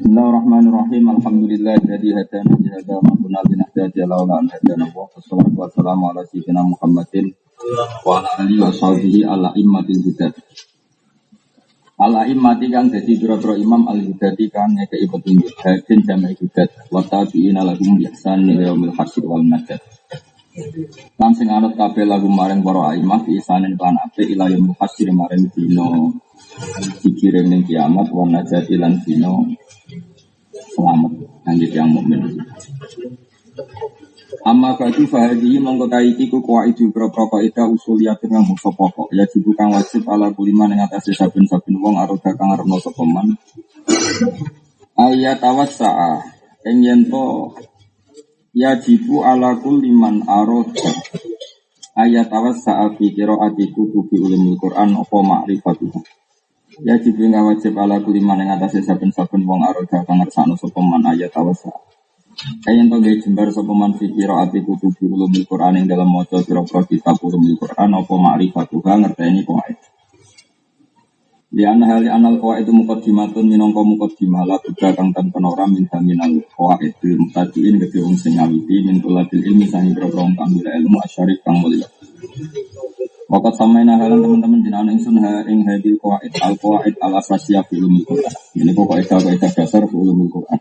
Bismillahirrahmanirrahim. Alhamdulillah jadi hadana li hada ma kunna linahtadiya laula an hadana Allah. Wassalatu wassalamu ala sayyidina Muhammadin wa ala alihi wa sahbihi ala immatil hudat. Ala immati kang dadi pira-pira imam al hudati kang ngekeki petunjuk hadin jama'i hudat wa tabi'ina lahum bi ihsan ila yaumil hasyr wal najat. Lan sing anut kabeh lagu maring para imam bi ihsanin lan apik ila yaumil hasyr maring dina dikirim ning kiamat wa najati lan dina selamat lanjut yang mukmin. Amma bagi fahadi mongko iki ku itu pro-pro ida usuliyat dengan musa pokok ya jibu kang wajib ala kulima ing atase saben-saben wong aroda kang arepno sapa. Ayat tawassa'a ing yen to ya jibu ala kuliman aroda ayat tawassa'a fi qiraati kutubi ulumul Quran apa ma'rifatuh. Ya jibu nggak wajib ala kuliman yang atas saben-saben wong aroda kang ngersakno sapa man ayat tawasa. Kayen to gawe jembar sapa man fi qiraati kutubi ulumul Quran yang dalam maca pira-pira kitab ulumul Quran apa ma'rifatuha ngerteni kuwaid. Di anna hal anal qawaid itu mukaddimatun minangka mukaddimah la buka kang tanpa ora min minal qawaid bil mutadiin gede wong sing ngawiti min tulabil ilmi sangi pro-pro kang ilmu asyarif kang mulya. Wakat samaina halan teman-teman jenengan ingsun ha ing hadil qawaid al qawaid al asasiyah fi Quran. Ini kok kaidah kaidah dasar fi ulumul Quran.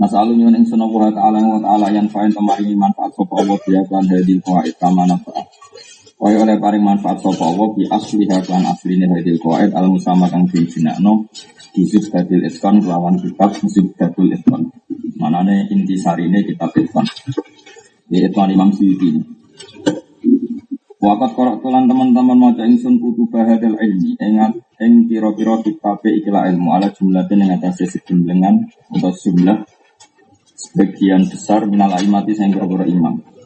Nasalu nyuwun ingsun Allah taala wa taala yang fain kemaringi manfaat sapa Allah biya lan hadil qawaid kama nafa. Kaya oleh paring manfaat sapa Allah bi asli lan asline hadil qawaid al musama kang dijinakno disub hadil iskon lawan kitab disub hadil iskon. Manane inti sarine kitab iskon. Di Itwan Imam Suyuti. Wakat korok tulan teman-teman maca ingsun kutu bahadal ilmi ingat ing pira-pira kitab ikilah ilmu ala jumlah ing atase sejumlengan atau jumlah sebagian besar minal imati sing imam.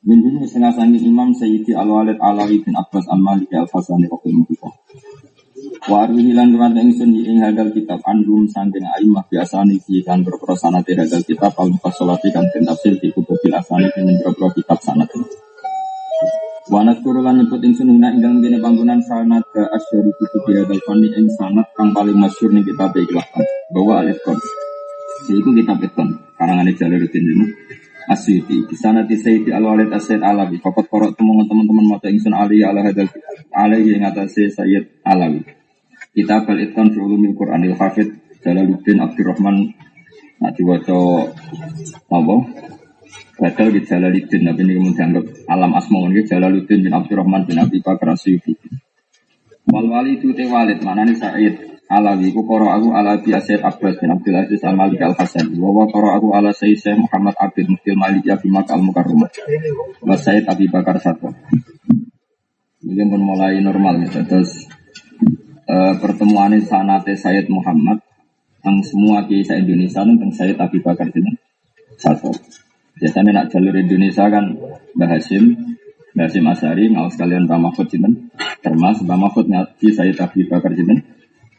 Min dulu setengah sangi imam Sayyidi Al-Walid Alawi bin Abbas Al-Maliki Al-Fasani Rahimahullah. Wa arwihi lan ruwan ingsun ing hadal kitab andum saking aimah biasane iki kan berpro sanate hadal kitab al-mufassalati kan den tafsir di kutubil asani ing berpro kitab sanate. Wanat kurulan nyebut ingsun ing dalam gene panggonan sanad ke asyari kutu hadal fani ing sanad kang paling masyhur ning kitab ikhlas bahwa alif kon. Iku kitab ikon karangan Jalaluddin ini. Asyuti di sana di Sayyidi Al Walid Asyid Alawi. Fakat korok teman-teman maca ingsun Ali ala hadal alaihi ing atase Sayyid Alawi. Kitab al itqan fi ulumil Qur'anil Hafid Jalaluddin Abdurrahman Nah diwaca apa? Badal di Jalaluddin, tapi ini kemudian alam asma ini Jalaluddin bin Abdurrahman bin Abi Bakar Asyufi. Wal wali itu te walid, mana nih Said Alawi, ku koro aku ala bi Asyid Abbas bin Abdul Aziz al Malik al Hasan. Wawa koro aku ala Sayyid Syekh Muhammad Abid Muftil Malik ya Bimak al Mukarramah. Wa Sayyid Abi Bakar Sato. Ini pun mulai normal ya, terus uh, pertemuan sanate Sayyid Muhammad yang semua kisah Indonesia tentang Sayyid Abi Bakar itu satu. Biasanya nak jalur Indonesia kan Mbah Hasim, Hasim Asari, ngawas kalian Mbah Mahfud Jinten, termasuk Mbah Mahfud ngaji saya Abi Bakar Jinten,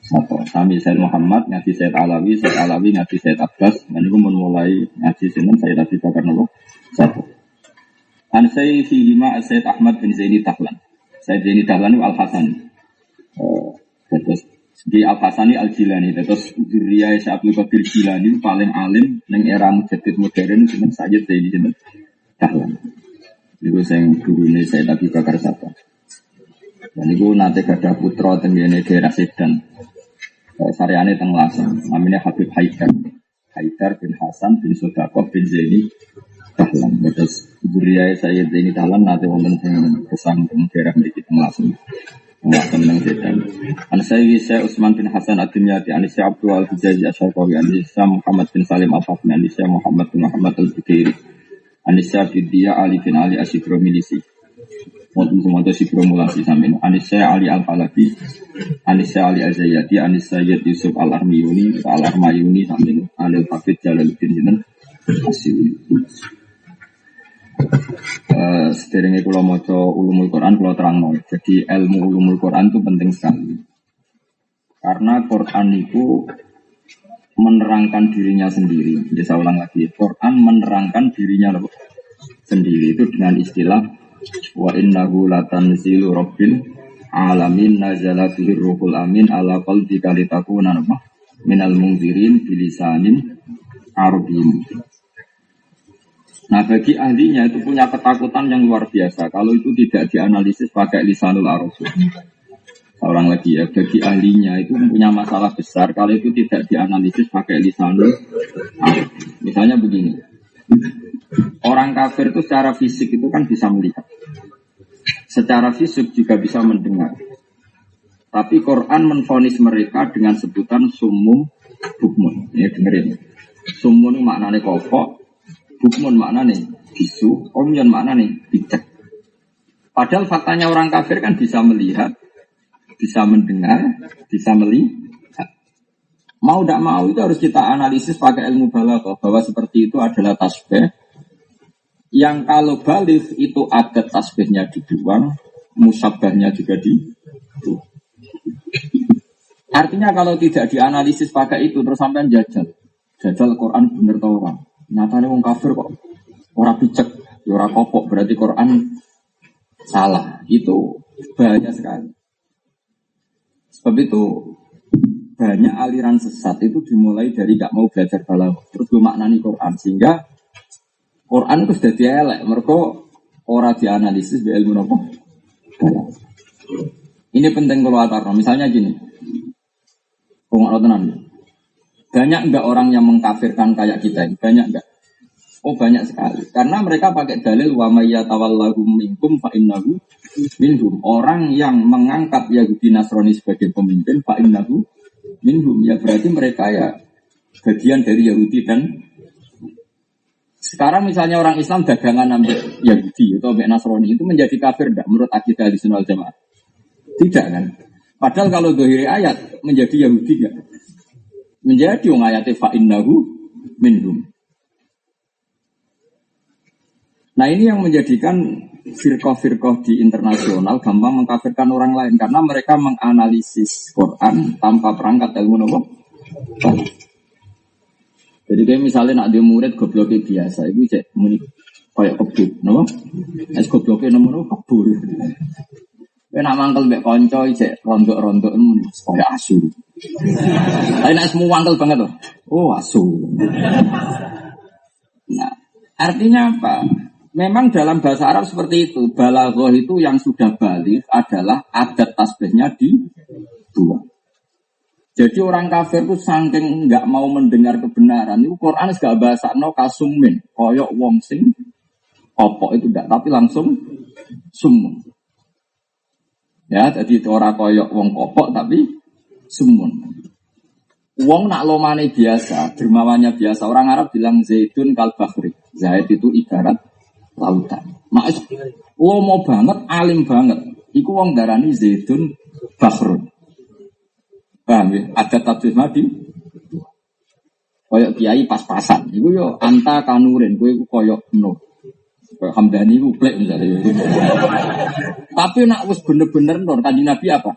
satu. Kami Said Muhammad ngaji Said Alawi, Said Alawi ngaji Said Abbas, dan itu mulai ngaji Jinten Said Abi Bakar Nopo, satu. An saya fi lima Said Ahmad bin Zaini Tahlan. Said Zaini Tahlan itu Al Hasan. Uh, terus di Al Hasani Al Jilani terus Zuriya Syabul Qadir Jilani paling alim neng era mujaddid modern Sayyid Zaini Dahlan. Niku sing gurune saya Abi Bakar Sapa. Dan niku nanti gada putra tenggene daerah Sedan. Sariane teng Lasem, namanya Habib Haidar. Haidar bin Hasan bin Sodakoh bin Zaini Dahlan. Terus Zuriya Sayyid Zaini Dahlan nanti wonten sing kesang teng daerah mriki teng Lasem. Nggak tentang setan. An saya saya Utsman bin Hasan Ad-Dimyati, an saya Abdul Al Hijazi Asyarqawi, an saya Muhammad bin Salim Al Fatmi, an saya Muhammad bin Muhammad Al Bukiri, an saya Bidya Ali bin Ali Asyikro Milisi. Wonten semua itu sikro mulasi samin. An saya Ali Al Falabi, an saya Ali Azayati, an saya Yusuf Al Armiyuni, Al Armayuni samin. An Al Hafid Jalaluddin Jinan Asyuri. Uh, sederenge kula maca ulumul Quran kula terangno. Jadi ilmu ulumul Quran itu penting sekali. Karena Quran itu menerangkan dirinya sendiri. Jadi saya ulang lagi, Quran menerangkan dirinya sendiri itu dengan istilah wa innahu latanzilu rabbil alamin nazala bihi ruhul amin ala qalbika litakuna minal mungzirin bilisanin arabiyyin. Nah bagi ahlinya itu punya ketakutan yang luar biasa kalau itu tidak dianalisis pakai lisanul arab. Seorang lagi ya, bagi ahlinya itu punya masalah besar kalau itu tidak dianalisis pakai lisanul arab. Misalnya begini, orang kafir itu secara fisik itu kan bisa melihat. Secara fisik juga bisa mendengar. Tapi Quran menfonis mereka dengan sebutan sumum bukmun. Ya dengerin. Sumun maknanya kopok, Bukmun mana nih? Bisu, omyon mana nih? Bijak. Padahal faktanya orang kafir kan bisa melihat, bisa mendengar, bisa melihat. Mau tidak mau itu harus kita analisis pakai ilmu balaghah bahwa seperti itu adalah tasbih yang kalau balik itu adat tasbihnya dibuang, musabahnya juga di Artinya kalau tidak dianalisis pakai itu terus sampai jajal. Jajal Quran bener tau orang. Nyatanya wong kafir kok orang picek, ya orang kopok berarti Quran salah. Itu banyak sekali. Sebab itu banyak aliran sesat itu dimulai dari gak mau belajar balaghah terus gue maknani Quran sehingga Quran itu sudah dielek. Mereka orang dianalisis di ilmu apa ini penting kalau atar misalnya gini. Kau tenang. Banyak enggak orang yang mengkafirkan kayak kita ini? Banyak enggak? Oh banyak sekali. Karena mereka pakai dalil wa tawallahu minkum fa innahu minhum. Orang yang mengangkat Yahudi Nasrani sebagai pemimpin fa innahu minhum. Ya berarti mereka ya bagian dari Yahudi dan sekarang misalnya orang Islam dagangan ambil Yahudi atau ambil Nasrani itu menjadi kafir enggak menurut akidah di jamaah? Tidak kan? Padahal kalau dohiri ayat menjadi Yahudi enggak? menjadi ayate fa innahu minhum. Nah ini yang menjadikan firqah-firqah di internasional gampang mengkafirkan orang lain karena mereka menganalisis Quran tanpa perangkat ilmu nopo. Jadi kayak misalnya nak dia murid gobloknya biasa, itu cek muni kayak kebut, nopo? Es gobloknya nopo kebur. Enak mangkel mbek konco cek rondok-rondok muni kayak asu. Tapi nak semua wangkel banget loh. Oh asu. Nah, artinya apa? Memang dalam bahasa Arab seperti itu. Balaghah itu yang sudah balik adalah adat tasbihnya di dua. Jadi orang kafir itu saking nggak mau mendengar kebenaran. Itu Quran gak bahasa no kasumin. Koyok wong sing opok itu tidak, tapi langsung sumun. Ya, jadi itu orang koyok wong kopok tapi sumun. Wong nak lomane biasa, dermawannya biasa. Orang Arab bilang zaitun kal bahri. Zait itu ibarat lautan. Mak lomo banget, alim banget. Iku wong darani zaitun bahrun. Paham ya? Ada tafsir madi. Koyok kiai pas-pasan. Iku yo anta kanurin. Iku koyok no. Koyok Hamdani iku plek misalnya. Tapi nak wis bener-bener nur. Kanji Nabi apa?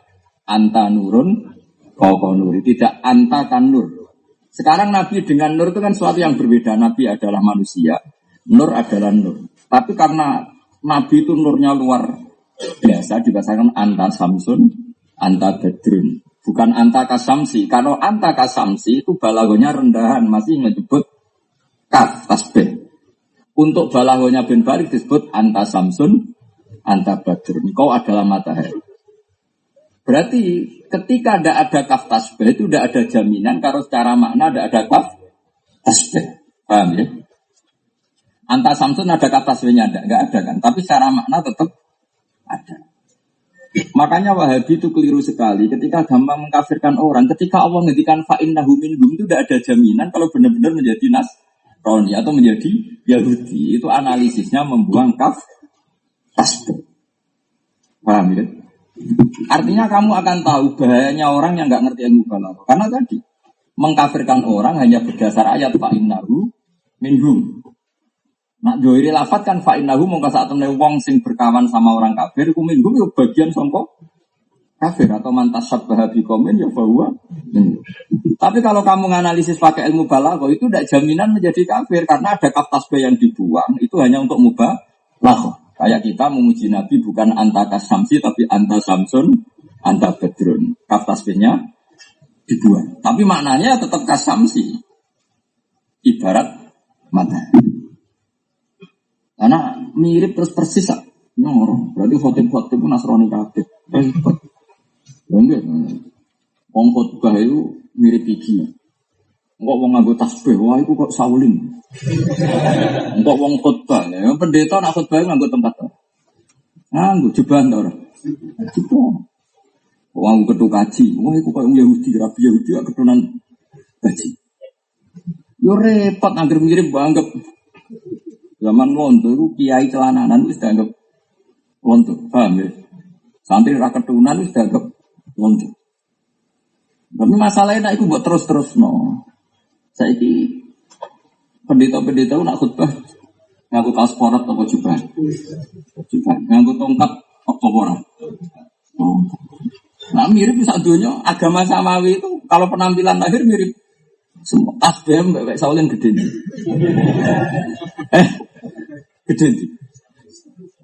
Anta nurun Kau nuri, tidak anta kan nur. Sekarang Nabi dengan nur itu kan sesuatu yang berbeda. Nabi adalah manusia, nur adalah nur. Tapi karena Nabi itu nurnya luar biasa, dibahasakan anta samsun, anta bedrun. Bukan anta kasamsi. Kalau anta kasamsi itu balagonya rendahan, masih menyebut kaf tasbih. Untuk balagonya bin Balik disebut anta samsun, anta badrun. Kau adalah matahari. Berarti ketika tidak ada kaf tasbih itu tidak ada jaminan kalau secara makna tidak ada kaf tasbih. Paham ya? Anta Samsun ada kaf tasbihnya ada, nggak ada kan? Tapi secara makna tetap ada. Makanya Wahabi itu keliru sekali ketika gampang mengkafirkan orang. Ketika Allah ngedikan fa'in nahumin itu tidak ada jaminan kalau benar-benar menjadi nas Roni atau menjadi Yahudi. Itu analisisnya membuang kaf tasbih. Paham ya? Artinya kamu akan tahu bahayanya orang yang nggak ngerti ilmu balaghah. Karena tadi mengkafirkan orang hanya berdasar ayat fa'innahu minhum. Nak joiri lafat kan fa'innahu mongko saat temen wong sing berkawan sama orang kafir ku minhum ya bagian songko kafir atau mantas sabbaha komen ya bahwa Tapi kalau kamu menganalisis pakai ilmu balaghah itu tidak jaminan menjadi kafir karena ada kaf yang dibuang itu hanya untuk mubah lakoh. Kayak kita memuji Nabi bukan anta kasamsi tapi anta samsun, anta bedrun. Kaf tasbihnya dibuang. Tapi maknanya tetap kasam sih. Ibarat mata. Karena mirip terus persis ah. Nyoro. Berarti khotib-khotib pun nasrani kabeh. Repot. Enggak. Wong khotbah itu mirip iki. Enggak wong nganggo tasbih, wah itu kok saulin. Enggak wong khotbah, ya pendeta nak khotbah nganggo tempat. Nganggo jeban ta ora? Jebon. Wong ketu kaji, wah itu kok Yahudi, Rabi Yahudi keturunan kaji. Yo repot angger mirip banget. Zaman londo itu kiai celananan itu dianggap londo, paham ya? Santri raketunan itu dianggap londo. Tapi masalahnya itu buat terus-terus no. Saya ini pendeta-pendeta nak khutbah ngaku kaos porat atau jubah, jubah, ngaku tongkat apa. Oh. Nah mirip bisa dunia agama samawi itu kalau penampilan lahir mirip semua tasbih mbak Saulin gede nih. eh gede nih.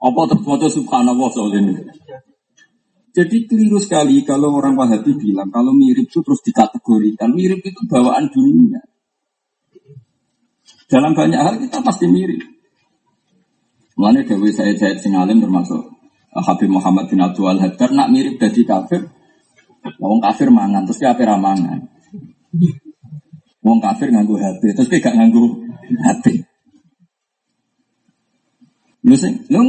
Apa terfoto subhanallah Saulin jadi keliru sekali kalau orang Wahabi bilang kalau mirip itu terus dikategorikan. Mirip itu bawaan dunia. Dalam banyak hal kita pasti mirip. Mulanya Dewi Said Said Singalim termasuk eh, Habib Muhammad bin Abdul Haddar nak mirip dari kafir. Wong kafir mangan terus kafir mangan. Wong kafir nganggu HP terus dia gak nganggu HP. Lu sing, lu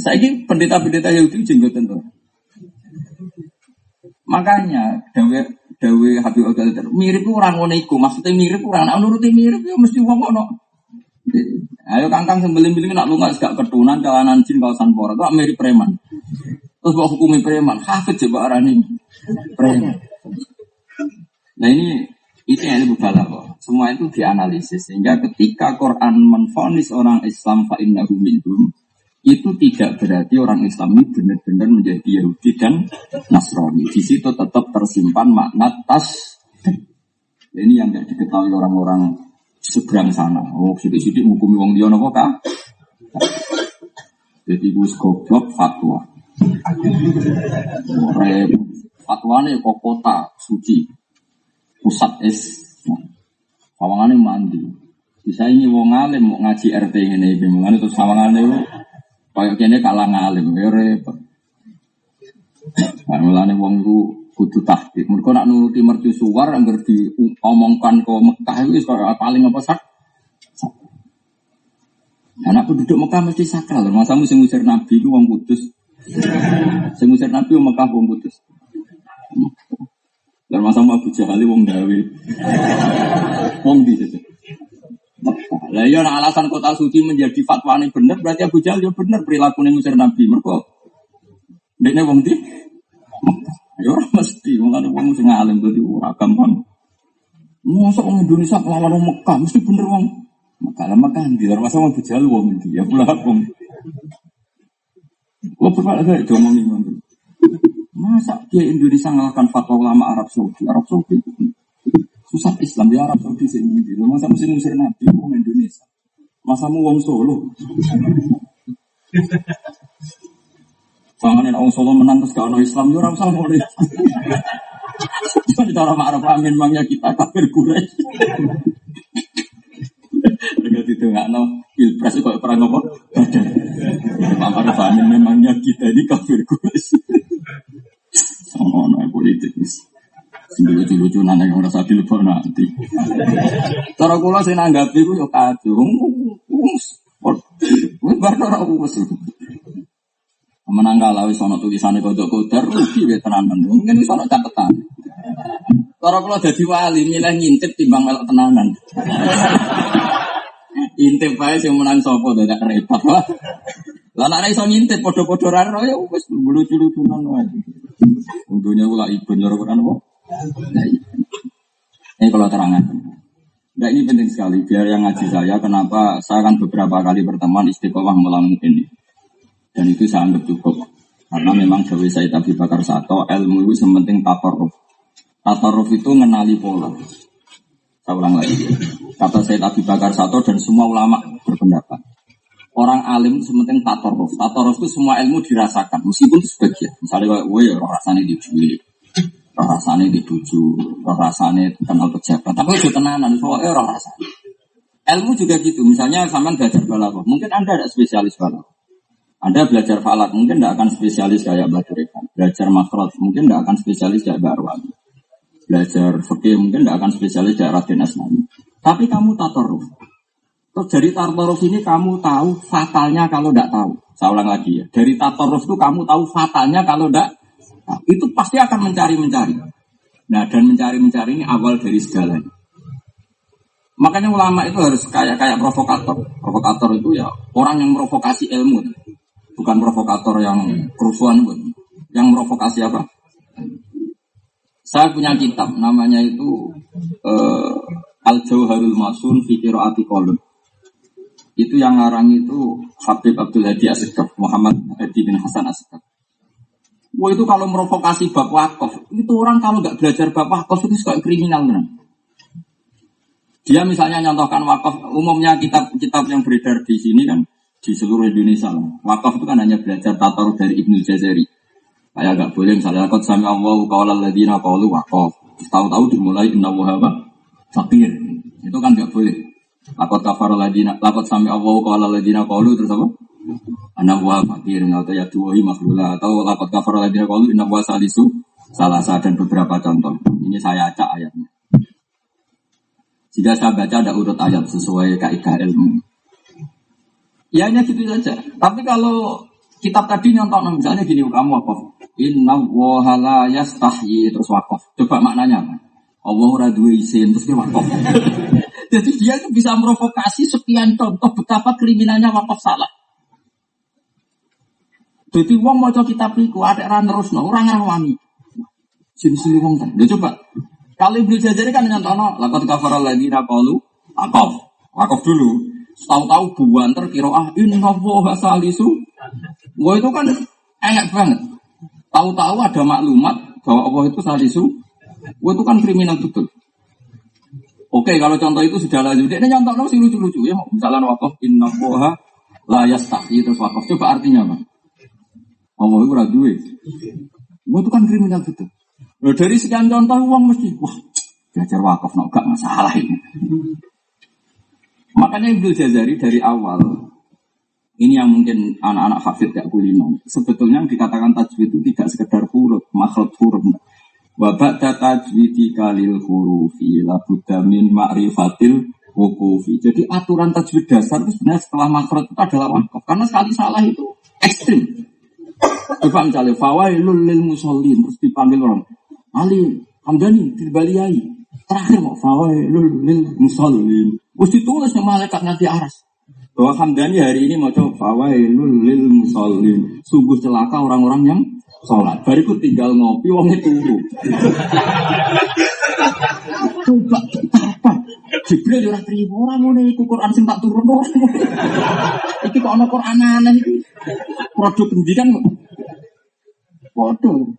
saya ini pendeta-pendeta Yahudi jenggot tentu. Makanya dawe dawe Habib Abdul mirip orang ngono maksudnya mirip orang nak nuruti mirip ya mesti wong ngono. Ayo kangkang sembeling-beling nak lunga gak ketunan jalanan jin kawasan pora itu mirip preman. Terus bawa hukumi preman, hafid coba arani preman. Nah ini itu yang lebih kok. Semua itu dianalisis sehingga ketika Quran menfonis orang Islam fa innahu itu tidak berarti orang Islam ini benar-benar menjadi Yahudi dan Nasrani. Di situ tetap tersimpan makna tas. Ini yang tidak diketahui orang-orang seberang sana. Oh, sidik-sidik menghukumi wong dia nopo kah? Jadi gue goblok fatwa. Fatwa ini kok kota suci. Pusat es. Sawangannya mandi. Bisa ini wong alim mau ngaji RT ini, gimana terus sawangannya Kayak kene kalah ngalim, ya repot. Nah, mulane wong iku kudu tahqiq. Mergo nak nuruti mercusuar anggar diomongkan ke Mekah itu paling apa sak? Anak penduduk Mekah mesti sakral. Masa sing ngusir Nabi itu wong kudus. Sing ngusir Nabi wong Mekah wong kudus. Dan masa Abu Jahal wong Dawi. Wong di situ. Lah iya alasan kota suci menjadi fatwa ini benar berarti Abu Jahal ya benar perilaku ini ngusir Nabi. Mereka dekne wong di Ya orang mesti wong kan wong sing alim dadi ora gampang. Masa wong Indonesia melawan wong Mekah mesti bener wong Mekah lah Mekah luar masa wong Abu Jahal wong ndi ya pula wong. Kok pernah ada itu ngomong ini Masa dia Indonesia ngalahkan fatwa ulama Arab Saudi? Arab Saudi Pusat Islam di Arab Saudi sini di masa musim musir Nabi wong Indonesia. Masa mu wong Solo. Jangan yang orang Solo menang terus kalau Islam, ya orang boleh. Jadi cara Arab Amin mangnya kita kafir Quraisy. Dengan itu nggak no pilpres itu perang apa? Arab Amin memangnya kita ini kafir Quraisy. Oh, no, politik. Sing lucu-lucu nana yang merasa dilebok nanti. Cara kula sing nanggapi ku yo kadung. Wis bar ora wis. Menang kalah wis ana tulisane kodok kodar rugi wae tenanan. Mungkin wis ana catetan. Cara kula dadi wali milih ngintip timbang melok tenanan. Intip wae sing menang sapa dadak repot. Lah nek iso ngintip padha-padha ra ya wis lucu-lucunan wae. Untungnya kula ibu nyuruh kan apa? Nah, ini kalau terangan. Nah ini penting sekali, biar yang ngaji saya, kenapa saya akan beberapa kali berteman istiqomah melalui ini. Dan itu saya anggap cukup. Karena memang Dewi Said Abi Bakar Sato, ilmu itu sementing tatoruf. Tatoruf itu mengenali pola. Saya ulang lagi. Kata Said Abi Bakar Sato dan semua ulama berpendapat. Orang alim sementing tatoruf. Tatoruf itu semua ilmu dirasakan, meskipun itu sebagian. Misalnya, gue ya rasanya di rasane di bojo, rasane kenal pejabat. Tapi itu tenanan, soalnya roh rasane. Ilmu juga gitu. Misalnya sampean belajar balaghah, mungkin Anda ada spesialis balaghah. Anda belajar falak, mungkin tidak akan spesialis kayak Mbak. Belajar makhraj, mungkin tidak akan spesialis kayak Mbak Arwani. Belajar fikih, mungkin tidak akan spesialis kayak Raden Asnani. Tapi kamu tatoruf. Terus dari tatoruf ini kamu tahu fatalnya kalau tidak tahu. Saya ulang lagi ya. Dari tatoruf itu kamu tahu fatalnya kalau tidak tahu. Itu pasti akan mencari-mencari. Nah dan mencari-mencari ini awal dari segalanya. Makanya ulama itu harus kayak kayak provokator. Provokator itu ya orang yang provokasi ilmu bukan provokator yang kerusuhan pun. Yang provokasi apa? Saya punya kitab namanya itu uh, Al Jauharul Masun fi Qiraati Itu yang ngarang itu Habib Abdul Hadi Asgaf, Muhammad Hadi bin Hasan Asgaf. Wah itu kalau merovokasi bab wakaf, itu orang kalau nggak belajar bab wakaf itu suka kriminal benar. Dia misalnya nyontohkan wakaf, umumnya kitab-kitab yang beredar di sini kan di seluruh Indonesia. Wakaf itu kan hanya belajar tatar dari Ibnu Jazari. Kayak gak boleh misalnya kot sami Allah qala alladziina qalu wakaf. Tahu-tahu dimulai inna wahaba fakir. Itu kan gak boleh. Lakot kafar ladina, lakot sami Allah qala alladziina qalu terus apa? Anak wa fakir atau ya tuwahi makhlula atau lakot kafar ladina qalu inna wa salisu salah dan beberapa contoh. Ini saya acak ayatnya. Jika saya baca ada urut ayat sesuai kaidah ilmu. Ya hanya gitu saja. Tapi kalau kitab tadi nyontok misalnya gini kamu apa? Inna wahala yastahyi terus wakaf. Coba maknanya apa? Allah ora isin terus wakaf. Jadi dia itu bisa merovokasi sekian contoh betapa kriminalnya wakaf salah. Jadi wong mau kitab iku ada ran terus no, orang ngrawani. Sini-sini wong kan. Dia coba. Kalau Ibnu Jazari kan nyontono lakot kafaral lagi nakalu wakaf. Wakaf dulu. Tahu-tahu buanter ah ini Allah salisu. Wah itu kan enak banget. Tahu-tahu ada maklumat bahwa Allah itu salisu. Wah itu kan kriminal betul. Oke, kalau contoh itu sudah lanjut. Ini contoh sih lucu-lucu ya. Misalnya wakaf inna boha layas tahi terus wakaf. Coba artinya apa? Allah itu radue. Wah itu kan kriminal betul. Nah, dari sekian contoh uang mesti wah belajar wakaf no gak masalah ini. Makanya Ibnu Jazari dari awal ini yang mungkin anak-anak hafid gak kulino. Sebetulnya yang dikatakan tajwid itu tidak sekedar huruf, makhluk huruf. Wabak tajwidi kalil hurufi labudda min ma'rifatil wukufi. Jadi aturan tajwid dasar itu sebenarnya setelah makhluk itu adalah wakaf. Karena sekali salah itu ekstrim. Coba misalnya fawailul lil musallin terus dipanggil orang Ali Hamdani Tilbaliyai terakhir mau fawailul lil musallin Terus ditulis sama malaikat nanti aras. Bahwa Hamdani hari ini mau coba fawailul lil musallin. Sungguh celaka orang-orang yang sholat. Bariku tinggal ngopi, wongnya turu. Coba? Jibril ora terima orang mau iku Quran sing tak turun ora. Iki kok ana Quran aneh iki. Produk pendidikan Waduh.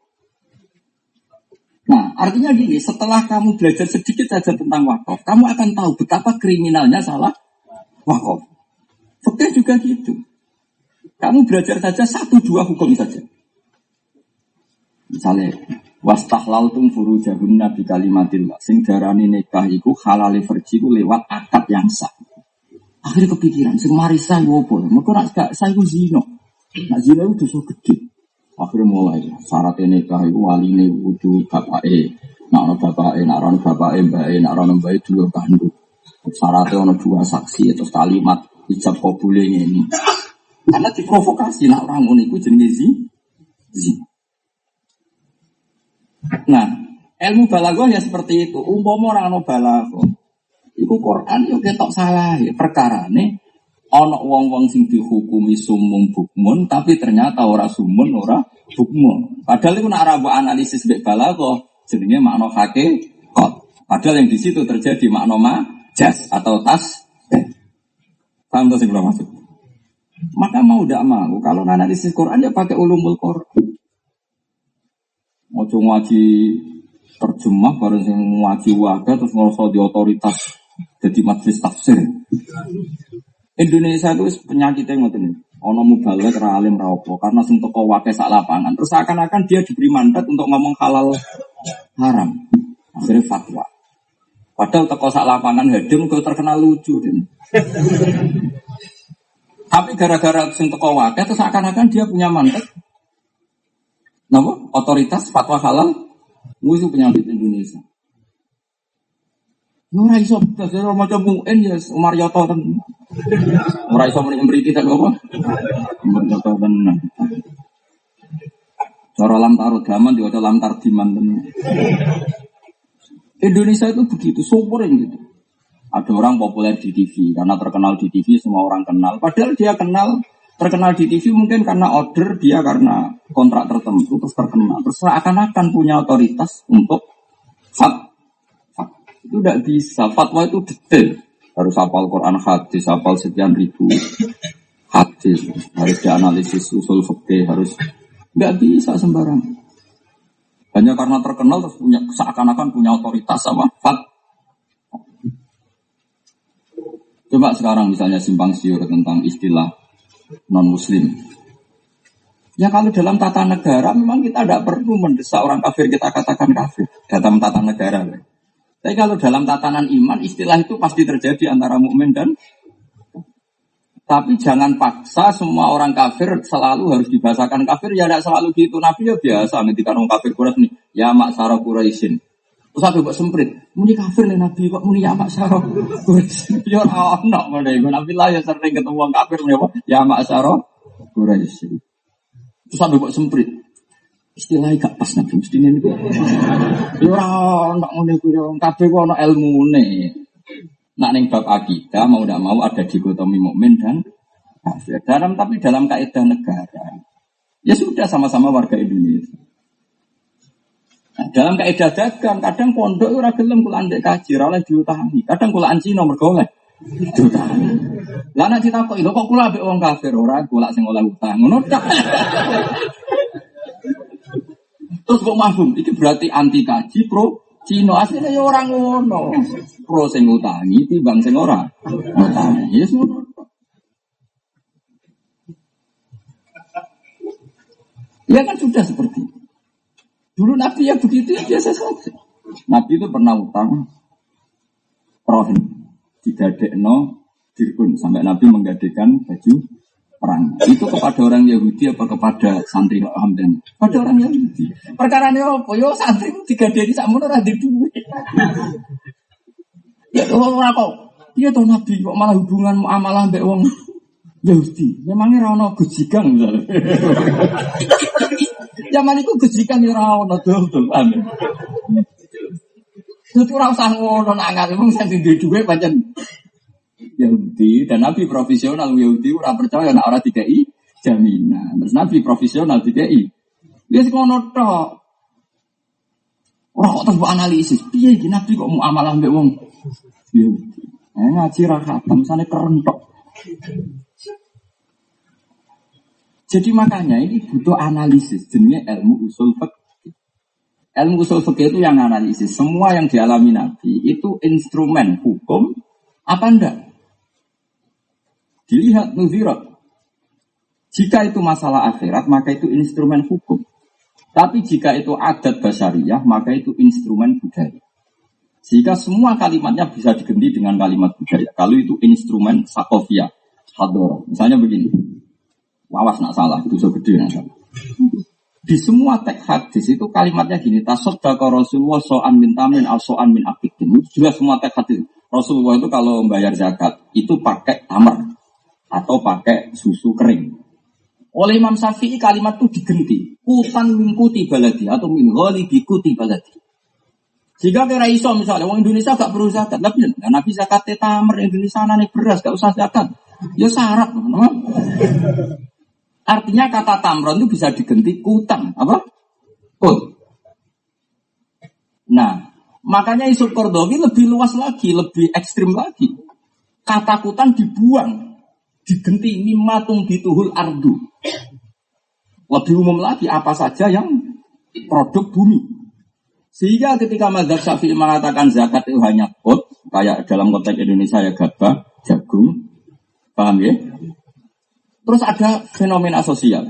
Nah, artinya gini, setelah kamu belajar sedikit saja tentang wakaf, kamu akan tahu betapa kriminalnya salah wakaf. Fakta juga gitu. Kamu belajar saja satu dua hukum saja. Misalnya, tum furu jahun nabi kalimatil sing darani nikah iku halali verji lewat akad yang sah. Akhirnya kepikiran, sing marisa iku apa? Mergo nek gak saya iku zina. Nak zina itu dosa gede. Akhirnya mulai syarat nikah itu ini kudu bapak e. Nak ono bapak e, nak e, mbak e, nak ono mbak e dua kandung. Syaratnya ono dua saksi atau kalimat ijab kabule ini. Karena diprovokasi nak orang ngono iku jenenge zi. Nah, ilmu balaghah ya seperti itu. Umpama orang balaghah, iku Quran yo ketok salah ya perkara nih Ono wong-wong sing dihukumi sumum bukmun tapi ternyata ora sumun ora bukmun. Padahal itu nak rabu analisis bek balago jenenge makna kot. Padahal yang di situ terjadi makna ma jas atau tas. Paham tuh sih maksud? Maka mau tidak mau kalau analisis Quran ya pakai ulumul Quran. Mau ngaji terjemah bareng sing ngaji waga terus ngerasa di otoritas jadi majelis tafsir. Indonesia itu penyakitnya ngoten. Ono mubalek ra alim ra karena sing teko wake sak lapangan. Terus seakan-akan dia diberi mandat untuk ngomong halal haram. Akhirnya fatwa. Padahal teko sak lapangan hadim kok terkenal lucu dan. Tapi gara-gara sing teko wakil terus akan-akan dia punya mantek. Napa? Otoritas fatwa halal musuh penyakit Indonesia. Ya ora iso dasar maca muen ya Umar Yoto ten. Ora iso muni mriki tak apa? Umar Yoto tenan. Cara lam tarut gaman diwaca lam tardiman tenan. Indonesia itu begitu, yang gitu. Ada orang populer di TV, karena terkenal di TV semua orang kenal. Padahal dia kenal, terkenal di TV mungkin karena order, dia karena kontrak tertentu, terus terkenal. Terus akan-akan punya otoritas untuk fat. fat. Itu tidak bisa, fatwa itu detail. Harus hafal Quran hadis, hafal sekian ribu hadis, harus dianalisis usul fikih, harus nggak bisa sembarangan. Hanya karena terkenal terus punya seakan-akan punya otoritas sama fat. Coba sekarang misalnya simpang siur tentang istilah non muslim. Ya kalau dalam tata negara memang kita tidak perlu mendesak orang kafir kita katakan kafir dalam tata negara. Tapi kalau dalam tatanan iman istilah itu pasti terjadi antara mukmin dan tapi jangan paksa semua orang kafir selalu harus dibahasakan kafir. Ya tidak selalu gitu. Nabi ya biasa. Nanti orang kafir Quraisy nih. Ya mak sarah Quraisyin. Terus aku buat semprit. Muni kafir nih Nabi kok muni ya mak. Ya orang nak mana ibu Nabi lah ya sering ketemu orang kafir muni apa? Ya mak sarah Quraisyin. Terus aku buat semprit. Istilahnya gak pas Nabi mesti ini. Ya orang nak muni kafir. Kafir kok ada ilmu nih. Nak neng bab akidah mau tidak mau ada dikotomi mukmin dan kafir. Dalam tapi dalam kaidah negara ya sudah sama-sama warga Indonesia. Dalam kaidah dagang kadang pondok ora gelem kula andek kaji ora oleh diutangi. Kadang kula anci nomor golek diutangi. Lah nek ditakoki lho kok kula ambek wong kafir ora kula sing oleh utang. Ngono Terus kok mahfum, ini berarti anti kaji pro Cina aslinya ya orang ngono. Pro sing utangi timbang sing ora. Utangi ya ngono. Ya kan sudah seperti itu. Dulu Nabi ya begitu ya biasa saja. Nabi itu pernah utang rohin. Digadekno dirkun sampai Nabi menggadekan baju perang. Itu kepada orang Yahudi apa kepada santri Hamdan? Pada orang Yahudi. Perkara ini apa? Yo santri tiga dari sama orang di duit. Ya orang kok. Iya tuh Nabi kok malah hubungan muamalah mbak wong Yahudi. Memangnya rano gejikan misalnya. Zaman itu gejikan ya rano tuh tuh aneh. Itu orang ngono nak ngal wong sing duwe dhuwit pancen Yahudi dan Nabi profesional Yahudi ora percaya nak ora dikai jaminan. Terus Nabi profesional dikai. Dia sih ngono tok. Ora kok terus analisis. Piye iki Nabi kok mau amalah mbek wong Yahudi. Eh ngaji ra khatam sane kerentok. Jadi makanya ini butuh analisis jenenge ilmu usul fikih. Ilmu usul fikih itu yang analisis. Semua yang dialami Nabi itu instrumen hukum apa enggak? Dilihat nuzirat. Jika itu masalah akhirat, maka itu instrumen hukum. Tapi jika itu adat basariyah, maka itu instrumen budaya. Jika semua kalimatnya bisa diganti dengan kalimat budaya. Kalau itu instrumen sakofia, hador. Misalnya begini. Wawas nak salah, itu gede nak salah. Di semua teks hadis itu kalimatnya gini, tasoddaka Rasulullah so'an min tamin al so'an min. Itu jelas semua teks hadis. Rasulullah itu kalau membayar zakat, itu pakai tamar atau pakai susu kering. Oleh Imam Syafi'i kalimat itu digenti. Kutan mingkuti baladi atau min bikuti baladi. Jika kira iso misalnya, orang Indonesia gak perlu zakat, tapi ya, Nabi zakat tamer Indonesia nih beras gak usah zakat. Ya syarat? Artinya kata tamron itu bisa diganti kutan, apa? Kut. Nah, makanya isu Kordowi lebih luas lagi, lebih ekstrim lagi. Kata kutan dibuang, digenti mimatung dituhul ardu. Lebih umum lagi apa saja yang produk bumi. Sehingga ketika Mazhab Syafi'i mengatakan zakat itu hanya kot, kayak dalam konteks Indonesia ya gabah, jagung, paham ya? Terus ada fenomena sosial.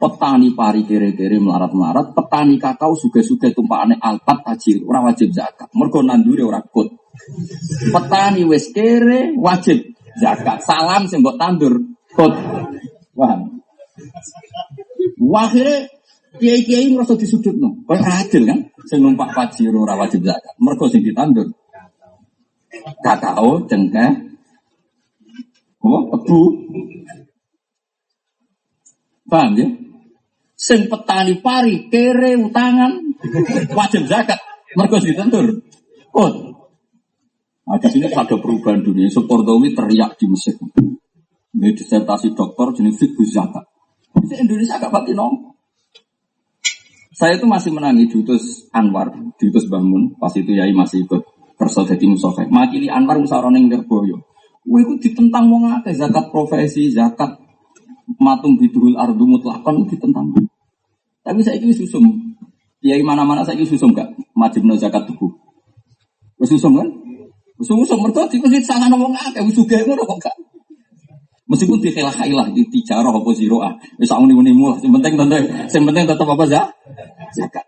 petani pari kere-kere melarat-melarat, petani kakao suge-suge tumpakane alpat tajir, ora wajib zakat. Mergo nandure ora kut. Petani wis kere wajib zakat. Salam sing mbok tandur kut. Wah. Akhirnya kiai-kiai merasa disudutno. Kaya adil kan? Sing numpak pajero ora wajib zakat. Mergo sing ditandur kakao, cengkeh, oh, tebu. Paham ya? Sing petani pari kere utangan wajib zakat. Mergo ditentur. Oh. Nah, di sini ada perubahan dunia. Supordowi teriak di Mesir. Ini disertasi dokter jenis fiqh zakat. Di Indonesia agak pati nom. Saya itu masih menangi Dutus Anwar, Dutus Bangun, pas itu Yai masih ikut kersa jadi musafir. Makili Anwar musarone Ngerboyo. Wih, itu ditentang wong akeh zakat profesi, zakat matung bidul ardu mutlakon ditentang. Tapi saya ini susum. Kiai mana-mana saya ini susum gak? Majibno zakat tubuh. Susum kan? Susum mergo di masjid sana ngomong akeh sugih ngono kok gak. Meskipun di khilah khilah di tijarah apa ziroah. Wis sak muni-muni mulah. Sing penting tentu sing penting tetep apa za? Zakat.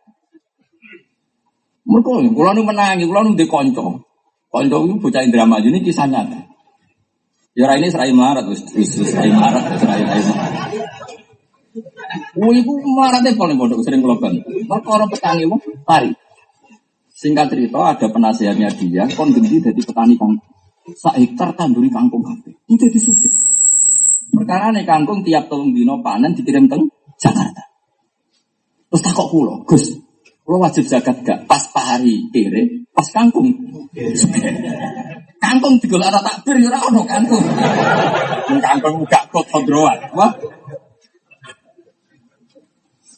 Mereka, kalau nu menangi, kalau nu dikonco. Konco itu bocah drama ini kisah nyata. Ya ini serai marat, terus serai marat, serai marat. Wih, itu maratnya paling bodoh, sering kelokan. Mereka orang petani, mau pari. Singkat cerita, ada penasihatnya dia, kon ganti dari petani kangkung. Sak hektar tanduri kangkung kafe. Itu disuke. Perkara nih kangkung tiap tolong dino panen dikirim teng Jakarta. Terus takut pulau, Gus, lo wajib zakat gak? Pas pari kere, pas kangkung. kangkung digolak ada takbir ya ora kangkung. kangkung gak kok kodroan. Wah.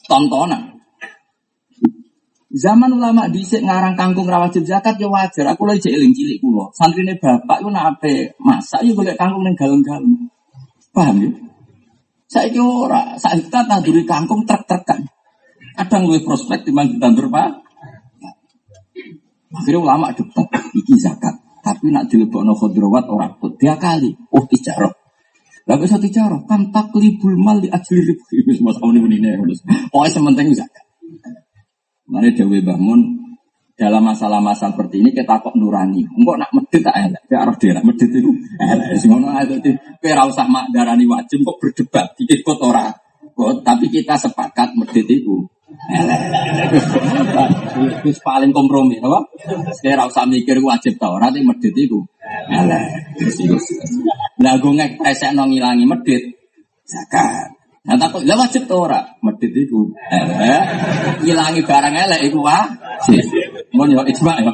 Tontonan. Zaman ulama dhisik ngarang kangkung ra wajib zakat ya wajar. Aku lagi eling cilik kula. Santrine bapak ku nape masak ya golek kangkung ning galung-galung. Paham ya? Saiki ora, saiki tak tanduri kangkung trek-trekan. Kadang lebih prospek timbang ditandur Pak. Akhirnya ulama debat, iki zakat. Tapi nak dilebokno khodrowat orang pun dia kali. Oh tijarah. Lah bisa tijarah, kan taklibul mal di ribu. Wis mas ini ini Pokoknya sementing zakat. Mana Dewi bangun dalam masalah-masalah seperti ini kita kok nurani. Enggak nak medit tak elek. Kayak arah dia medit itu elek. Sing ngono ae usah mak darani wajib kok berdebat dikit kok. Kok tapi kita sepakat medit itu Wis paling kompromi, apa? Sekarang usah mikir wajib tau, nanti medit itu. Lah gue ngek nong ngilangi medit, zakat. Nah takut, lah wajib tau ora? Medit itu. Ngilangi barang elek itu wah. Mau nyok ijma ya.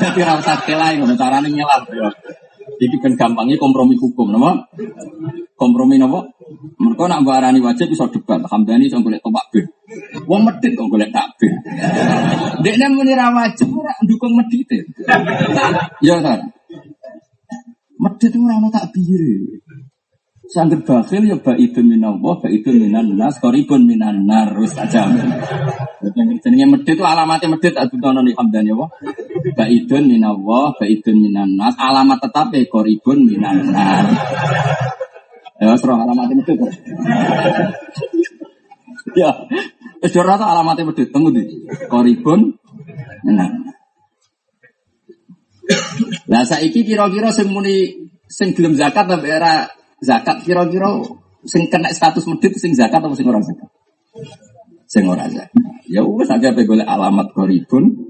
Jadi rasa kelai, ngono carane nyelam. Jadi kan gampangnya kompromi hukum, nama? Kompromi nama? Mereka nak barani wajib bisa debat. Hamdani bisa boleh topak bir. Wong medit kok boleh takbir. Dia muni ra wajib ora dukung medit. Ya kan. Medit ora ono takbir. Sangger bakhil ya baidun minallah, baidun minan nas, koribun minan nar, wis aja. Jenenge medit itu alamatnya medit tak dutono nih hamdani apa? Baidun minallah, baidun minan nas, alamat tetap ya koribun minan nar. Ya, serah alamatnya medit. Ya, wis rata alamatnya medit temu di koribun minan. Lah saiki kira-kira sing muni sing gelem zakat tapi era zakat kira-kira sing kena status medit sing zakat atau sing ora zakat? Sing ora zakat. Ya wis aja pe golek alamat koribun.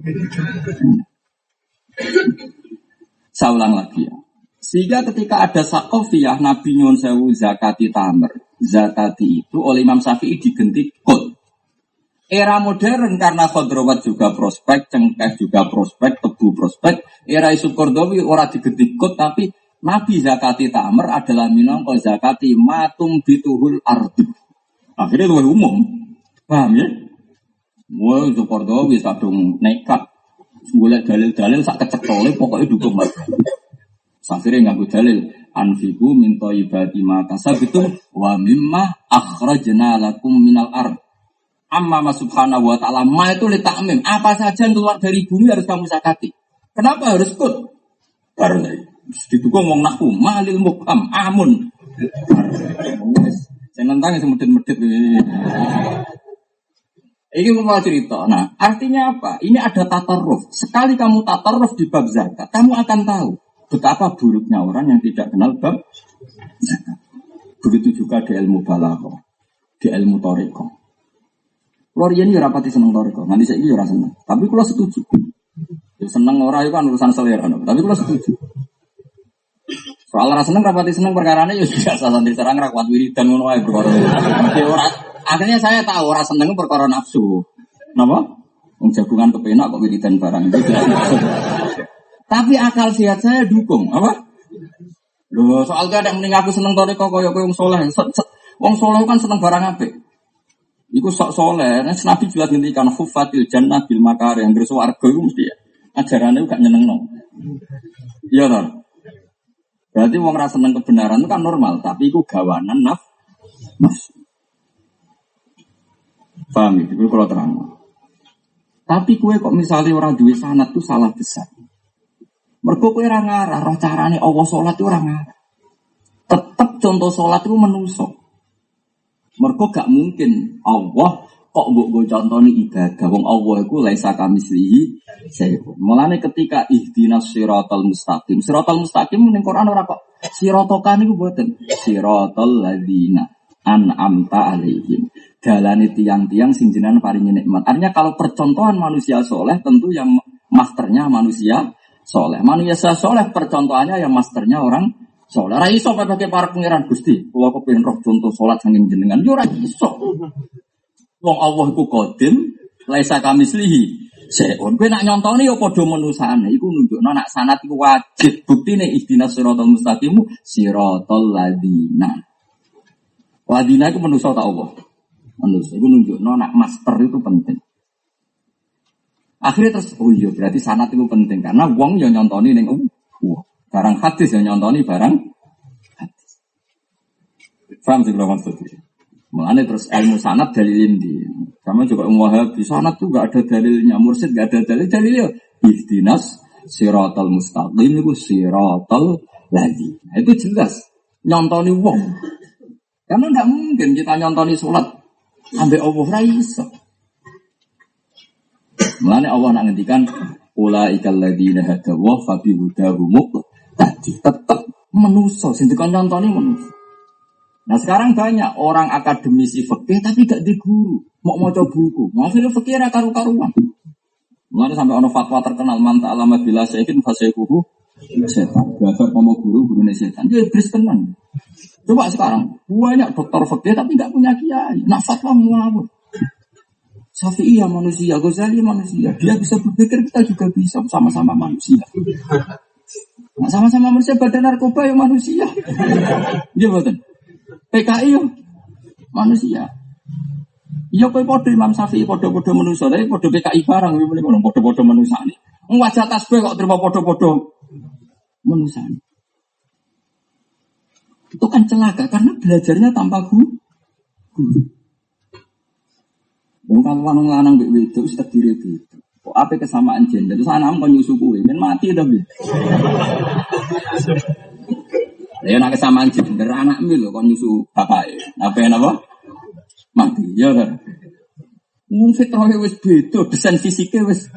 Saya ulang lagi ya. Sehingga ketika ada sakofiyah Nabi Nyun Sewu zakati tamer. Zakati itu oleh Imam Syafi'i digenti kod. Era modern karena khodrowat juga prospek, cengkeh juga prospek, tebu prospek. Era isu kordowi ora digenti kod tapi Nabi zakati tamer adalah minangka zakati matum bituhul ardu. Akhirnya lebih umum. Paham ya? Wah, itu Kordowi kadung nekat. Boleh dalil-dalil sak kecekole pokoknya dukung mas. Akhirnya nggak dalil. Anfiku minta ibadi mata sabitum wa mimma akhrajna lakum minal ard. Amma ma subhanahu wa ta'ala ma itu litakmim. Apa saja yang keluar dari bumi harus kamu zakati. Kenapa harus kut? Karena Didukung wong nahu malil mukam amun. Saya nentang yang medit-medit. Ini mau cerita. Nah, artinya apa? Ini ada tatarruf. Sekali kamu tatarruf di bab zakat, kamu akan tahu betapa buruknya orang yang tidak kenal bab zakat. Begitu juga di ilmu balaghah, di ilmu toriko. Keluar ini rapati seneng toriko. Nanti saya ini seneng. Tapi kalau setuju. Ya, seneng orang itu kan urusan selera. Tapi kalau setuju. Soal rasa seneng rapati seneng perkara ini ya biasa santri serang rakwat wiridan ngono ae perkara. Akhirnya saya tahu rasa seneng perkara nafsu. Napa? Wong jagungan kepenak kok wiridan barang. Tapi akal sehat saya dukung, apa? Loh, gak ada mending aku seneng toriko kaya kaya wong soleh. Wong soleh kan seneng barang apik. Iku sok soleh. Nah, Nabi jelas ngendikan hufatil jannah bil makar yang warga itu mesti ya. Ajarannya gak nyeneng no. Iya toh. Berarti wong rasa seneng kebenaran itu kan normal, tapi itu gawanan naf nafsu. Paham ya? Itu kalau terang. Tapi kue kok misalnya orang duit sanat tuh salah besar. Mereka kue orang ngarah, roh carane Allah sholat itu orang ngarah. Tetap contoh sholat itu menusuk. Mereka gak mungkin Allah kok mbok go contoni ibadah wong Allah iku laisa kamislihi sayun. Mulane ketika ihdinas siratal mustaqim. Siratal mustaqim ning Quran ora kok siratokan niku mboten. Siratal ladzina an'amta alaihim. Dalane tiang-tiang sing jenengan paringi nikmat. Artinya kalau percontohan manusia soleh tentu yang masternya manusia soleh. Manusia soleh percontohannya yang masternya orang soleh. Ora iso pakai para pangeran Gusti. Kula kepengin roh contoh salat saking jenengan. Yo ora iso. Wong Allah iku kodim, laisa kamislihi. Seon, kowe nak nyontoni ya padha menusane, iku nunjukno nak sanat iku wajib. Buktine ihdinas siratal mustaqim siratal ladina. Ladina iku manusa tak Allah. Manusa iku nunjukno nak master itu penting. Akhirnya terus, oh iya berarti sanat itu penting karena wong yang nyontoni ning uh, barang hadis yang nyontoni barang hadis. Faham sih kalau maksudnya? Mengenai terus ilmu sanat dalilin di. Sama juga Wahabi sanat tuh gak ada dalilnya, mursid gak ada dalil dalilnya. Ihdinas siratal mustaqim itu siratal lagi. Nah, itu jelas nyontoni wong. Karena tidak mungkin kita nyontoni sholat sampai Allah raiso. Mengenai Allah nak ngendikan Ula ikal ladina hadawa fabi hudahu tadi tetap menuso, sintikan nyontoni menuso. Nah sekarang banyak orang akademisi fikih tapi gak di guru, mau coba buku, maksudnya fikih ra karu-karuan. Mulai sampai ono fatwa terkenal manta alama bila sekin fasekuhu setan. Belajar kamu guru guru setan. Dia iblis. Coba sekarang banyak dokter fikih tapi nggak punya kiai. Nah fatwa ngawur. Syafi'i ya manusia, Ghazali manusia. Dia bisa berpikir kita juga bisa sama-sama manusia. Nah, sama-sama manusia badan narkoba ya manusia. Dia betul. PKI yo manusia. Iya kowe padha Imam Syafi'i padha-padha manusia, tapi padha PKI barang iki mrene padha-padha manusia ini. Wajah tasbih kok terima padha-padha manusia. Itu kan celaka karena belajarnya tanpa guru. Wong kalau lanang lanang mbek wedok wis terdiri itu. Kok apa kesamaan gender? Terus anak kon nyusu kuwi, men mati to, Ya nak kesamaan gender anak mi lho kon nyusu bapak. Apa apa? Mati. Ya kan. Wong fitrahnya wis beda, desain fisiknya wis.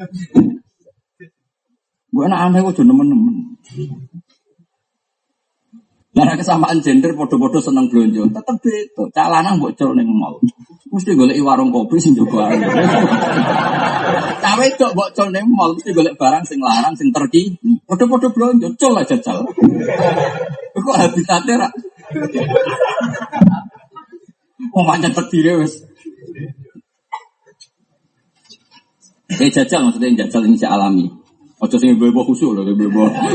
Bu anak aneh kok nemen-nemen. Karena kesamaan gender podo-podo seneng belanja, tetep beda. Cak lanang mbok col ning mall. Mesti golek warung kopi sing jogo ae. Cak wedok mbok col ning mall mesti golek barang sing larang sing terki. Podo-podo belanja, col aja jajal. Kok habitatnya ra? Mau pancen terdiri wis. Eh jajal maksudnya jajal ini saya alami. Ojo sing ibu-ibu khusyuk loh.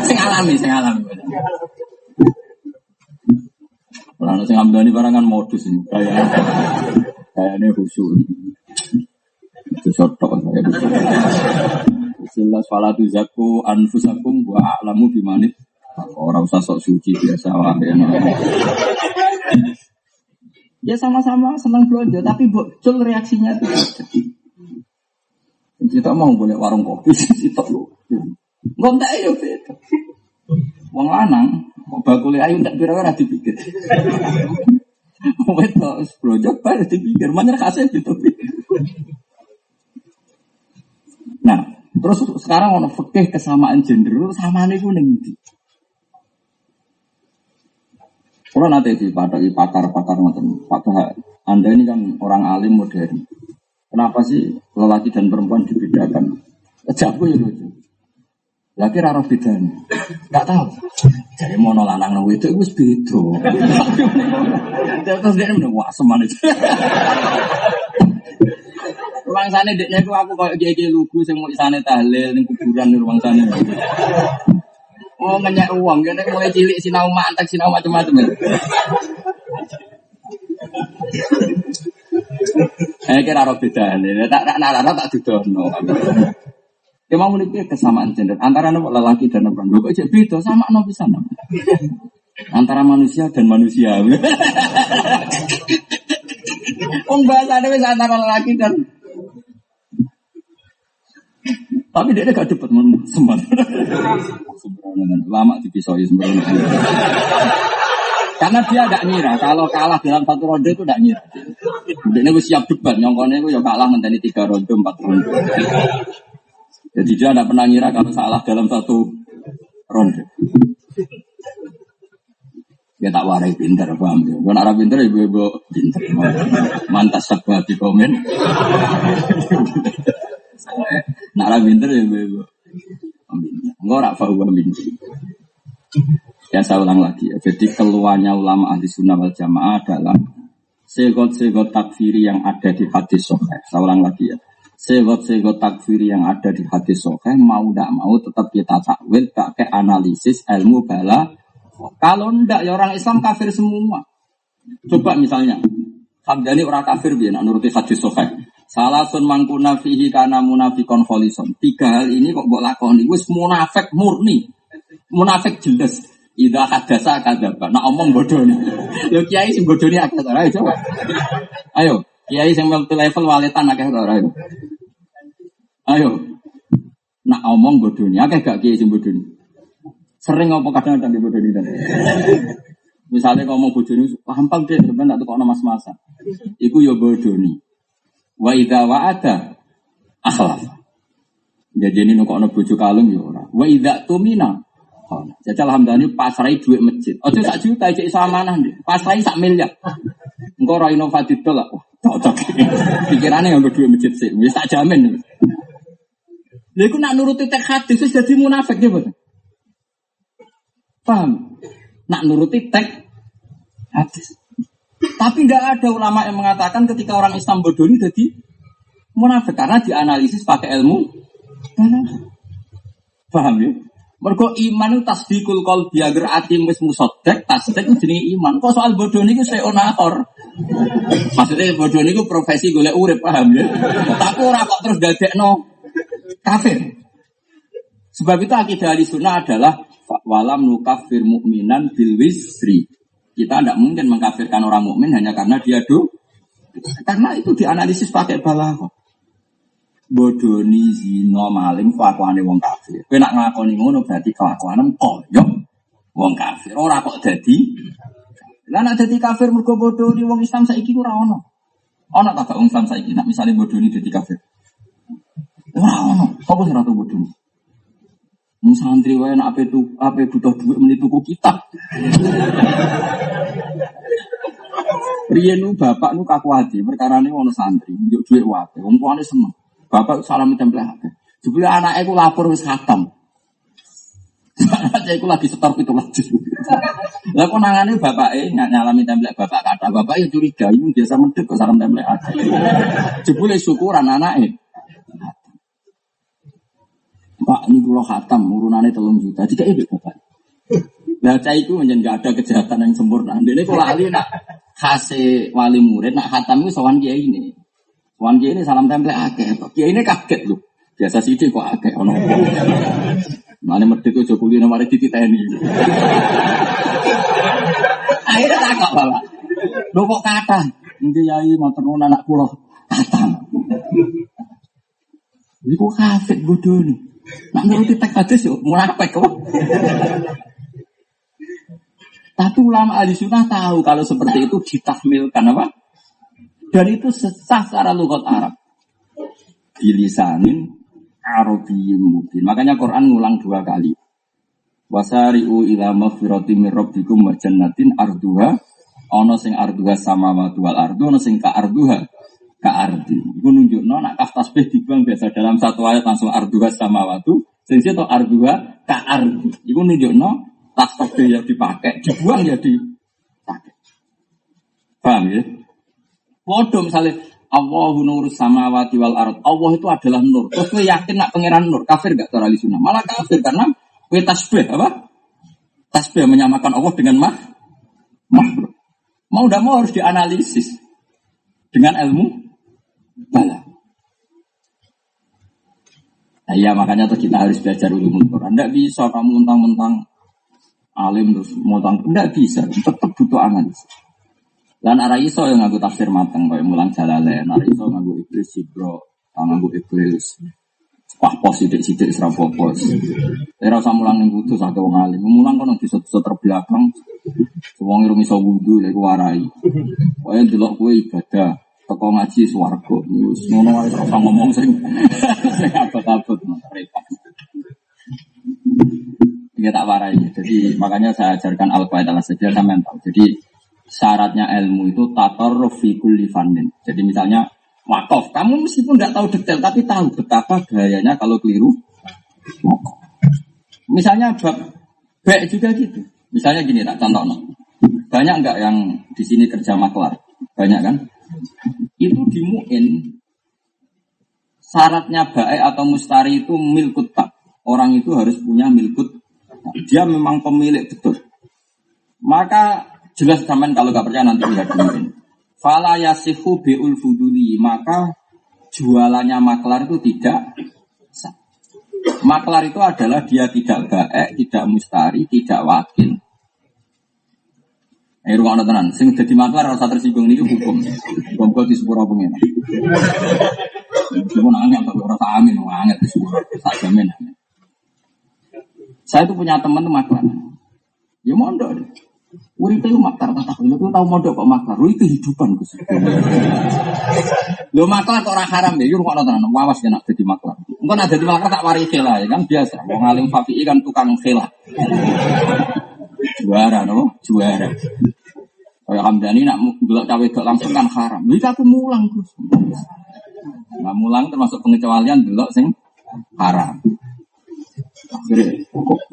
Sing alami, sing alami. Kalau sing ambil barang kan modus ini, kayak kayaknya khusyuk. Itu sotok saya. Jelas falatu zaku anfusakum wa a'lamu bimanit. Orang usah sok suci biasa wae. Ya sama-sama senang belanja, tapi bocil reaksinya itu. Kita mau boleh warung kopi, kita lu. Nggak ya beda. Wong lanang, bakule ayu tak pira ora dipikir. wedok brojok bar dipikir mana kasih gitu. Nah, terus sekarang ono fikih kesamaan gender sama nih gue nanti. Kalau nanti di pakar-pakar macam pakar, anda ini kan orang alim modern. Kenapa sih lelaki dan perempuan dibedakan? Jago ya lucu. Lagi raro bedanya. Gak tahu. Jadi mau lanang nang itu itu beda. Terus dia udah wah seman itu. Ruang sana deknya aku aku kayak gigi lugu sing mau sana tahlil ning kuburan ruang sana. Oh ngenyak uang, jadi mulai cilik sinau mantek sinau macam-macam. Eh kira roh beda nih, tak tak tak tak dudono. Mau menikah kesamaan gender antara lelaki dan perempuan. Kok cek beda sama no bisa Antara manusia dan manusia. Om bahasa ada antara lelaki dan tapi dia gak dapat semat. Sembrono lama dipisoi sembrono. Karena dia tidak ngira kalau kalah dalam satu ronde itu tidak ngira. Dia siap debat, nyongkone itu ya kalah menteni tiga ronde, empat ronde. Jadi dia tidak pernah ngira kalau salah dalam satu ronde. Ya tak warai pinter, paham ya. Kalau arah pinter, ibu-ibu pinter. Mantas sebuah di komen. Nah, arah pinter, ya ibu-ibu. Enggak rak fahuwa pinter. Ya saya ulang lagi ya. Jadi keluarnya ulama ahli sunnah wal jamaah adalah segot-segot takfiri yang ada di hadis soheh. Saya ulang lagi ya segot-segot takfir yang ada di hadis sokai mau tidak mau tetap kita takwil pakai analisis ilmu bala. Kalau ndak ya orang Islam kafir semua. Coba misalnya Hamdani orang kafir biar nuruti hadis sokai salah sun mangkuna fihi karena munafikon folison. Tiga hal ini kok buat lakoni wis munafik murni. Munafik jelas. Ida hadasa kadaba. Nak omong bodoh nih. Yo kiai sing bodoh nih agak coba. Ayo, kiai sing multi level waletan agak ora ayo. Ayo. Nak omong bodoh nih, agak gak kiai sing bodoh nih. Sering ngomong kadang-kadang di bodoh nih. Misalnya ngomong nih, paham deh, sebenarnya tuh kok mas-masa. Iku yo bodoh nih. Wa ida wa ada akhlaf. Jadi ini nukok bojo kalung yo ora. Wa ida tumina jadi alhamdulillah pasrai duit masjid. Ojo sak juta cek sama nanti. Pasrai sak miliar. Engkau ora inovatif lah. Wah, cocok. Pikirannya yang duit masjid sih. Wis tak jamin. Lha iku nak nuruti tek hadis wis dadi munafik ya, betul. Paham? Nak nuruti tek hadis. Tapi tidak ada ulama yang mengatakan ketika orang Islam bodoh ini jadi munafik karena dianalisis pakai ilmu. Paham ya? Mergo iman itu tasdikul qalbi agar ati wis musaddaq, tasdik jenenge iman. Kok soal bodoh niku saya onahor. Maksudnya bodoh niku profesi golek urip, paham ya? Tapi ora kok terus dadekno kafir. Sebab itu akidah ahli sunnah adalah walam nukafir mukminan bil wisri. Kita tidak mungkin mengkafirkan orang mukmin hanya karena dia do. Karena itu dianalisis pakai balaghah bodoni zina maling kelakuane wong kafir. Kowe nak nglakoni ngono berarti kelakuanem koyo wong kafir. Ora kok dadi Lah nak dadi kafir mergo bodoni wong Islam saiki ora ono. Tak wong Islam saiki nak misale bodoni dadi kafir. Ora ono. Apa sing ora bodoni? Mung santri wae nak ape tu ape butuh duit meni tuku kitab. Riyen bapak nu kaku perkara ini ono santri, njuk duit wae. Wong tuane seneng. Bapak salam tempel hati. Jebule anak aku lapor wis khatam. Aja aku lagi setor itu lagi. Lah kok nangane bapake nyalami templek bapak kata bapak ya curiga ini biasa medhek kok salam templek aja. Jebule syukuran anake. Pak ini kula khatam urunane telung juta. Jika ini bapak. Cah itu menjadi gak ada kejahatan yang sempurna. Ini kalau ahli nak kasih wali murid, nak khatam itu sowan dia ini. Wan kiai ini salam tempel akeh. Kiai ini kaget loh. Biasa sih kok akeh ono. Mana medhek kok Jokowi nomor dititeni. Akhirnya takok bapak. Lho kok kata? Nanti yai mau terus anak pulau kata. Iku kafir bodoh nih. Nak nuruti tek hadis yo munafik kok. Tapi ulama ahli sunnah tahu kalau seperti itu ditahmilkan apa? Dan itu sesah secara lugat Arab. Bilisanin Arabiyyin mubin. Makanya Quran ngulang dua kali. Wasari'u ila maghfirati min rabbikum arduha ana sing arduha sama wal ardu ana sing ka arduha ka ardi. Iku nunjukno nak kaf tasbih dibuang biasa dalam satu ayat langsung arduha sama watu. Sing situ arduha ka ardi. Iku nunjukno tas tasbih yang dipakai dibuang ya dipakai. Paham ya? Waduh misalnya Allahu nur samawati wal ard. Allah itu adalah nur. Terus gue yakin nak pangeran nur. Kafir gak cara sunnah? Malah kafir karena gue tasbih apa? Tasbih menyamakan Allah dengan mah makhluk. Mau tidak mau harus dianalisis dengan ilmu bala. Nah, iya makanya tuh kita harus belajar ilmu Quran. Tidak bisa kamu mentang-mentang alim terus mentang tidak bisa. Tetap butuh analisis. Dan arah iso yang ngaku tafsir mateng kayak mulang jalale, arah iso ngaku iblis sibro, ngaku iblis. Wah pos sidik sidik serap pos. Era usah mulang ning kudu sak wong alim. Mulang kono disut-disut terbelakang. Wong irung iso wudu lek warai. Wae delok kowe ibadah teko ngaji swarga. Wis ngono wae ngomong sing sing abot-abot repot. Iya tak warai. Jadi makanya saya ajarkan al-qaidah saja sampean tahu. Jadi syaratnya ilmu itu fannin. Jadi misalnya wakaf, kamu meskipun tidak tahu detail tapi tahu betapa gayanya kalau keliru. Misalnya bab baik juga gitu. Misalnya gini tak contoh no. Banyak enggak yang di sini kerja maklar? Banyak kan? Itu dimuin syaratnya baik atau mustari itu milkut tak. Orang itu harus punya milkut. Dia memang pemilik betul. Maka Jelas zaman kalau gak percaya nanti lihat mungkin. Fala yasihu bi'ul fuduli. Maka jualannya maklar itu tidak. Maklar itu adalah dia tidak baik, tidak mustari, tidak wakil. Eh, rumah tenan, sing jadi maklar rasa tersinggung ini hukum. Hukum di sepura pengen. Cuma nanya tapi rasa amin, angin di sepura, tak jamin. Saya itu punya teman maklar. Ya mondok. Urip itu makar tak tahu. Lu tahu modal kok makar. Lu kehidupan Gus. Lu makar kok orang haram ya. Yur kok tenan. Wawas ya nak jadi makar. Engko nak jadi makar tak wari khela ya kan biasa. Wong alim fafi'i kan tukang khela. Juara no, juara. Kayak Hamdani nak delok cawe dok langsung kan haram. Iki aku mulang Gus. Nah mulang termasuk pengecualian delok sing haram.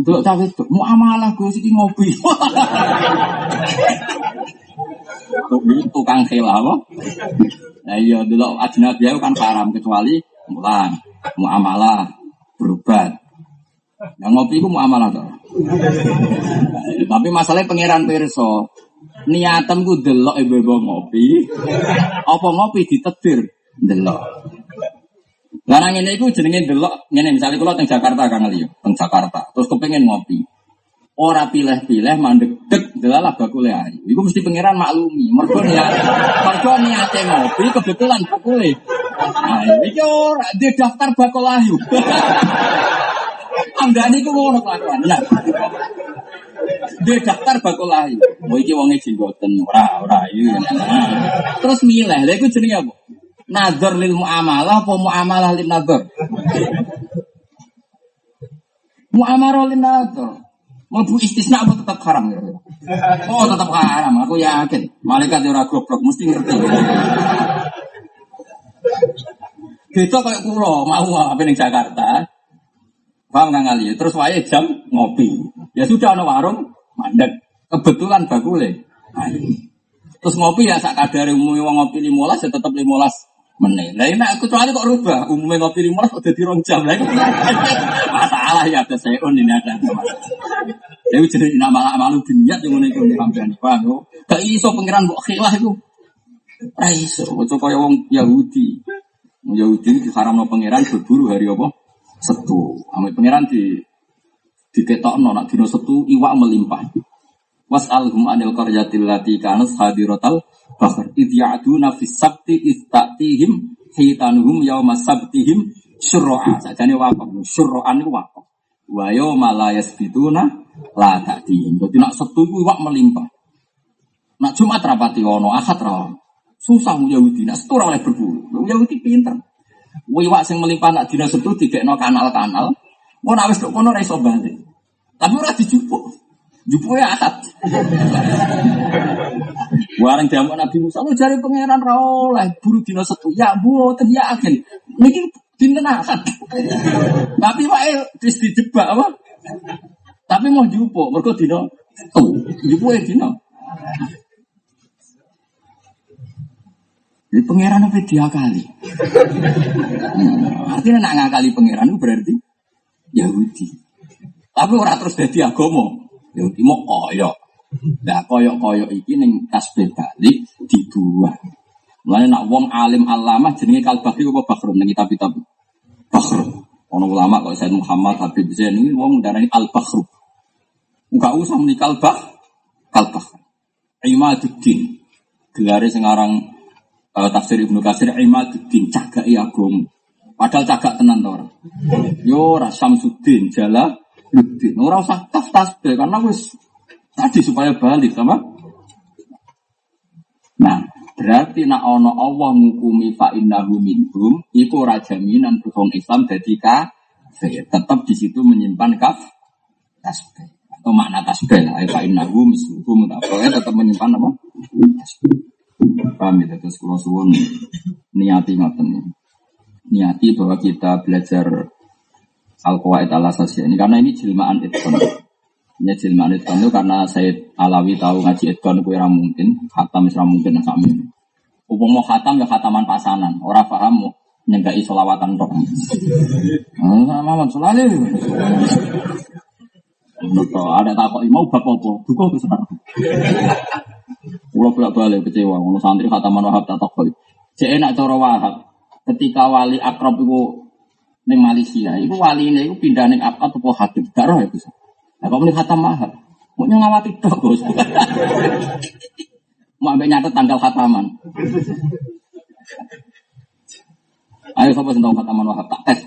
Delok cawe itu mau amalah gue sih ngopi. Tukang khila apa? Nah iya delok ajnabi kan haram kecuali mulang, mau amalah, berobat. Yang ngopi itu mau amalah tuh. Tapi masalahnya pangeran perso. Niatem ku delok ibu-ibu ngopi. Apa ngopi ditetir delok. Lah nang ngene iku jenenge delok ngene misalnya kula teng Jakarta Kang Ali, teng Jakarta. Terus kepengin ngopi. Ora pilih-pilih mandek dek delalah bakule ayu. Iku mesti pangeran maklumi. Mergo niat mergo niate ngopi kebetulan bakule. Nah, iki ora di daftar bakul ayu. Anggane iku ngono kelakuan. Nah. Di daftar bakul ayu. Mau iki wonge jenggoten ora ora ayu. Terus milih. Lha iku jenenge apa? Nazar lil muamalah apa muamalah lil nazar? Muamalah lil nazar. Mau istisna apa tetap haram ya? Oh tetap haram, aku yakin. Malaikat ora goblok mesti ngerti. Beda kayak kulo, mau apa ning Jakarta. Paham nggak ngali? Terus wae jam ngopi. Ya sudah ada warung mandek. Kebetulan bakule. Nah, terus ngopi ya sak kadare wong ngopi 15 ya tetap 15 Nah ini aku kecuali kok rubah, umumnya ngopi lima udah di rong jam lagi. Masalah ya ada saya ini ada. Tapi jadi nama malu dunia yang itu hampir nih pak. Gak iso pangeran buat khilah itu. Raiso, itu kaya wong Yahudi. Yahudi di haram pangeran berburu hari apa? Setu. Ambil pangeran di di ketok nak dino setu iwak melimpah. Was'alhum anil qaryatil lati kanat hadiratal bahr id ya'duna fis sabti id ta'tihim hitanuhum yauma sabtihim syurra'a. Sajane wakaf, syurra'an itu wakaf. Wayo malayas bituna la ta'dihim. Jadi nak Sabtu itu iwak melimpah. Nak Jumat rapati ono, Ahad ra. Susah Yahudi, nak Sabtu oleh berburu. Yahudi pinter. Iwak sing melimpah nak dina Sabtu digekno kanal-kanal. Mau nak wis kono ra iso balik. Tapi ora dijupuk. Jupuk ya Ahad. Warang jamu Nabi Musa, lu cari pangeran ra oleh buru dina Sabtu. Ya mboten ya agen. Niki dinten Ahad. Tapi wae wis dijebak apa? Tapi mau jupuk, mergo dina Sabtu. Jupuk ya dina. Jadi pangeran apa dia kali? Hmm, artinya nak ngakali pangeran itu berarti Yahudi. Tapi orang terus jadi agama. Yahudi mau koyok. Nah koyok-koyok ini neng tasbih balik dibuang. Mulane nak wong alim alama jenenge kalbakri apa bakhrun ning kitab-kitab. Bakhrun. Ono ulama kok Said Muhammad Habib Zain ini wong darani al bakhru. Enggak usah menikal bah kalbah. Imaduddin. Gelare sing aran uh, tafsir Ibnu Katsir Imaduddin cagak agama. Padahal cagak tenan to. Yo ora Samsuddin jala Luddin. Ora usah taf tasbih karena wis tadi supaya balik sama. Nah, berarti nak ono Allah ngukumi fa innahu minhum itu ora jaminan wong Islam dadi kafir. Tetap di situ menyimpan kaf tasbih atau makna tasbih lah. Fa innahu misluhum pokoknya tetap menyimpan apa? Tasbih. Paham ya, terus kalau suwun niati ngoten Niati bahwa kita belajar Al-Qawaid al Ini karena ini jilmaan Itqan. Ini jilmaan Itqan itu karena saya Alawi tahu ngaji Itqan itu yang mungkin, khatam itu mungkin sami. Mau khatam ya khataman pasanan, orang paham nyegai solawatan tok. Sama selalu. Betul, ada takut mau bab apa? Duka ke sana. Pulau bolak balik kecewa, ngono santri khataman wahab tak takut. Cek enak cara wahab. Ketika wali akrab itu neng Malaysia, itu wali ini itu pindah neng apa tuh Habib, gak roh itu. Nah, kamu khatam mahal, mau ngawati tok bos. Mau ambil nyatet tanggal khataman. Ayo sih tahu khataman wahab tak tes.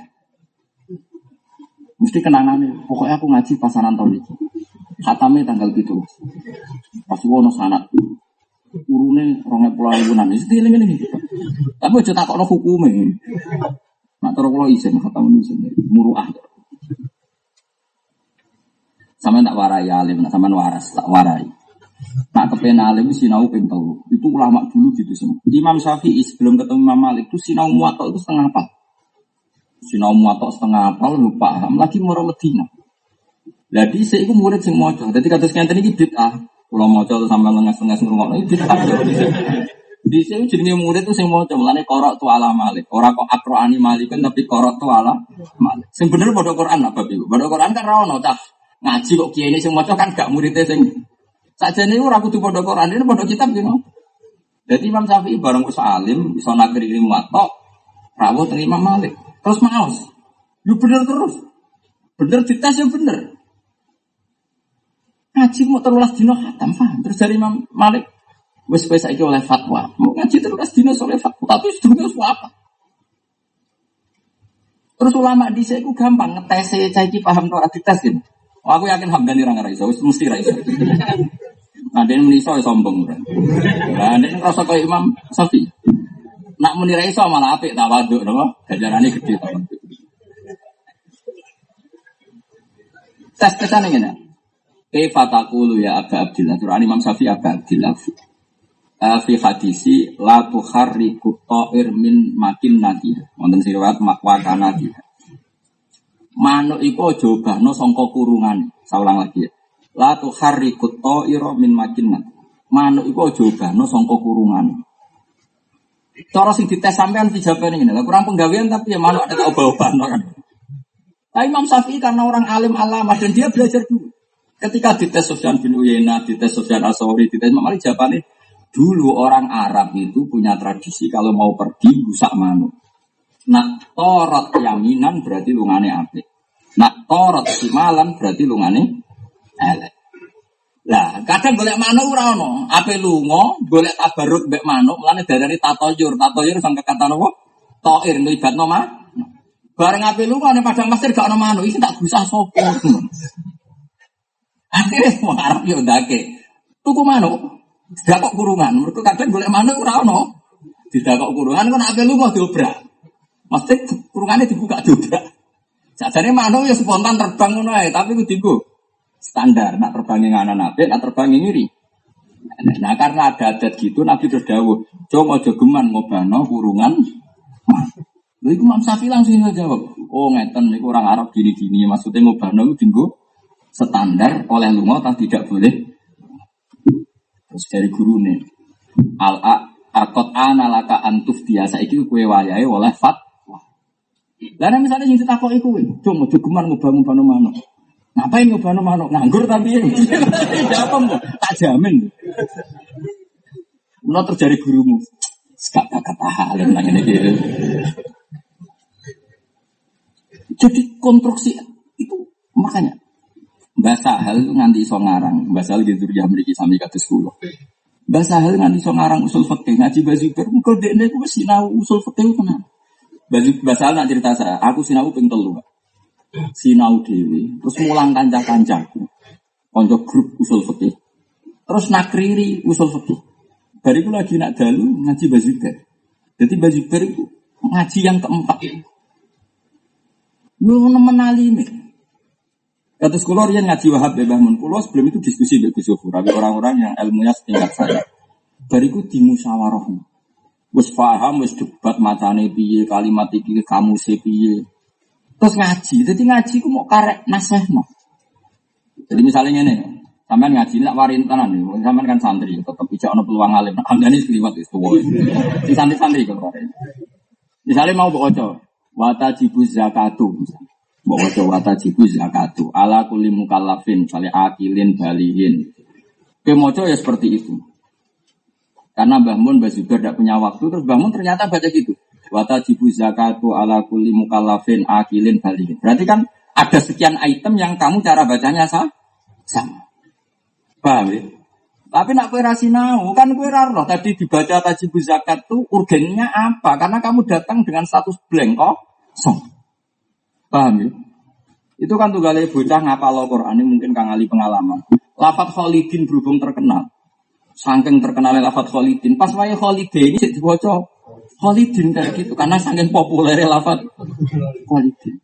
Mesti kenangan nih. Pokoknya aku ngaji pasaran tahun ini. Khatamnya tanggal gitu. Pas wono sanat. Urune rongnya pulau ibu nani. Mesti ini. Tapi tak kok hukumnya. Nak terus kalau izin khatam izin. Muruah. Sama tak warai alim, nak sama waras, tak warai. Nak kepen alim sinau pintu. Itu ulama dulu gitu semua. Imam Syafi'i sebelum ketemu Imam Malik itu sinau muatok itu setengah apa? Sinau muatok setengah apa lu paham lagi mau Medina. Jadi saya murid mojo. Jadi kata sekian tadi bid'ah. Kalau mojo tuh sampai lengas-lengas ngurungok itu bid'ah. Di sini jenenge murid tuh sing maca mulane korok tu ala malik. Ora kok akroani malikun tapi korok tu ala malik. Sing bener padha Quran apa Ibu? Padha Quran kan ra ono. Ngaji kok kiai ini sing maca kan gak muridnya sing Sakjane ora kudu padha Quran, ini padha kitab gitu. Jadi Imam Syafi'i bareng ku alim iso nakri ilmu atok rawuh teng Imam Malik. Terus maos. Lu bener terus. Bener dites ya bener. Ngaji mau terulas dino khatam, paham? Terus dari Imam Malik, wes wes saiki oleh fatwa. Mau ngaji terulas dino oleh fatwa, tapi sedurunge apa? Terus ulama di saya gampang ngetes saya cai paham tuh tes gitu. Oh, aku yakin Hamdani ra iso, wis mesti ra iso. Nah, dia meniso ya sombong. Nah, dia ngerasa kayak Imam Safi. Nak muni ra malah apik tawaduk napa? Gajarane gede tawaduk. Tes-tesan ngene. Kaifa taqulu ya Abu Abdillah? Quran Imam Syafi'i Abu Abdillah. Fi hadisi la tuharriku ta'ir min makin nadi. Wonten riwayat makwana dia. Manuk iku aja obahno sangka kurungan. Saulang lagi ya. La tuharriku ta'ira min makin nadi. Manuk iku aja obahno sangka kurungan. Cara sing dites sampean dijawabane ngene. Lah kurang penggawean tapi ya manuk ada obah-obahno kan. Tapi Imam Syafi'i karena orang alim alama dan dia belajar dulu. Ketika dites Sofyan bin Uyena, dites Sofyan Asori, dites Imam Malik jawabannya dulu orang Arab itu punya tradisi kalau mau pergi busak manuk. Nak torot yaminan berarti lungane apik. Nak torot simalan berarti lungane elek. Lah, kadang golek manuk ora ono. Ape lunga, golek tabaruk mbek manuk, mulane darani tatoyur. Tatoyur sampe kata nopo? Toir nglibatno manuk. Bareng api lu ada padang pasir gak ono manuk, iki tak gusah sopo. Akhirnya semua Arab yo ndake. Tuku manuk. Tidak kok kurungan. Mereka kadang golek manuk ora ono. Tidak kok kurungan kan api lu mau diobrak. Mesti kurungannya dibuka diobrak. Sajane manuk ya spontan terbang ngono tapi kudu standar. Nak terbang yang anak nak terbang yang ngiri. Nah karena ada adat gitu, Nabi terus dawuh, aja geman ngobano kurungan. Lha iku Imam Syafi'i langsung jawab, "Oh, ngeten niku orang Arab gini-gini, maksudnya ngobano itu tinggu standar oleh lunga tak tidak boleh." Terus dari guru nih, al akot analaka antuf biasa itu kue wayai oleh fat. Lalu misalnya yang ditakoki kowe, "Cung, aja geman ngobano manuk." Ngapain ngobano manuk? Nganggur tapi mau? Tak jamin. Menurut terjadi gurumu. Sekak kata hal yang ini. Jadi konstruksi itu makanya bahasa hal itu nganti iso ngarang, bahasa hal gitu ya memiliki sami kata sepuluh. Bahasa hal nganti iso ngarang usul fikih ngaji baju ber, engko dekne ku wis sinau usul fikih kenal. Bahasa hal nak cerita saya, aku sinau ping telu. Sinau dewi, terus mulang kanca-kancaku. Konco grup usul fikih. Terus nakriri usul fikih. Bariku lagi nak dalu ngaji baju ber. Jadi baju ber itu ngaji yang keempat. Lu menali nih. Kata sekolah yang ngaji wahab bebah mun pulau sebelum itu diskusi dengan Gus orang-orang yang ilmunya setingkat saya. Bariku dimusyawarah. Wes paham, wes debat matane piye, kalimat iki kamu piye. Terus ngaji, jadi ngaji ku mau karek nasehno. Jadi misalnya ini, sampean ngaji nak warin tenan nih, sampean kan santri, tetap bisa ono peluang alim. Hamdani sekeliwat itu, si santri-santri kalau Misalnya mau bocor, watajibu zakatu bahwa watajibu zakatu ala kulli mukallafin misalnya akilin balihin kemoco ya seperti itu karena Mbah Mun Mbah Zubair tidak punya waktu terus Mbah Mun ternyata baca gitu watajibu zakatu ala kulli mukallafin akilin balihin berarti kan ada sekian item yang kamu cara bacanya sah? sama paham ya? Tapi nak kue rasinau kan kue raro tadi dibaca tajibu zakat tuh urgennya apa? Karena kamu datang dengan status blank kok kosong. Paham ya? Itu kan tuh galih bocah ngapal Quran ini mungkin kang ali pengalaman. Lafat Khalidin berhubung terkenal. Sangking terkenalnya lafat Khalidin. Pas waya Khalidin ini jadi dibaca Khalidin kayak gitu. Karena sangking populernya lafat Khalidin.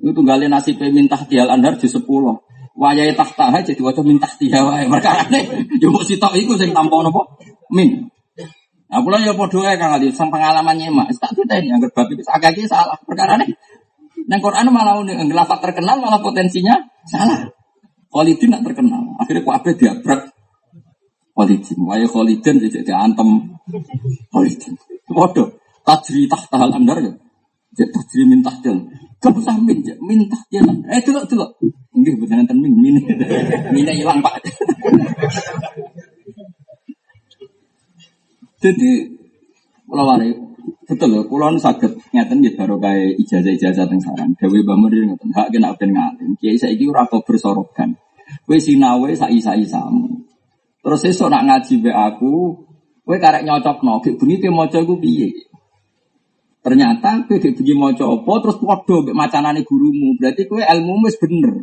Itu tuh galih nasib minta tial andar di sepuluh. Wayai tahta jadi wajah minta wae. Mereka aneh. Jumbo si tok iku sing tampon apa? Min. Nah, pulau ya podo ya kang Ali, sang pengalamannya mak, tak kita ini agar babi agak salah perkara Neng Quran malah unik, ngelafat terkenal malah potensinya salah. Khalidin nak terkenal, akhirnya ku abe diabrak Khalidin, waya Khalidin jadi antem Khalidin. Podo, tajri tahta andar ya, jadi tajri min tahtil. Kamu usah min, min. Eh dulu dulu, enggak benar min, min, minnya hilang pak. Jadi kalau betul loh, kalau sakit ngeten baru kayak ijazah ijazah tentang sarang. Dewi bamur ngeten hak kena ben ngalim. Kiai saya ini rako bersorokan. Kue sinawe sa isa isamu. Terus esok nak ngaji be aku, kue karek nyocok. Kek bunyi kue moco gue piye. Ternyata kue kek bunyi moco opo terus podo be macanane gurumu. Berarti kue ilmu mes bener.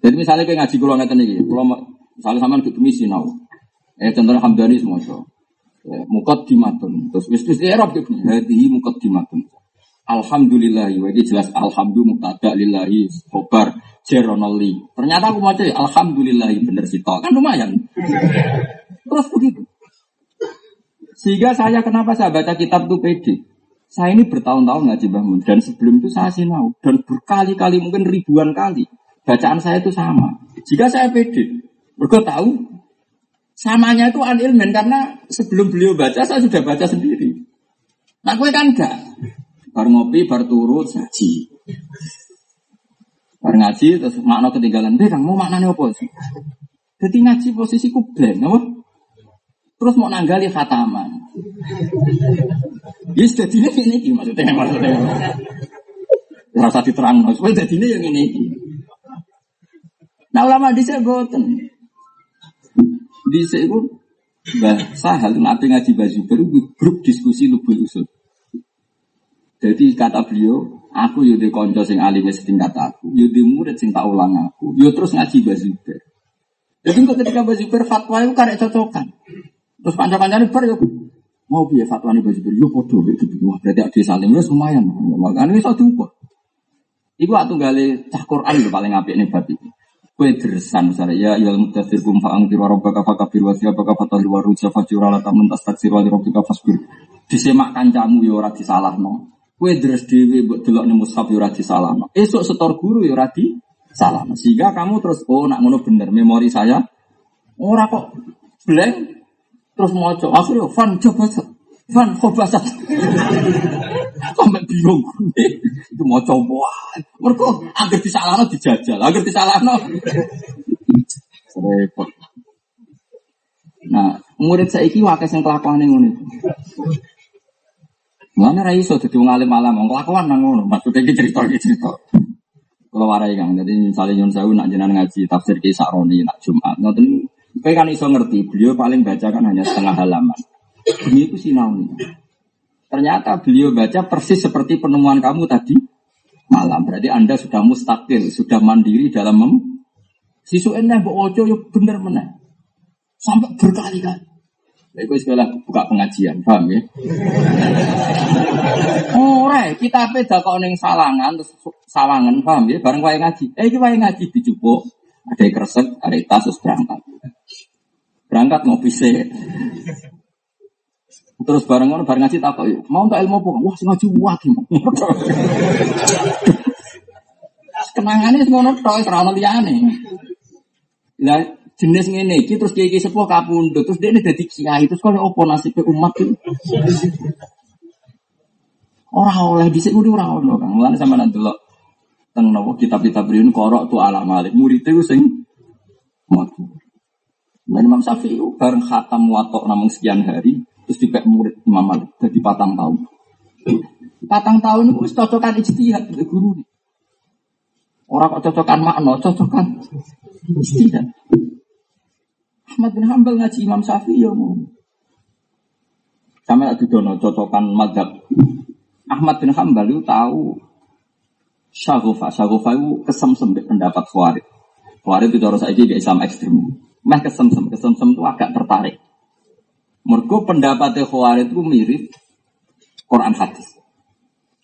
Jadi misalnya kue ngaji kulo ngeten iki, kulo misalnya sama kek bunyi sinau. Eh contohnya Hamdani semua Ya, mukat dimatun. Terus wis wis Arab gitu. Hadihi mukat dimatun. Alhamdulillah, wa ini jelas alhamdulillah muktada lillahi khobar jeronoli. Ternyata aku mau cari alhamdulillah bener sih kan lumayan. Terus begitu. Sehingga saya kenapa saya baca kitab itu pede. Saya ini bertahun-tahun ngaji bangun dan sebelum itu saya sinau dan berkali-kali mungkin ribuan kali bacaan saya itu sama. Jika saya pede, mereka tahu Samanya itu anilmen karena sebelum beliau baca saya sudah baca sendiri. Nah gue kan enggak. Bar ngopi, bar turut, ngaji. Bar ngaji, terus makna ketinggalan. Deh, mau maknanya apa sih? Jadi ngaji posisiku blank, apa? Terus mau nanggali khataman. Ya sudah ini ini maksudnya maksudnya. Rasa diterang, maksudnya jadi ini yang ini. Nah ulama di saya boten. Di itu Mbah Sahal nanti ngaji baju baru grup diskusi lubul usul. Jadi kata beliau, Aku yo di konco sing alim setingkat aku, yo di murid sing tak ulang aku, yo terus ngaji bazuber. Jadi kok ketika bazuber fatwa itu karek cocokan. Terus panjang-panjang bar yo mau biar fatwa ini bazuber, yo podo gitu. Wah berarti ada saling wes lumayan. Makanya wis diukur. Iku atuh gale cah Quran lho paling apik nih babi. Kue dersan misalnya ya ya mutasir kum faang tiro robbaka fakabir wa siyabaka fatal wa ruja fajura la tamun tastaksir wa rabbika fasbir. Disemak kancamu yo ora disalahno. Kue deres dewi buat delok nih mushaf yura di salah. Esok setor guru yura di salah. Sehingga kamu terus oh nak ngono bener memori saya. Ora kok blank terus coba akhirnya fan coba fan bahasa Sampai bingung itu mau coba. Mereka agar disalahno dijajal, agar disalahno. Repot. Nah, murid saya iki wakas yang kelakuan ngono. Mana rai so jadi ngalim malam, kelakuan nang ngono. Maksudnya kita cerita kita cerita. Kalau warai kang, jadi misalnya Yun Sewu nak jenengan ngaji tafsir kisah Roni nak Jumat, nanti Kayak kan iso ngerti, beliau paling baca kan hanya setengah halaman. Ini itu sinau Ternyata beliau baca persis seperti penemuan kamu tadi malam. Berarti Anda sudah mustakil, sudah mandiri dalam mem. Sisu enak, bu ojo yuk bener mana. Sampai berkali-kali. Itu sekolah buka pengajian, paham ya? Ora, kita beda kok neng salangan, terus sawangan, paham ya? Bareng wae ngaji. Eh, kita wae ngaji dijupuk. Ada yang kresek, ada yang tas, berangkat. Berangkat mau pisah. Terus bareng ngono bareng ngaji tak mau untuk ilmu apa? Wah, ngaji wae mau. Kenangannya ngono tok ora ono liyane. Jenis ngene iki terus kiai sepuh kapundhut terus dia dadi kiai terus kalau opo nasibnya umat itu ora oleh dhisik kudu ora ono Kang sama nanti delok teng napa kitab-kitab riyen korok tu ala malik murid itu sing matu dan Imam Syafi'i bareng khatam watok namung sekian hari terus dipek murid Imam Malik jadi patang tahun patang tahun itu cocokan ijtihad guru Orang kok cocokan makna, cocokan ijtihad. Ahmad bin Hambal ngaji Imam Syafi'i ya mau. Sama lagi dono cocokan madhab. Ahmad bin Hambal itu tahu syagofa. Syagofa itu kesemsem pendapat Khawarij. Khawarij itu cara saya di Islam ekstrim. Meh kesemsem, kesemsem itu agak tertarik. Mergo pendapatnya Khawarij itu mirip Quran hadis.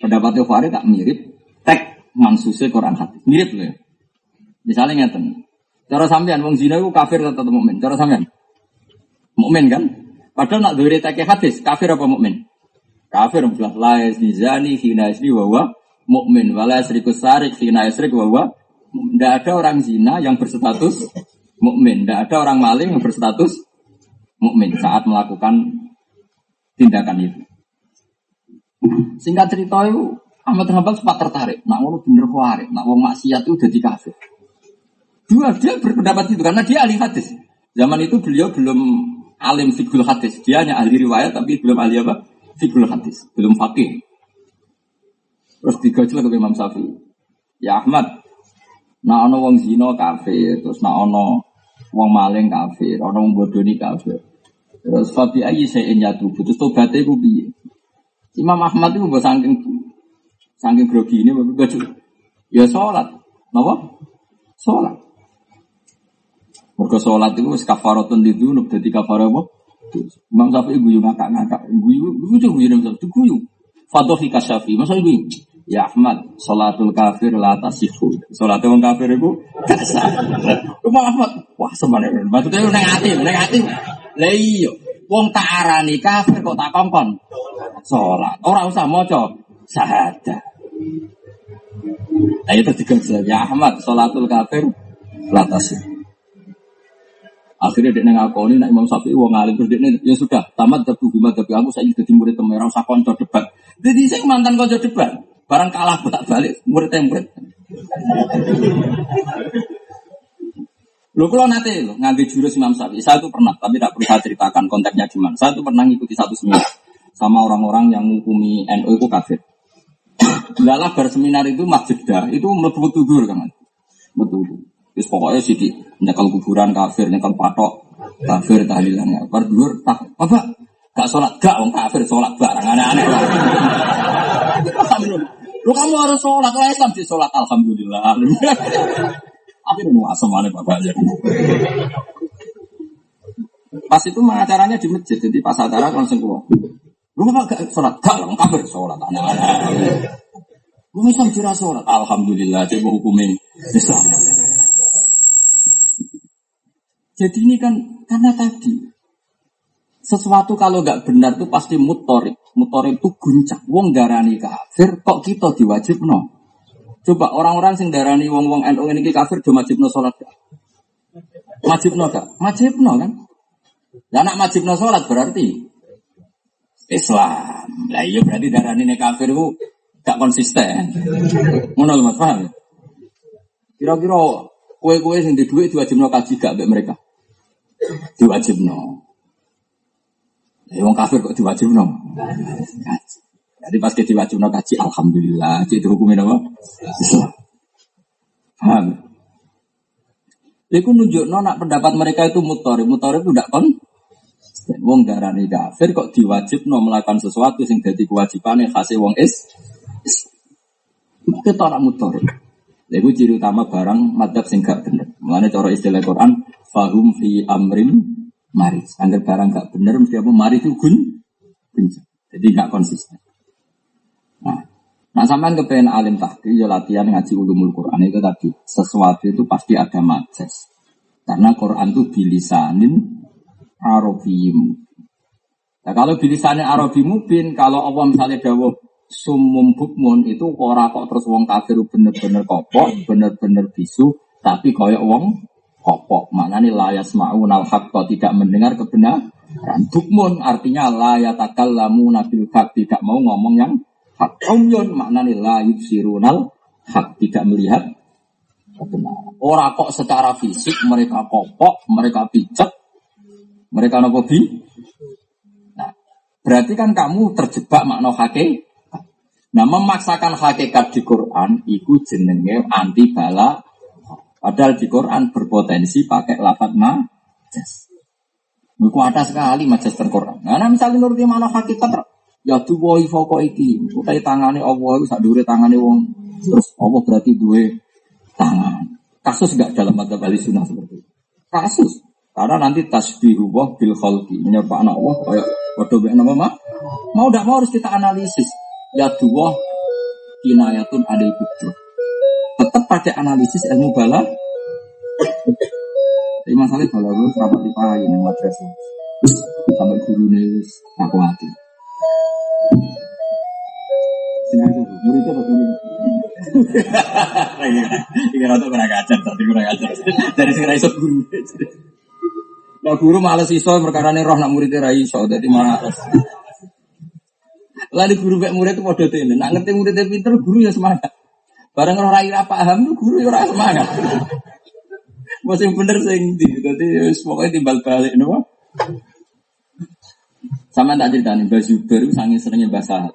Pendapatnya Khawarij tak mirip tek mansusnya Quran hadis. Mirip loh ya. Misalnya ngeten, Cara sampean wong zina itu kafir atau mukmin? Cara sampean? Mukmin kan? Padahal nak diri tak hadis, kafir apa mukmin? Kafir jelas la zani hina isni wa mukmin wala yasriku sarik hina yasrik wa Tidak ada orang zina yang berstatus mukmin, tidak ada orang maling yang berstatus mukmin saat melakukan tindakan itu. Singkat cerita itu Ahmad Hambal sempat tertarik. Nak ngono bener kuarik, nak wong maksiat itu jadi kafir. Dua dia berpendapat itu karena dia ahli hadis. Zaman itu beliau belum alim fikul hadis. Dia hanya ahli riwayat tapi belum ahli apa? Fikul hadis. Belum fakih. Terus digojol ke Imam Syafi'i. Ya Ahmad, nak ono wong zino kafir, terus nak ono wong maling kafir, ono wong bodoni kafir. Terus Fabi ayi saya nyatu, terus tobatnya gue piye. Imam Ahmad itu gue saking saking grogi ini, gue ya sholat, kenapa? Sholat. Mereka sholat itu kafaratun itu nuk jadi kafarah apa? Imam Syafi'i guyu ngakak-ngakak, guyu guyu guyu Imam Syafi'i guyu. Fadhofi kasyafi, masa guyu. Ya Ahmad, sholatul kafir la tasihu. Sholat wong kafir itu gak sah. Imam Ahmad, wah sebenarnya maksudnya neng ati, neng ati. Lah iya, wong tak arani kafir kok tak kongkon. Sholat, orang usah maca syahadat. Nah itu tiga ya Ahmad, sholatul kafir la tasihu. Akhirnya dia ngaku ini nak Imam Syafi'i wong alim terus dia ya sudah tamat tapi gimana tapi aku saya jadi murid temen usah debat. Jadi saya mantan konco debat. Barang kalah bolak balik murid murid. Lo kalau nanti lo ngambil jurus Imam Syafi'i, saya itu pernah, tapi tidak perlu saya ceritakan konteksnya gimana. Saya itu pernah ngikuti satu seminar sama orang-orang yang menghukumi NU itu kafir. Lalah berseminar itu masjid dah, itu betul betul kan, betul. Terus pokoknya sih di nyekal kuburan kafir, nyekal patok kafir tahlilannya. Bar dhuwur tak apa? Gak sholat gak wong kafir sholat barang aneh-aneh. Lu kamu harus sholat, orang Islam di sholat, alhamdulillah. Tapi nu mana bapak aja. Pas itu acaranya di masjid, jadi pas acara langsung keluar. Lu apa gak sholat? Gak, lu kafir sholat. Anak-anak. Lu Islam kira sholat. Alhamdulillah, coba hukumin Islam. Jadi ini kan karena tadi sesuatu kalau nggak benar tuh pasti mutorik. Mutorik itu guncak. Wong darani kafir, kok kita diwajib no? Coba orang-orang sing darani wong-wong NU ini kafir do wajib no sholat gak? Wajib no gak? Wajib no kan? Ya anak wajib no sholat berarti Islam. Lah iya berarti darani ini kafir itu gak konsisten. Ngono Mas paham? Kira-kira kue-kue sing di duit diwajib no kaji gak mereka? Diwajib no. Ya wong kafir kok diwajib no. Jadi pas kita diwajib no kaji, alhamdulillah. Itu hukumnya apa? Islam. Paham? Iku nunjuk nak pendapat mereka itu mutori, mutori itu tidak kon. Wong darani kafir kok diwajib no melakukan sesuatu sing jadi kewajiban yang khasnya wong is. is. Kita orang mutori. Iku ciri utama barang madhab sing gak bener. Mulanya cara istilah Quran, fahum fi amrim maris. Angger barang gak bener mesti apa mari itu gun Jadi gak konsisten. Nah, nah sampean kepengen alim tahki ya latihan ngaji ulumul Quran itu tadi. Sesuatu itu pasti ada majas. Karena Quran itu bilisanin arabiyim. Nah, kalau bilisanin arabi mubin, kalau Allah misalnya dawuh sumum bukmun itu ora kok terus wong kafir bener-bener kopok, bener-bener bisu, tapi koyok wong kopok. Mana nih layas maun al tidak mendengar kebenaran. Bukmun artinya layatakal lamu nabil tidak mau ngomong yang hak. Umyun makna nih layut sirunal hak tidak melihat kebenaran. Orang kok secara fisik mereka kopok, mereka pijat, mereka nopo bi. Nah, berarti kan kamu terjebak makna hakikat. Nah, memaksakan hakikat di Quran itu jenenge anti bala Padahal di Quran berpotensi pakai lapat majas. Kuat sekali majas terquran. Nah, misalnya nuruti mana hakikat ya boy foko iki. Utai tangane Allah itu dure tangane wong. Terus Allah berarti dua tangan. Kasus gak dalam mata bali sunnah seperti itu. Kasus. Karena nanti tasbihu wah bil khalqi. Anak Allah kayak waduh nama mah. Mau tidak mau harus kita analisis. Ya dua kinayatun ada ikut tetap pakai analisis ilmu bala. Tapi masalahnya bala gue serapat dipakai nih madrasah. Sampai guru nih aku hati. Sinar itu, muridnya atau guru? Ini rata kurang ajar, tapi kurang ajar. Dari sekarang iso guru. Nah guru malas iso perkara nih roh nak muridnya rai iso, jadi malas. Lalu guru kayak murid itu podo tuh nak ngerti muridnya pinter, guru ya semangat. Barang ora ira paham tuh guru ya ora semangat. Masih bener sing ndi. Dadi pokoknya timbal balik napa. Sama tak cerita nih, Mbak Zubair itu sangat seringnya bahasa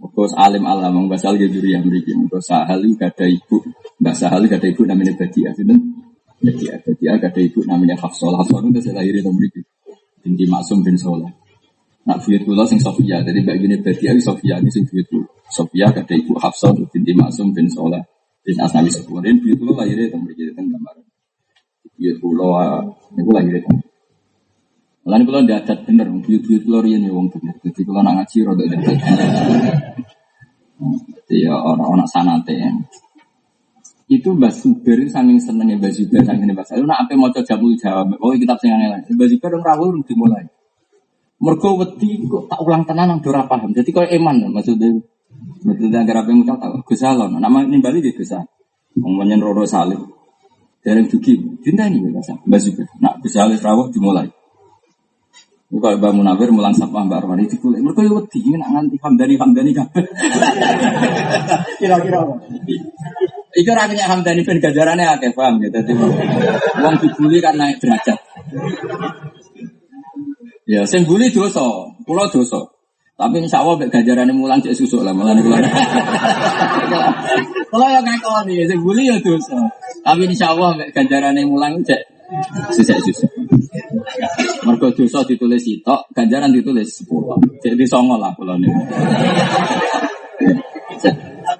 Bos alim alam, Mbak Sahal juri yang beri Mbak Sahal itu gak ada ibu, Mbak Sahal gak ada ibu namanya Badia, itu Badia, Badia gak ada ibu namanya Hafsol, Hafsol itu saya lahirin yang beri Binti Maksum bin Soleh. Nak buyut kula sing Sofia, jadi mbak gini Badia Sofia ini sing buyut kula. Sofia kata ibu Hafsah binti Maksum bin Soleh bin Asnawi Sebuarin buyut kula lahirnya itu mriki ten gambar. Buyut kula niku lahirnya ten. Lan kula ndak adat bener, buyut-buyut kula riyen ya wong bener. Jadi kula nak ngaji rada adat. Jadi ya orang-orang sanate ya. Itu Mbak Zubair saking senengnya Mbak Zubair saking Mbak Zubair. Nak apa mau jamu jawab. Oh kitab sing aneh Mbak Zubair dong rawuh dimulai. Mergo wedi kok tak ulang tenan nang ora paham. Jadi koyo eman maksudnya. Maksudnya agar apa yang tahu. Gus Alon, nama ini Bali di Gus Alon. Ngomongnya Roro Salim. Dari Duki, cinta ini. Mbak Zubair. Nak Gus Alon rawuh dimulai. Bukan Mbak Munawir mulang sapa Mbak Arwani itu kulit. Mereka yo wedi nak nganti hamdani hamdani kabeh. Kira-kira apa? Iku kenya hamdani ben ganjarane akeh paham ya dadi wong dibuli kan naik derajat. Ya, sing bully dosa, kula dosa. Tapi insya Allah mek ganjarane mulang cek susuk lah malah kula. Kula ya ngakoni, sing bully ya dosa. Tapi insya Allah mek ganjarane mulang cek susuk susuk. Mergo dosa ditulis sitok, ganjaran ditulis 10. Jadi songo lah kula niku.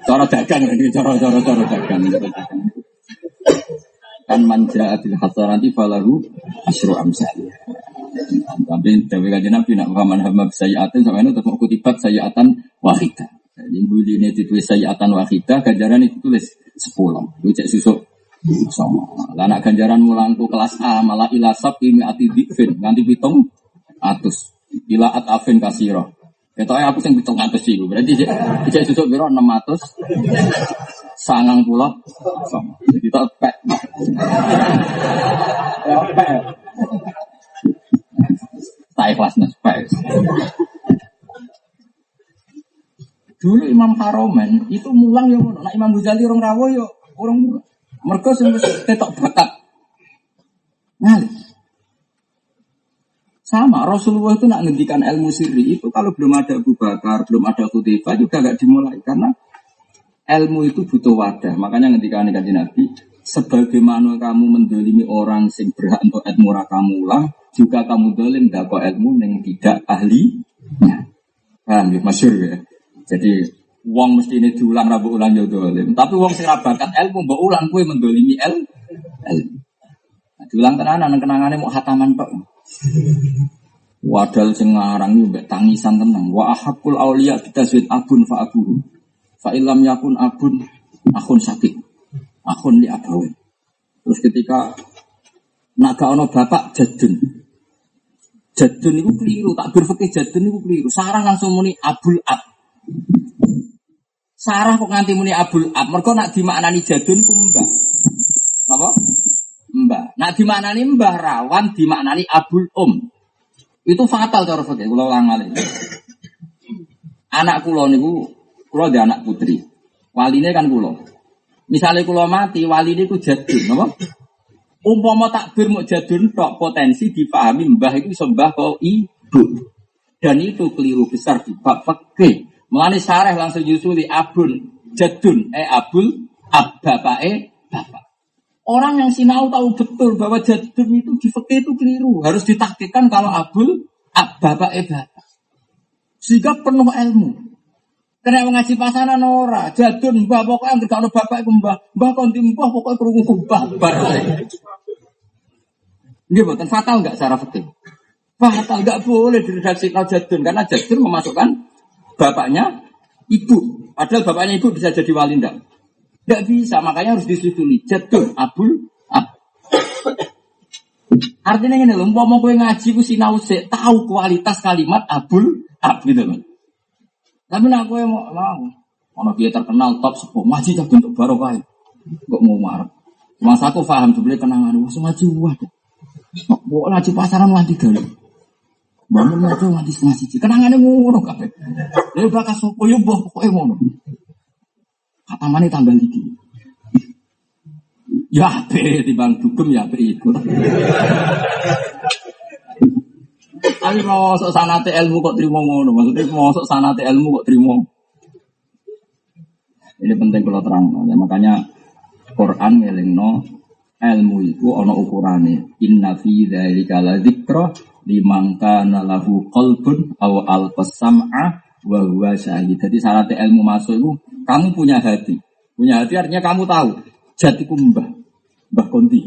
Cara dagang ini, cara cara dagang. Kan manja abil hasanati falahu asru amsalih. Tapi dari kajian Nabi nak paman hamba sayyatan sama itu tetap kutibat sayyatan wahidah. Jadi ini ditulis sayyatan wahidah, ganjaran itu tulis sepuluh. Itu cek susuk sama. Lah nak ganjaran mulangku kelas A malah ilasab ini ati dikfin nganti pitung atus. Ila at afin kasiro. Ketoknya aku sing pitung atus sih, berarti cek cek susuk biro enam atus sangang pulau sama. Jadi tak pek. Ya pek. Tak ikhlas. Dulu Imam Haromen itu mulang ya. Nah Imam Ghazali orang rawo yo orang mulang. Mereka sing ketok bakat. Ngalih. Sama Rasulullah itu nak ngendikan ilmu sirri itu kalau belum ada Abu Bakar, belum ada Khutifah juga gak dimulai karena ilmu itu butuh wadah. Makanya ngendikan kanjeng Nabi, sebagaimana kamu mendolimi orang sing berhak untuk ilmu kamu ulang, juga kamu dolim dako ilmu yang tidak ahli. Nah, paham ya, masyur ya. Jadi Wong mesti ini diulang rabu ulang yo dolim. Tapi wong sing bakat ilmu mbok ulang kue mendolimi el ilmu. Nah, diulang tenanan kenangannya mau hataman tok. Wadal sing ngarang tangisan tenang. Wa ahakul auliya bitaswid abun fa aburu. Fa ilam yakun abun akun sakit. Akun li abawe. Terus ketika naga ono bapak jadun. Jadun itu keliru, tak berfikir jadun itu keliru. Sarang langsung muni abul ab. Sarah kok nganti muni abul ab. Mereka nak dimaknani jadun ku mbah. Apa? Mbah. Nak dimaknani mbah rawan dimaknani abul um. Itu fatal cara fakir. Kalau ulang Anak kulo niku kulo dia anak putri. Waline kan kulo. Misalnya kulo mati, waline ku jadun, apa? Umpama takbir mau jadun tok potensi dipahami mbah itu sembah kau ibu. Dan itu keliru besar di bab. Melani sareh langsung nyusuli abun jadun eh abul ab bapak eh bapak. Orang yang sinau tahu betul bahwa jadun itu di itu keliru. Harus ditakdirkan kalau abul ab bapak eh bapak. Sehingga penuh ilmu. Karena mengaji pasaran ora, jadun mbah pokoknya kalau bapak itu mbah, mbah konti mbah pokoknya kerungu mbah bar. Ini buatan fatal nggak secara fakih? Fatal nggak boleh diredaksi jadun karena jadun memasukkan bapaknya ibu. Padahal bapaknya ibu bisa jadi wali ndak? Nggak bisa, makanya harus disetujui. Jadul, abul, ab. Artinya ini loh, mau gue ngaji gue sinau sih, tahu kualitas kalimat abul, ab gitu loh. Tapi nak gue mau mau, mau dia terkenal top sepuh, ngaji bentuk barokah. Kok mau marah? Mas aku paham sebenarnya kenangan, wah ngaji wah. Kok ngaji pasaran ngaji dulu. Bangun ngaji nganti setengah siji. Kenangannya ngono kabeh. Lha bakas sapa yo mbah pokoke ngono. Katamane tambah iki. Ya ape timbang dugem ya ape iku. Tapi mau sok sanate ilmu kok terima ngono. Maksudnya mau sok sanate ilmu kok terima. Ini penting kalau terang. Ya, makanya Quran ngelingno ilmu itu ono ukurane. Inna fi dzalika la dzikra liman kana lahu qalbun aw al-sam'a wa huwa syahid. Jadi syarat ilmu masuk itu kamu punya hati. Punya hati artinya kamu tahu jatiku mbah. Mbah Konti.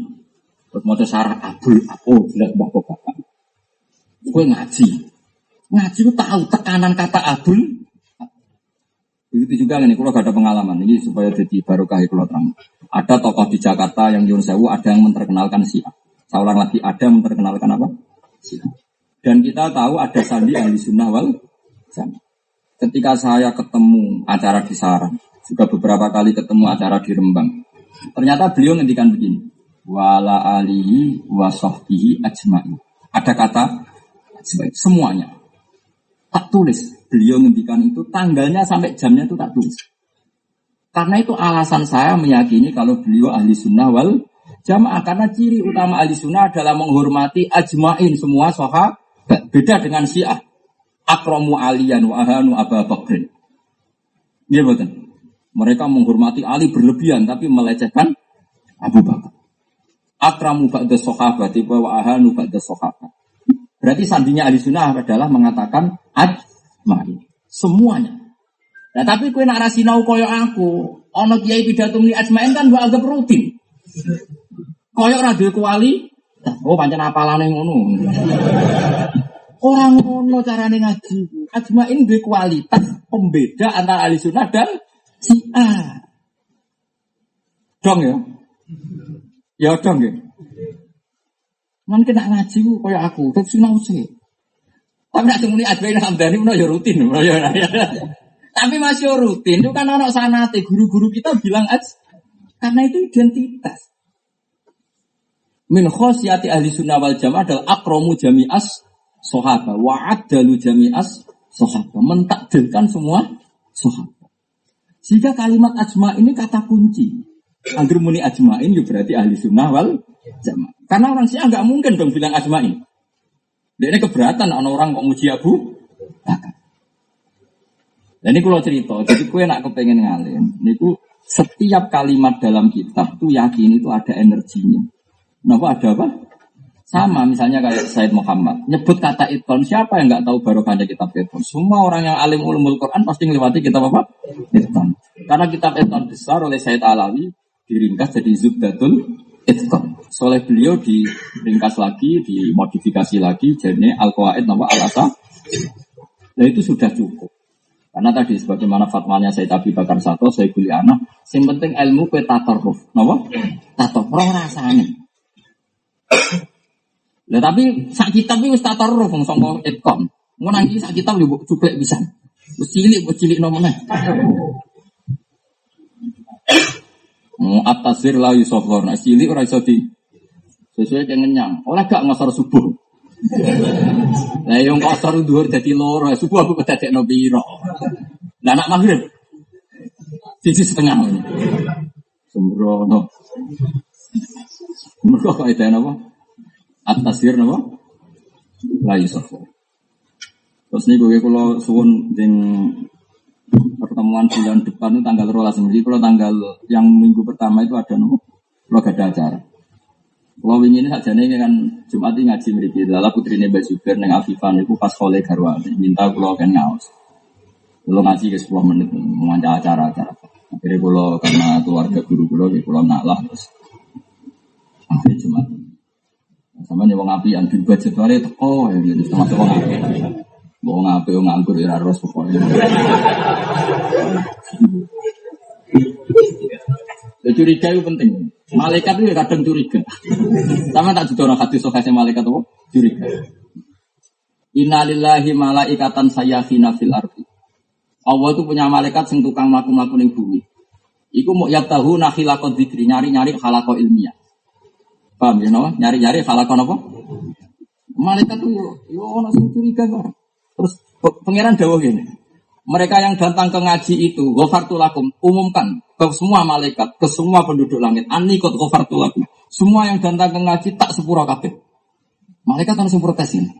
Buat mau sarah abul oh jelas mbah bapak. Gue ngaji. Ngaji itu tahu tekanan kata abul. Begitu juga nih, kalau gak ada pengalaman ini supaya jadi barokah kalau terang. Ada tokoh di Jakarta yang Yun Sewu, ada yang memperkenalkan Syiah. Saya ulang lagi, ada yang memperkenalkan apa? Dan kita tahu ada sandi ahli sunnah wal jamaah. Ketika saya ketemu acara di Sarang, juga beberapa kali ketemu acara di Rembang, ternyata beliau ngendikan begini, wala alihi wa sahbihi ajma'i. Ada kata semuanya. Tak tulis. Beliau ngendikan itu tanggalnya sampai jamnya itu tak tulis. Karena itu alasan saya meyakini kalau beliau ahli sunnah wal jamaah. Karena ciri utama ahli sunnah adalah menghormati ajmain semua soha Beda dengan syiah. Akromu alian wa ahanu Abu Bakrin. Iya betul. Mereka menghormati Ali berlebihan tapi melecehkan Abu Bakar. Akramu ba'da sahabat wa ahanu ba'da sahabat. Berarti sandinya ahli sunnah adalah mengatakan ajmain. Semuanya. Nah tapi kue nak rasinau koyo aku, ono kiai pidato muni ajmain kan gua anggap rutin. Koyo ora duwe kuali, oh pancen apalane ngono. Orang ngono carane ngaji. Ajmain duwe kualitas pembeda antara ahli sunnah dan si A. Dong ya? Ya dong ya. Man kena ngaji ku koyo aku, terus sinau sih. Tapi nak cuma ajmain hamdani menawa ya rutin, ya. Tapi masih rutin itu kan anak sanate guru-guru kita bilang aj karena itu identitas. Min khosyati ahli sunnah wal jamaah adalah akromu jami'as sohaba wa adalu jami'as sohaba mentakdirkan semua sohaba. Jika kalimat ajma ini kata kunci. Agar muni ajmain ya berarti ahli sunnah wal jamaah. Karena orang sih nggak mungkin dong bilang ajmain. Dia ini keberatan orang kok muji Abu Bakar. Dan ini kalau cerita, jadi kue nak kepengen ngalim, niku setiap kalimat dalam kitab tuh yakin itu ada energinya. Kenapa ada apa? Sama misalnya kayak Said Muhammad nyebut kata iton siapa yang nggak tahu barokahnya kitab iton? Semua orang yang alim ulumul Quran pasti melewati kitab apa? Iton. Karena kitab iton besar oleh Said Alawi diringkas jadi Zubdatul Iton. Soleh beliau diringkas lagi, dimodifikasi lagi jadi Al-Qawaid nama Al-Asa. Nah itu sudah cukup. Karena tadi sebagaimana fatwanya saya Abi Bakar Sato, saya kuliah anak, yang penting ilmu ke tatarruf. Napa? Tatarruf rasanya. Lah tapi sak kitab iki wis tatarruf wong sangka itqam. Ngono nang sak kitab yo cuplek bisa. Wis cilik wis cilik. Mu atasir la yusofor. Nah cilik ora iso di sesuai dengan nyang. Ora gak ngasar subuh. Lah yang kosor dhuwur dadi loro, subuh aku kedadekno piro. Lah anak maghrib. Sisi setengah. Sembrono. Mereka itu apa? Atasir apa? Lai sofu. Terus nih gue kalau suwun ding pertemuan bulan depan itu tanggal rolas jadi kalau tanggal yang minggu pertama itu ada nopo kalau gak ada acara kalau ini saja nih kan Jumat ini ngaji mereka Lalu putri Mbak Zubair neng Afifan itu pas kole garwa minta kalau kan ngaus. Kalau ngaji ke 10 menit mengajar acara-acara. Akhirnya kalau karena keluarga guru kalau ya kalau ngalah terus akhirnya Jumat. Sama nih wong api yang budget itu oh ya jadi termasuk wong api. Wong api wong nganggur ya harus pokoknya. Ya, curiga itu penting. Malaikat itu kadang curiga. Sama tak juga orang hadis sokasnya malaikat itu curiga. Innalillahi malaikatan sayyafina fil ardi. Allah itu punya malaikat sing tukang mlaku-mlaku ning bumi. Iku mau yak tahu nakhilakot dikri nyari-nyari halako ilmiah. Paham ya? Nyari-nyari halako apa? Malaikat itu yo sing curiga. Terus pangeran dawuh gini. Mereka yang datang ke ngaji itu, gofartulakum, umumkan ke semua malaikat, ke semua penduduk langit. Anikot gofartulakum. Semua yang datang ke ngaji tak sepura kabeh. Malaikat langsung protes ini.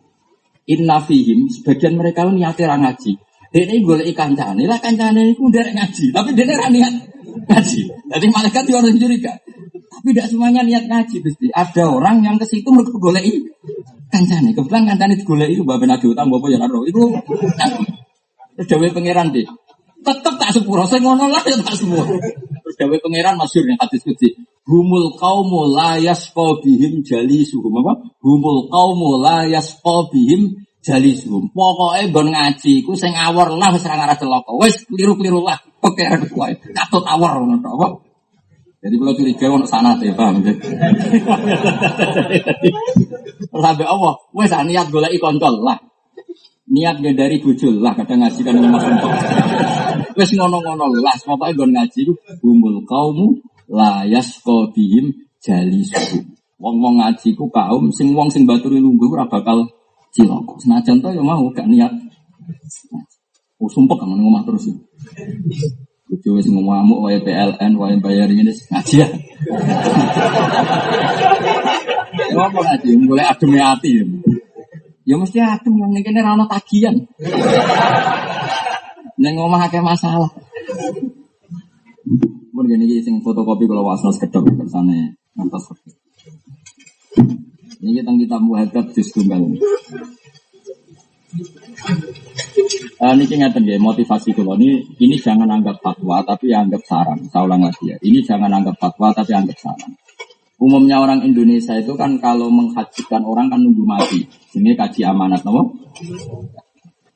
Inna fihim, sebagian mereka niatnya ngaji. Dia ini boleh ikan cane, lah kancane itu udah ngaji, tapi dia ini niat ngaji. Jadi malaikat itu orang curiga. Tapi tidak semuanya niat ngaji, pasti. Ada orang yang ke situ mereka golei kancane. Kebetulan kancane digolei itu bapak nabi utang bapak yang ada itu. Terus dawe pangeran deh. Tetep tak sepuro, saya ngono lah ya tak sepuro. Terus dawe pangeran masyur yang hadis kudsi. Humul kaumu la yasqa bihim jalisuhum apa? Humul kaumu la yasqa bihim jalisuhum. Pokoke nggon ngaji ku sing awor lah wis ora ngarah celaka. Wis kliru-kliru lah pangeran kuwi. Katut awor ngono apa? Jadi kalau curiga ono sana ya paham ya. Sampai Allah, wes niat golek koncol lah. Niat dari bujul lah kadang ngaji kan mas untuk wes ngono-ngono lah pokoke gon ngaji humul kaumu layas kodihim jali suhu wong-wong ngaji ku kaum sing wong sing baturi lungguh ora bakal cilok senajan to ya mau gak niat. Oh sumpah kan ngomong terus Kudu wis ngomong wae PLN wae bayar ini ngaji ya. Ngomong ngaji mulai adem hati. Ya mesti adem yang ini rano tagihan. Neng omah akeh masalah. Mun gini sing fotokopi kalau wasno sekedok kersane ngantos. Ini kita kita muhadab jus tunggal. Uh, ini ngeten ya motivasi kula ini ini jangan anggap fatwa tapi anggap saran. Saya ulang lagi ya. Ini jangan anggap fatwa tapi anggap saran. Umumnya orang Indonesia itu kan kalau menghajikan orang kan nunggu mati. Ini kaji amanat nopo.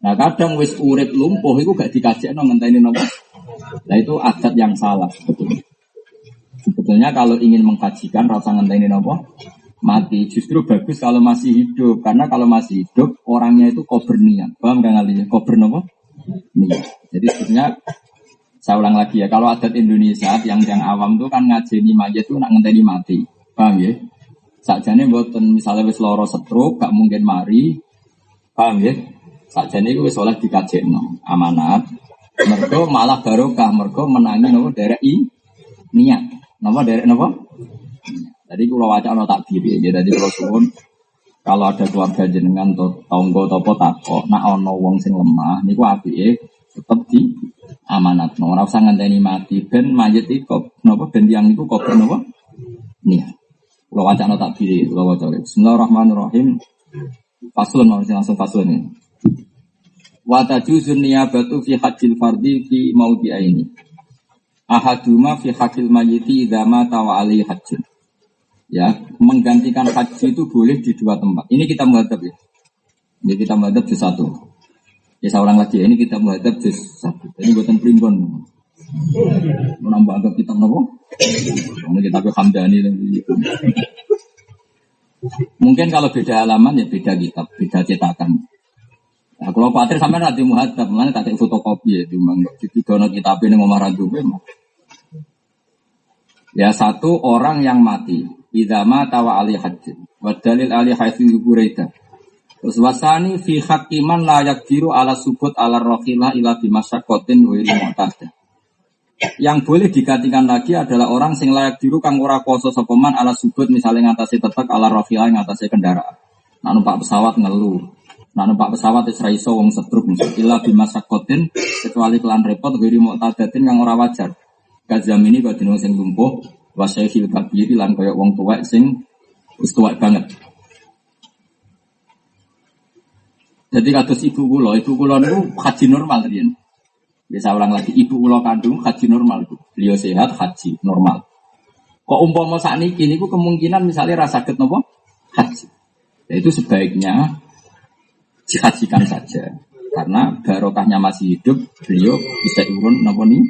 Nah kadang wis urip lumpuh itu gak dikaji no ngenteni nopo. Nah itu adat yang salah sebetulnya. Sebetulnya kalau ingin mengkajikan rasa ngenteni nopo mati. Justru bagus kalau masih hidup karena kalau masih hidup orangnya itu kober niat. Paham kan kali Kober nopo? Niat. Jadi sebenarnya saya ulang lagi ya, kalau adat Indonesia yang yang awam tuh kan ngajeni mayat tuh nak ngenteni mati. Paham ya? Sakjane buatan misalnya wis loro stroke gak mungkin mari. Paham ya? Sakjane iku wis oleh dikajekno amanat. Mergo malah barokah, mergo menangi nopo derek i niat. Napa derek napa? Jadi kalau wacana tak diri, ya. jadi kalau suwun kalau ada keluarga jenengan atau tonggo atau potako, nak ono wong sing lemah, niku api tetap di amanat. No, ora usah ngenteni mati ben mayit iku napa ben yang iku kok napa? Nih. Kalau wacana tak diri, kalau wacana. Bismillahirrahmanirrahim. Faslun langsung faslun ini. Wa tajuzun niyabatu fi hajjil fardi fi maudi aini. Ahaduma fi hakil mayiti idza mata wa alaihi hajjun ya menggantikan haji itu boleh di dua tempat. Ini kita menghadap ya. Ini kita menghadap di satu. Ya ulang lagi ya, ini kita menghadap di satu. Ini buatan primbon. Menambah agak kita nopo. Ini kita ke Hamdani Mungkin kalau beda halaman ya beda kitab, beda cetakan. Nah, kalau Patri sampai nanti muhadab, mana tak fotokopi ya, cuma di dono kitab ini ngomong memang. Ya satu orang yang mati, idama tawa ali hajjin. Wa dalil ali haitsu Buraida. Terus wasani fi hakiman layak biru ala subut ala rohila ila bimasyakotin wa mu'tadah. Yang boleh digantikan lagi adalah orang sing layak biru kang ora kuasa sopeman ala subut misalnya ngatasi tetek ala rohila ngatasi kendaraan. Nah numpak pesawat ngeluh. Nah numpak pesawat wis ra iso wong setruk ila bimasyakotin kecuali kelan repot wa mu'tadatin yang ora wajar. Kazam ini badhe sing lumpuh wasyaikhil kabiri lan kaya wong tuwek sing wis banget. Jadi kados ibu kula, ibu kula niku haji normal riyen. Bisa ulang lagi, ibu kula kandung haji normal itu. Beliau sehat haji normal. Kok umpama saat ini niku kemungkinan misalnya rasa sakit nopo haji. Ya itu sebaiknya dihajikan saja. Karena barokahnya masih hidup, beliau bisa urun nopo nih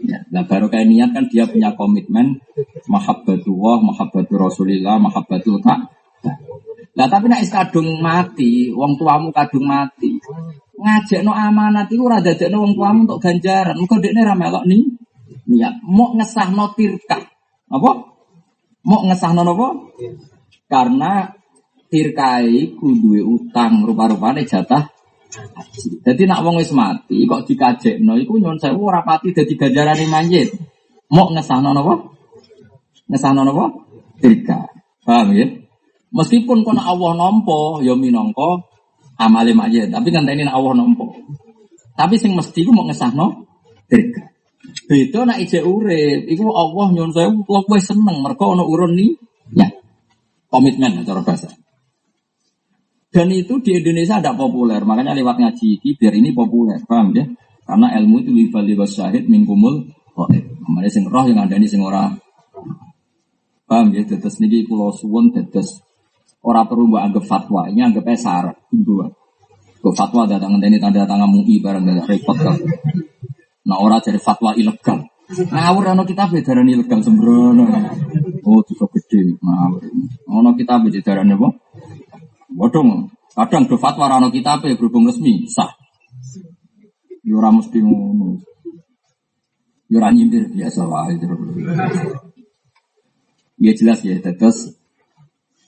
Ya, nah baru kayak niat kan dia punya komitmen mahabbatullah, mahabbatul Rasulillah, mahabbatul tak. Nah tapi nak kadung mati, wong tuamu kadung mati. Ngajak no amanat itu rada no wong tuamu untuk ganjaran. Muka dekne ra melok nih niat. Mau ngesah no tirka. Apa? Mau ngesah no apa? Karena tirkai kudu utang rupa-rupanya jatah jadi nak wong wis mati kok dikajekno iku nyuwun sewu ora pati dadi ganjarane manjit. Mok ngesahno napa? Ngesahno napa? Tiga. Paham ya? Meskipun kono Allah nampa ya minangka amale manjit, tapi ngenteni nek Allah nampa. Tapi sing mesti ku mok ngesahno tiga. Beda nak ije urip, iku Allah nyuwun sewu kowe seneng mergo ana urun ni ya. Komitmen cara bahasa. Dan itu di Indonesia tidak populer, makanya lewat ngaji ini biar ini populer, paham ya? Karena ilmu itu libal libas syahid mingkumul khair. Kemarin sing roh yang ada ini sing ora. Paham ya? Tetes niki pulau suwon tetes ora perlu mbak anggap fatwa, ini syarat himbauan. Kok fatwa datang ini tanda tangan MUI barang gak repot kan. Nah ora jadi fatwa ilegal. Ngawur ono kita beda ilegal sembrono. Oh, itu gede. Ono kita beda apa? Bodong, kadang do fatwa rano berhubung resmi sah. Yura ya mesti ngono. Yura ya nyindir biasa wae. Ya jelas ya, terus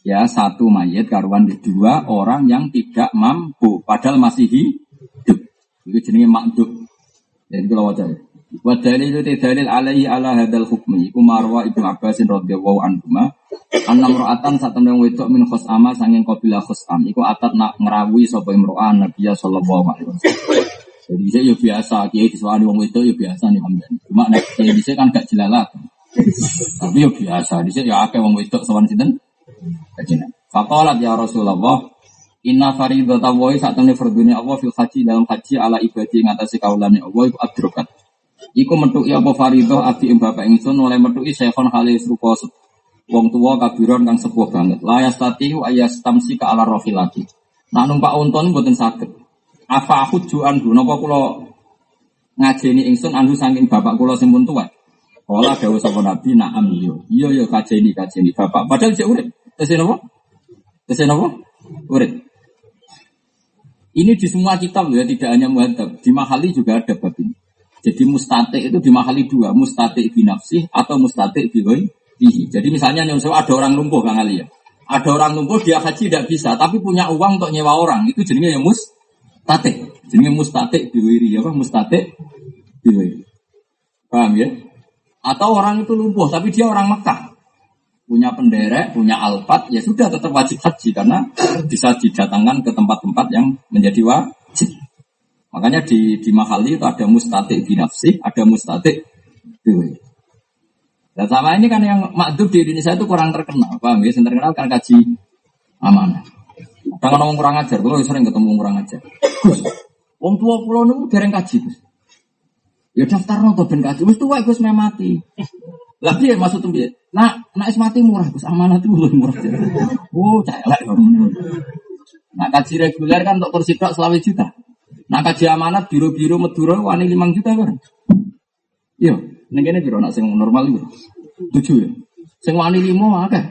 ya satu mayat karuan di dua orang yang tidak mampu padahal masih hidup. Itu jenenge makduk. Jadi kalau wajah Wa dalilu te dalil alaihi ala hadal hukmi iku marwa Ibnu Abbas radhiyallahu anhu anna mra'atan satemene wedok min khusama sanging qabila khusam iku atat nak ngrawuhi sapa imro'an Nabi sallallahu alaihi wasallam. Jadi saya ya biasa, kiai diswani wong wedok ya biasa nih hamdan. Cuma nek kiai dhisik kan gak jelalat. Tapi ya biasa, dhisik ya akeh wong wedok sowan sinten? Kajian. Faqalat ya Rasulullah, Inna faridata wa saat temne fardune Allah fil haji dalam haji ala ibadi ngatasi kaulane Allah iku adrokat. Iku metuki apa faridah abi ing bapak ingsun oleh metuki syekhon halis rupa wong tua kabiron kang sepuh banget. La yastati ayas tamsi ka ala rohilati. Nak numpak unta niku mboten saged. Apa aku juan du napa kula ngajeni ingsun andu saking bapak kula sing pun tuwa. Kala dawuh sapa Nabi na'am iya. Iya ya kajeni kajeni bapak. Padahal cek urip. Tesih napa? Tesih napa? Urip. Ini di semua kitab ya, tidak hanya muhadzab. Di mahali juga ada bab ini. Jadi mustate itu di mahali dua, mustate binafsi atau mustate bihi. Jadi misalnya yang ada orang lumpuh Kang Ali ya. Ada orang lumpuh dia haji tidak bisa, tapi punya uang untuk nyewa orang. Itu jadinya yang mustate. Jadinya mustate biwiri apa? Mustate biwiri. Paham ya? Atau orang itu lumpuh, tapi dia orang Mekah punya penderek, punya alpat, ya sudah tetap wajib haji karena bisa didatangkan ke tempat-tempat yang menjadi wajib. Makanya di di mahali itu ada mustatik binafsi, ada mustatik biwi. Dan sama ini kan yang makdub di Indonesia itu kurang terkenal, paham ya? Yang terkenal kan kaji amanah. Kadang ngomong kurang ajar, kalau sering ketemu kurang ajar. Wong tua pulau itu dereng kaji, Gus. Ya daftar nonton ben kaji, wis tua Gus mati. Lah piye maksud piye? Nak nak es mati murah, Gus. Amanah itu lebih murah. Oh, celek kok. Nak kaji reguler kan untuk kursi tok selawe juta. Nak kaji amanat biru-biru Madura wani 5 juta kan. Iya, ning kene piro nak sing normal iku? 7 ya. Sing wani 5 akeh.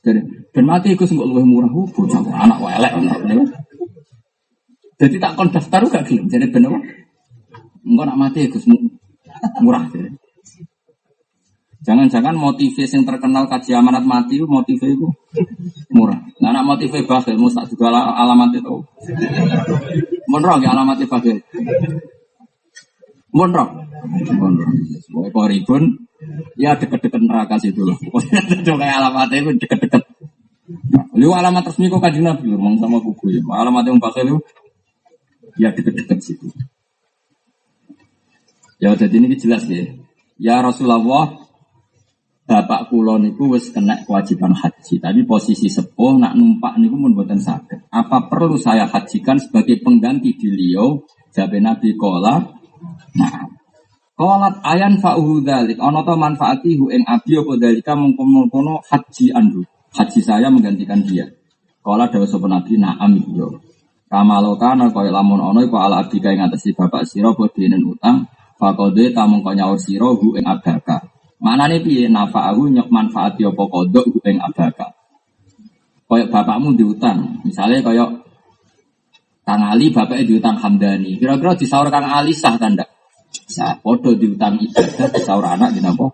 Jadi, ben mati Gus kok luwih murah. Oh, bocah anak welek Jadi tak kon daftar gak gelem. Jadi ben apa? Engko nak mati Gus murah. Jangan-jangan motivasi yang terkenal kaji amanat mati itu motivasi itu murah. Nah, anak motivasi bagus, mau tak juga alamat itu. Monro ya alamat bagus. Monro, monro. Mau ribun, ya deket-deket neraka situ loh. Coba alamatnya itu deket-deket. Lu alamat resmi kok kaji nabi, ngomong sama kuku ya. Alamat yang pakai itu, ya deket-deket situ. Ya jadi ini jelas ya. Ya Rasulullah, bapak kulo niku wis kena kewajiban haji. Tapi posisi sepuh nak numpak niku mun boten sakit. Apa perlu saya hajikan sebagai pengganti di Leo? Jabe Nabi kola. Nah, kolat ayan fa'uhu dalik. Ono to manfaatihu ing abi apa dalika mengkono haji andu. Haji saya menggantikan dia. Kola dawa sapa Nabi na'am yo. Kamalo kana kaya lamun ono iku ala abdi ing ngatasi bapak sira bodenen utang. Fakode tamung kaya sira hu ing abdaka. Mana nih piye nafa'ahu nyok manfaat apa kodok ing abaka. Koyok bapakmu diutang, misalnya koyok Kang Ali bapaknya diutang Hamdani. Kira-kira disaur Kang Ali sah ndak? Sah. Podo diutang ibadah disaur anak di napa?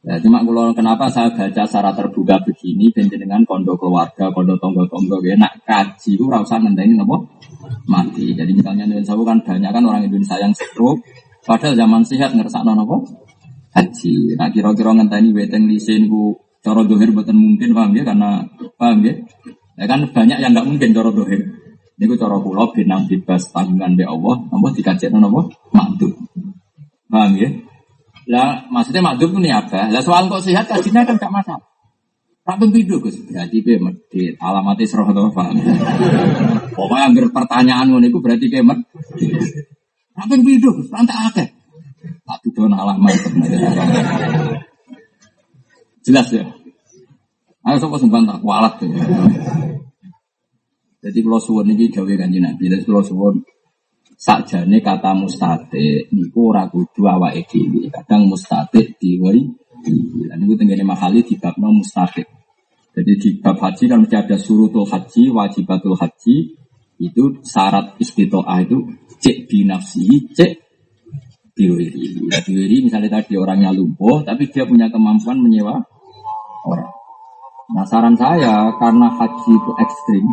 Ya, cuma kalau kenapa saya baca secara terbuka begini, dengan kondo keluarga, kondo tonggo-tonggo, ya nak kaji itu rasa ngenteni nopo mati. Jadi misalnya Indonesia kan banyak kan orang Indonesia yang stroke, padahal zaman sehat ngerasa nopo haji. Nah kira-kira ngenteni weteng lisin ku cara dohir buatan mungkin paham ya karena paham ya. Ya kan banyak yang nggak mungkin cara dohir. Ini ku cara pulau binang bebas tanggungan be Allah, apa dikajet apa makdum. Paham ya? Lah maksudnya makdum ini apa? Lah soal kok sehat kajinya kan gak masalah. Tak pembidu Gus, berarti be medit, alamatnya serah atau paham. Pokoknya ambil pertanyaan itu berarti be medit. Tak pembidu Gus, tak akeh. Tak tuduh alamat. Jelas ya. Ayo sapa sumban tak kualat ya. Jadi kalau suwun ini gawe kanji Nabi, jadi kalau suwun sakjane kata mustate niku ora kudu awake dhewe. Kadang mustate diwei lan niku tengene mahali di bab mustate. Jadi di bab haji kan mesti ada surutul haji, wajibatul haji, itu syarat istitoah itu cek binafsi, cek diwiri. Nah, diwiri misalnya tadi orangnya lumpuh, tapi dia punya kemampuan menyewa orang. Nah saran saya karena haji itu ekstrim,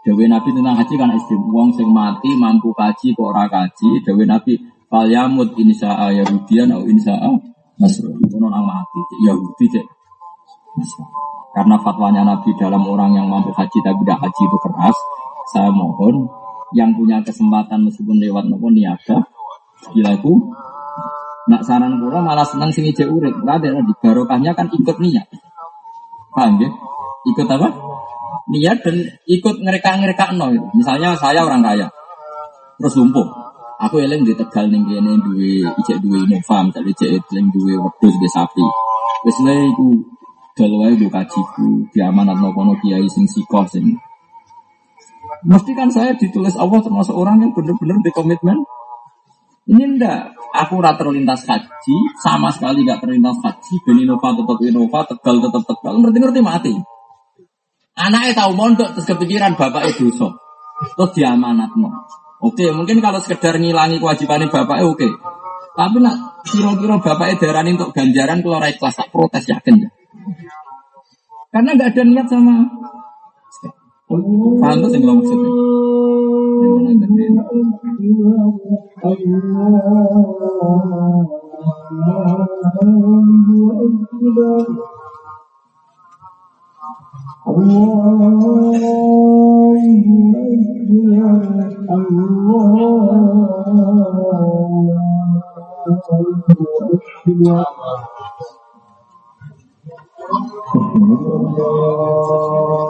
Dewi Nabi tentang haji kan ekstrim. Uang sing mati mampu kaji kok ora kaji. Dewi Nabi falyamut insa'a Yahudian atau insa'a Nasrani. Itu orang mati Yahudi cek. Karena fatwanya Nabi dalam orang yang mampu haji tapi tidak haji itu keras. Saya mohon yang punya kesempatan meskipun lewat maupun niaga Gilaku nak saran kula malah senang sing ijek urip. Ada di barokahnya kan ikut niat. Paham ya? Ikut apa? niat dan ikut ngereka-ngereka no gitu. Misalnya saya orang kaya, terus lumpuh. Aku eling di Tegal ning kene duwe ijek duwe Innova, misalnya ijek eling duwe wedhus duwe sapi. Wis le iku dol wae do kajiku, diamanatno kono kiai sing sikoh sing Mesti kan saya ditulis Allah termasuk orang yang benar-benar di komitmen. Ini ndak, aku rata terlintas haji, sama sekali nggak terlintas haji, ben Innova tetap Innova, Tegal tetap Tegal, ngerti-ngerti mati. Anaknya tahu mondok terus kepikiran bapak itu so, terus diamanat no. Oke, mungkin kalau sekedar ngilangi kewajiban bapak oke. Tapi nak kira-kira bapak darani untuk ganjaran rakyat kelas tak protes yakin ya. Karena nggak ada niat sama Paham tuh yang maksudnya? Allah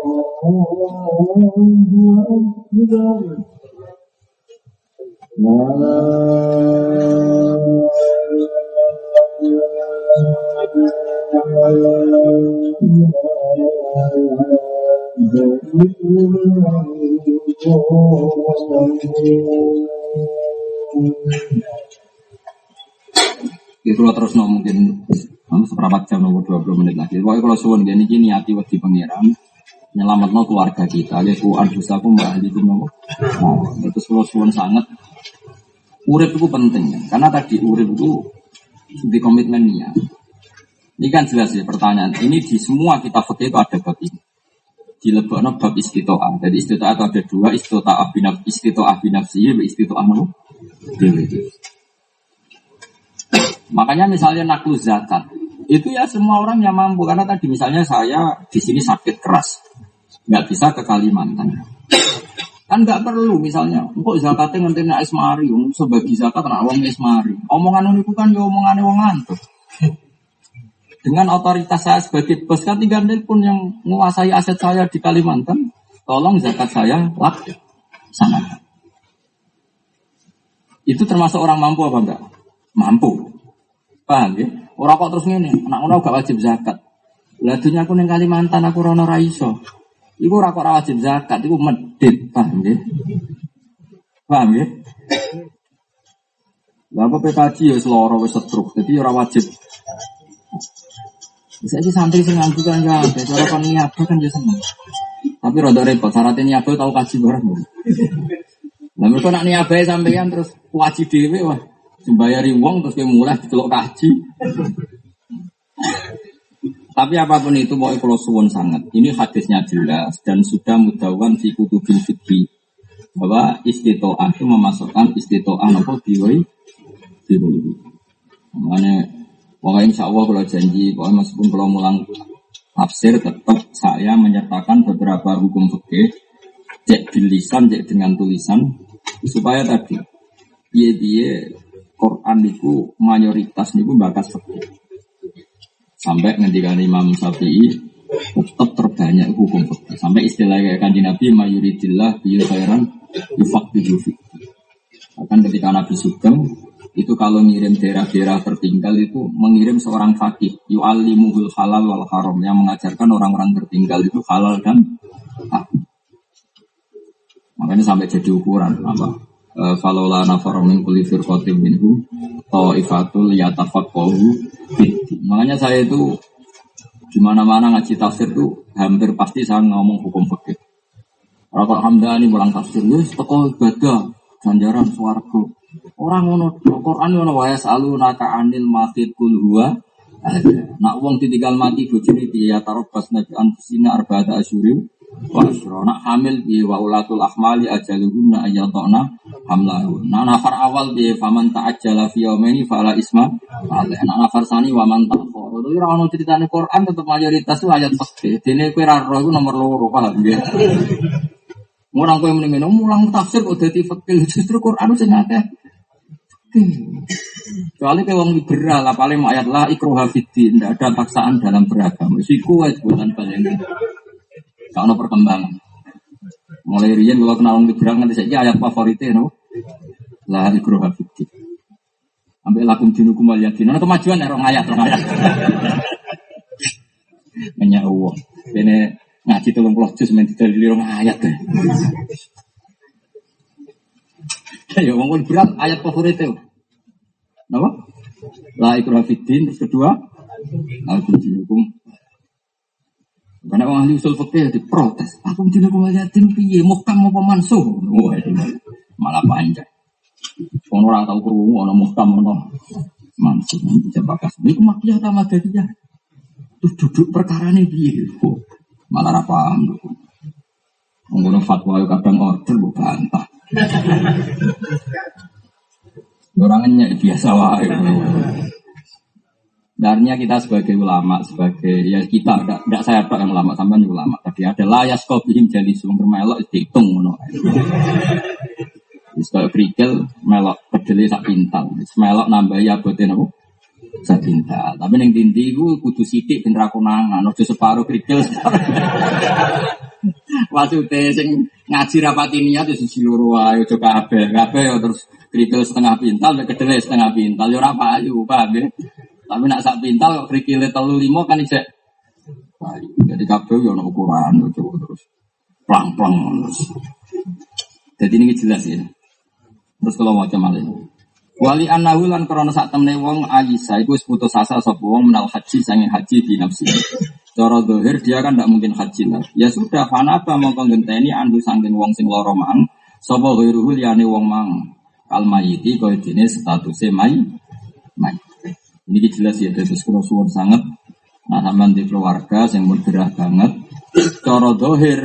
Itu terus no mungkin seperempat jam nomor 20 menit lagi. Pokoknya kalau suwon gini hati waktu pangeran nyelamat no keluarga kita. Ya ku aku mbak itu nopo. Nah, itu suwon sangat urip itu penting ya. Karena tadi urip itu di komitmen ya. Ini kan jelas ya pertanyaan. Ini di semua kita fakir itu ada bab ini. Di lebokno bab istitoah. Jadi istitoah itu ada dua. Istitoah binaf, istitoah binafsi, istitoah nopo. Makanya misalnya naklu zakat, itu ya semua orang yang mampu karena tadi misalnya saya di sini sakit keras, nggak bisa ke Kalimantan. Kan nggak perlu misalnya, kok zakatnya nanti naik esmari, sebagai zakat nak wong esmari. Omongan itu kan ya omongan wong ngantuk. Dengan otoritas saya sebagai bos kan tinggal pun yang menguasai aset saya di Kalimantan, tolong zakat saya sana. Itu termasuk orang mampu apa enggak? Mampu. Paham ya? Orang kok terus ngene, anak ngono gak wajib zakat. Lah dunya aku ning Kalimantan aku rono ra iso. Iku ora kok wajib zakat, iku medit, paham ya? Paham ya? Lah apa PKJ ya seloro wis setruk, jadi ora wajib. Bisa aja santri sing kan ya, cara kon niaba kan ya seneng. Tapi rada repot, syaratnya niaba tau kaji bareng. Lah mereka nak niaba sampeyan terus wajib dhewe wah. Sembayari wong terus kayak mulai celok kaji. Tapi apa pun itu mau kalau suwon sangat. Ini hadisnya jelas dan sudah mudawan si kutubil fikri bahwa istitoah itu memasukkan istitoah apa diwai diwai. Makanya Pokoknya insya Allah kalau janji, pokoknya meskipun kalau mulang tafsir tetap saya menyertakan beberapa hukum fikih cek tulisan, cek dengan tulisan supaya tadi dia dia Quran itu mayoritas niku bakas fikih sampai ngendikan Imam Syafi'i tetap terbanyak hukum fikih sampai istilah kayak kanji Nabi mayoritillah bi khairan yufaqihu fikih akan ketika Nabi Sugeng itu kalau ngirim daerah-daerah tertinggal itu mengirim seorang fakih yu'allimuhul halal wal haram yang mengajarkan orang-orang tertinggal itu halal dan haram. Makanya sampai jadi ukuran apa? E, Falola nafarum min kulli firqatin minhu ta'ifatul yatafaqahu Makanya saya itu di mana-mana ngaji tafsir itu hampir pasti saya ngomong hukum fikih. Rokok Hamdani pulang tafsir, wis teko ibadah, ganjaran swarga. Orang ngono Quran ngono wae salu naka anil mahid kul huwa. Nak wong ditinggal mati bojone piye ya tarobas nabi anfusina arba'ata asyurim wa asyra. Nak hamil piye wa ulatul ahmali ajaluhunna ayatona hamlahu. Nak nafar awal piye faman ta'ajjala fi yaumaini fala isma. Nak nafar sani wa man ta'khara. Itu ora ono critane Quran tetep mayoritas ayat fikih. Dene kowe ra roh iku nomor loro paham ya. Orang kowe mendingin mulang tafsir kok dadi justru Quran sing akeh Kecuali ke wong liberal, paling ayat lah ikroh hafidin, tidak ada paksaan dalam beragama. Siku kuat bukan paling Kalau perkembangan. Mulai rian kalau kenal wong liberal nanti saja ayat favoritnya, no? Lah ikroh hafidin. Ambil lakum dinukum wal yakin. Nah, kemajuan ya, orang ayat, orang ayat. Uang. Ini ngaji tolong puluh juz main di orang ayat. Ya wong berat ayat favorit itu. Napa? La ikrah terus kedua Aku hukum. Karena orang ahli usul fikih diprotes. Aku dinukum yatim piye? Muhkam apa mansuh? Wah, itu malah panjang. Orang tahu kerungu, orang muhkam, orang mansuh. Bisa bakas. Ini kemakiyah sama ya. Terus duduk perkara ini piye? Malah apa? Menggunakan fatwa kadang order, bukan bantah. Orangnya biasa wae. Darnya kita sebagai ulama, sebagai ya kita, tidak saya pak yang ulama, sampai ulama. Tadi ada layas bihim jadi sumber melok dihitung ngono. Wis krikil melok pedele sak pintal. Melok nambah ya boten apa? Sak pintal. Tapi ning dindi iku kudu sithik ben ra konangan, separo krikil. Maksudnya sing ngaji rapati niat itu sisi loro ayo coba. Kabeh ya terus krikil setengah pintal, kedelai setengah pintal. Ya ora payu, paham ya? Tapi nak sak pintal krikile telu limo kan isek. Jadi kabeh ya ono ukuran ya terus plang-plang Jadi ini jelas ya. Terus kalau mau malih. Wali anahu lan krana sak temne wong Aisyah iku wis putus asa sapa wong menal haji sange haji di nafsi. Cara dohir dia kan tidak mungkin haji lah. Ya sudah, fanaba mongko ngenteni andu sangking wong sing loro mang. Sapa ghairuhu liyane wong mang. Kal mayiti kaya dene statuse may. May. Ini jelas ya terus kula suwun sangat. Nah sampean di keluarga sing bergerah banget. Cara dohir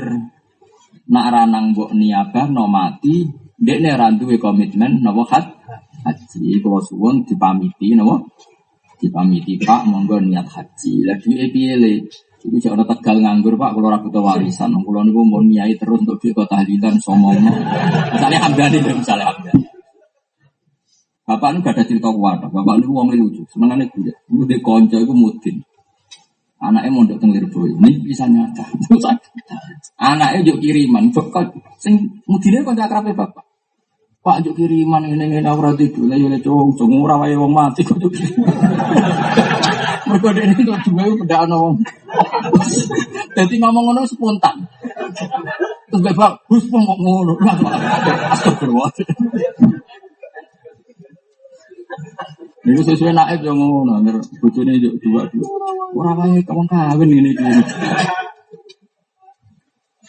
nak ranang mbok niabah no mati, dekne ra duwe komitmen napa hat haji. Kalau suwon dipamiti nopo? Dipamiti pak monggo niat haji. Lagi piye le? Itu jangan tegal nganggur pak kalau ragu warisan. Kalau niku mau niai terus untuk di kota tahlilan somong misalnya hamdani misalnya hamdani Bapak ini gak ada cerita wadah, bapak ini uang lucu, senengannya gue, itu di konco itu mudin. Anaknya mau untuk tenglir boy, ini bisa nyata. Anaknya juga kiriman, kok sing mudinnya kok akrabnya bapak. Pak juk kiriman ini ini ora itu lah yo cowok cowok ora wae wong mati kok juk. Mergo dene kok duwe pendak ana wong. Dadi ngomong ngono spontan. Terus hus pun kok ngono. Astagfirullah. Ini sesuai naib yang ngono, nggak bojone yo dua dua. Ora wae kawan kawin ini iki.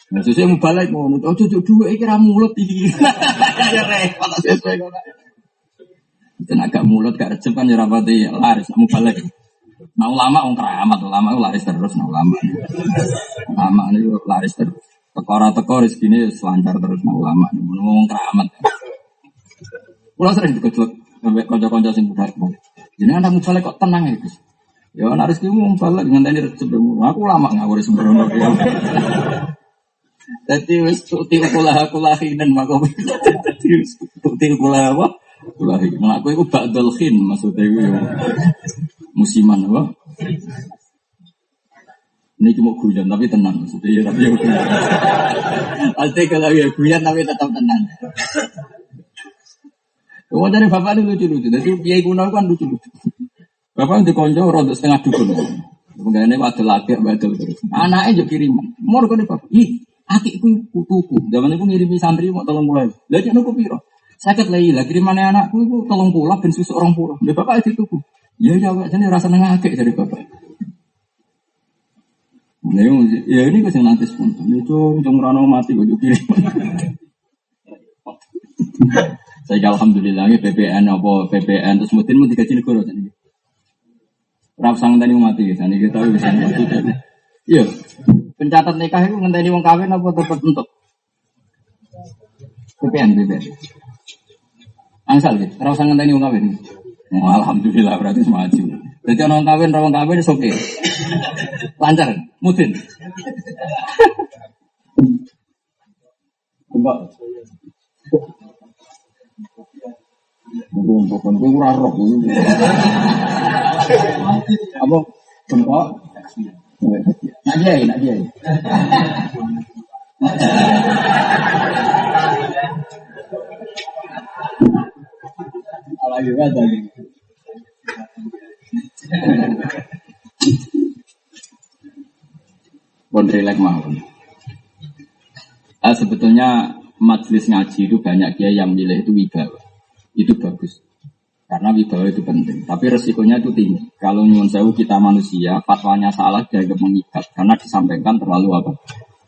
Nah, sesuai mau balik ngono, oh cucu dua iki ra mulut iki. Ya repot sesuai ngono. Dan agak mulut gak recep kan ya rapati laris, mau balik. Nah ulama orang keramat, ulama laris terus, nah ulama. Ulama ini laris terus. Tekora teko rezeki selancar terus, nah ulama. Ngomong keramat. Pulau sering dikejut, sampai konco-konco sing budar. Jadi anda mubalek kok tenang ya Gus. Ya anak rezeki mau mubalek dengan tadi rezeki Aku lama ngawur sembrono. Jadi wis tuti kulah kulahinan mako. Jadi wis tuti kulah apa? Kulahin. Nah aku itu ba'dal khin maksudnya itu musiman apa? Ini cuma guyon tapi tenang maksudnya ya tapi ya. Kalau ya guyon tapi tetap tenang. Kamu dari bapak ini lucu-lucu. Jadi kiai kuno kan lucu-lucu. Bapak di konco rodok setengah dukun. Ini waktu lagi, waktu terus. Anaknya juga kiriman. Mau kan bapak. Ih, akikku kutuku. Zaman itu ngirimi santri mau tolong mulai. Lagi nuku piro. Sakit lagi lah kirimannya anakku itu tolong pulang ben susu orang. Dia bapak itu tuku. Ya ya jadi rasa nengah akik dari bapak. Nah, ya ini kasih nanti spontan. Itu jong rano mati gue kirim. Saya alhamdulillah ini PPN apa PPN terus mungkin mau dikaji negara tadi. Rap sang tadi mati ya, tadi kita bisa mati. Iya, pencatat nikah itu ngenteni wong kawin apa tetap untuk PPN PPN. Angsal gitu, rap sang ngenteni wong kawin. Oh, alhamdulillah berarti semaju. Jadi orang kawin, orang kawin oke. Lancar, mudin. Coba Bukan gue kurang roh. Apa? Bengkok? Nak dia, nak dia. Lagi ada lagi. Pun. Ah, sebetulnya majelis ngaji itu banyak dia yang milih itu wibawa itu bagus. Karena wibawa itu penting. Tapi resikonya itu tinggi. Kalau nyuwun sewu kita manusia, fatwanya salah dianggap mengikat. Karena disampaikan terlalu apa?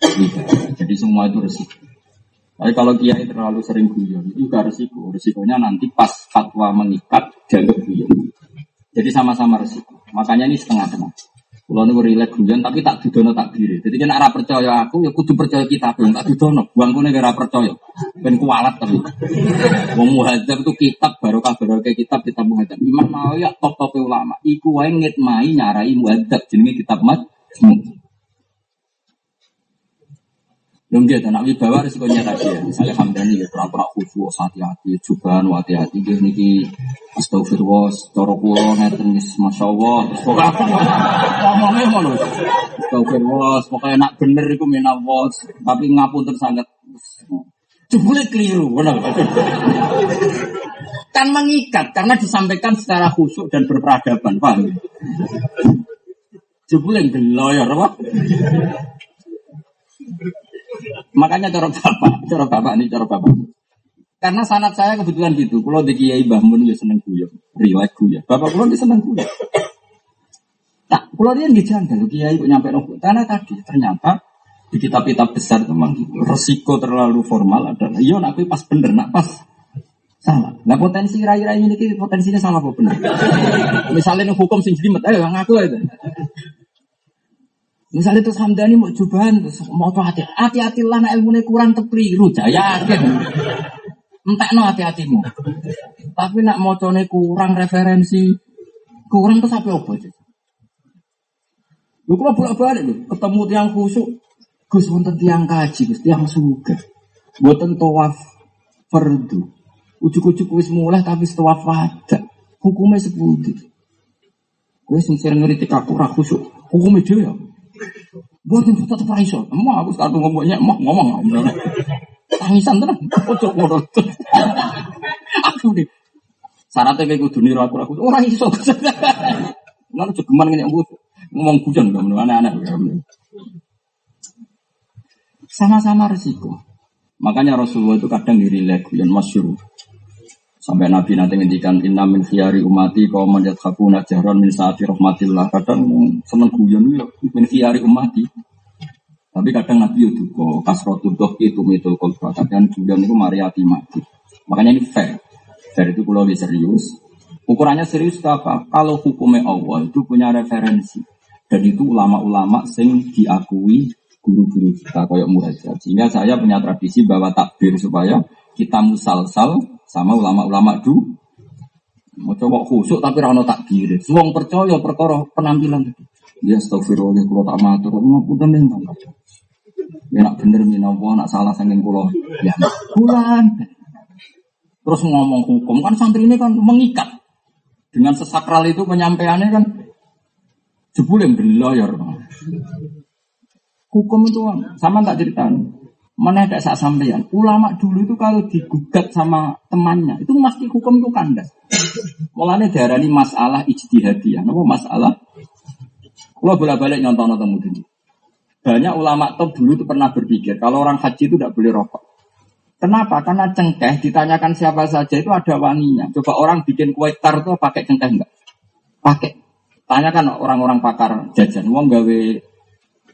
Wibawa. Jadi semua itu resiko. Tapi kalau kiai terlalu sering guyon, itu juga resiko. Resikonya nanti pas fatwa mengikat, dianggap guyon. Jadi sama-sama resiko. Makanya ini setengah-tengah. Kalau nih rilek guyon tapi tak didono tak diri. Jadi kan arah percaya aku ya kudu percaya kita pun tak didono. Buangku nih gara percaya. Ben kualat tapi. Wong muhadzab itu kitab baru kabar kayak kitab kitab muhadzab. Imam ya top top ulama. Iku wae ngitmai nyarai muhadzab jenenge kitab mat. Yang gitu, nak wibawa risikonya tadi ya. Misalnya Hamdani ya, pura-pura khusyuk, hati-hati, jubahan, hati-hati. Gini niki, astagfirullah, coro kulo, ngeten, masya Allah. Pokoknya apa ngomongnya ngono. Astagfirullah, pokoknya nak bener itu minawat. Tapi ngapun tersangat. Jebule keliru, kan mengikat, karena disampaikan secara khusyuk dan berperadaban, paham? Jebule geloyor, apa? Makanya cara bapak, cara bapak nih, cara bapak. Karena sanat saya kebetulan gitu. Kalau di Kiai Bahmun ya seneng guyon, relax guyon. Bapak kalau dia seneng guyon. Tak, kalau dia nggak janggal, Kiai kok nyampe nopo. Karena tadi ternyata di kitab-kitab besar memang gitu. Resiko terlalu formal adalah, iya nak pas bener, nak pas salah. Nah potensi rai-rai ini potensinya salah apa benar? Misalnya hukum sing jelimet, ayo ngaku aja. Misalnya itu Hamdani mau cobaan terus mau tuh hati hati hati lah nak ilmu kurang terkeliru jaya. Yakin entek no hati hatimu tapi nak mau kurang referensi kurang tuh sampai apa aja lu kalau bolak balik lu ketemu tiang khusuk gus wonten tiang kaji gus tiang suga buatan tawaf fardu. Ujuk-ujuk wis mulai tapi tawaf wajah hukumnya sepuluh gue sing sering ngeritik aku rakusuk hukumnya dia itu tetap raiso. Emang aku sekarang ngomongnya emang ngomong. Tangisan tenang. Ojo ngono. Aku nih. Syaratnya kayak gue dunia aku aku orang iso. Lalu jogeman ngene aku ngomong hujan gak menurut anak-anak. Sama-sama resiko. Makanya Rasulullah itu kadang diri lagi yang masyur. Sampai Nabi nanti ngendikan inna min khiyari umati kau manjat hakuna jahran min saati rahmatillah. Kadang seneng guyon min khiyari umati. Tapi kadang Nabi itu kok kasrotul doh itu mitul kolba. Kadang guyon itu mariati mati. Makanya ini fair. Fair itu kalau serius. Ukurannya serius itu apa? Kalau hukumnya Allah itu punya referensi. Dan itu ulama-ulama sing diakui guru-guru kita kayak muhajir. Sehingga saya punya tradisi bahwa takbir supaya kita musalsal sama ulama-ulama du. Mau coba khusuk tapi rano takbir. Suang percaya perkara penampilan itu. Ya astagfirullah kalau tak matur ngapunten ning bang. Ya nak bener minawa nak salah saking kula. Ya bulan. Terus ngomong hukum kan santri ini kan mengikat. Dengan sesakral itu penyampaiannya kan jebule belayar. Hukum itu sama tak ceritain. Mana ada saat sampeyan. Ulama dulu itu kalau digugat sama temannya, itu pasti hukum itu kandas. Mulanya darah ini masalah ijtihadiyah. Apa masalah? Kalau bolak-balik nyontoh nonton mudin. Banyak ulama top dulu itu pernah berpikir kalau orang haji itu tidak boleh rokok. Kenapa? Karena cengkeh ditanyakan siapa saja itu ada wanginya. Coba orang bikin kue tar itu pakai cengkeh enggak? Pakai. Tanyakan orang-orang pakar jajan, wong gawe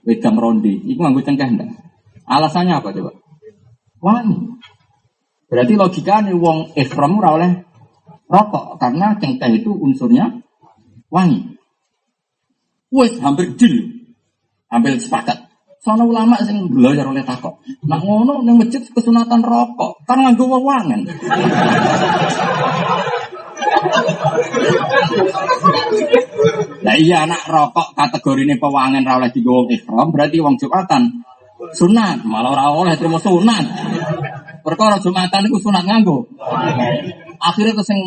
wedang ronde, itu nganggo cengkeh enggak? Alasannya apa coba? Wangi. Berarti logikanya wong ihram ora oleh rokok karena cengkeh itu unsurnya wangi. Wes hampir deal. Hampir sepakat. Soalnya ulama sing belajar oleh takok. Nak ngono ning masjid kesunatan rokok, kan nganggo wewangen. Nah iya anak rokok kategori ini pewangen ra oleh digowo ihram berarti wong Jumatan sunat, malah ora oleh terima sunat. Perkara Jumatan itu sunat nganggo. Akhirnya terus yang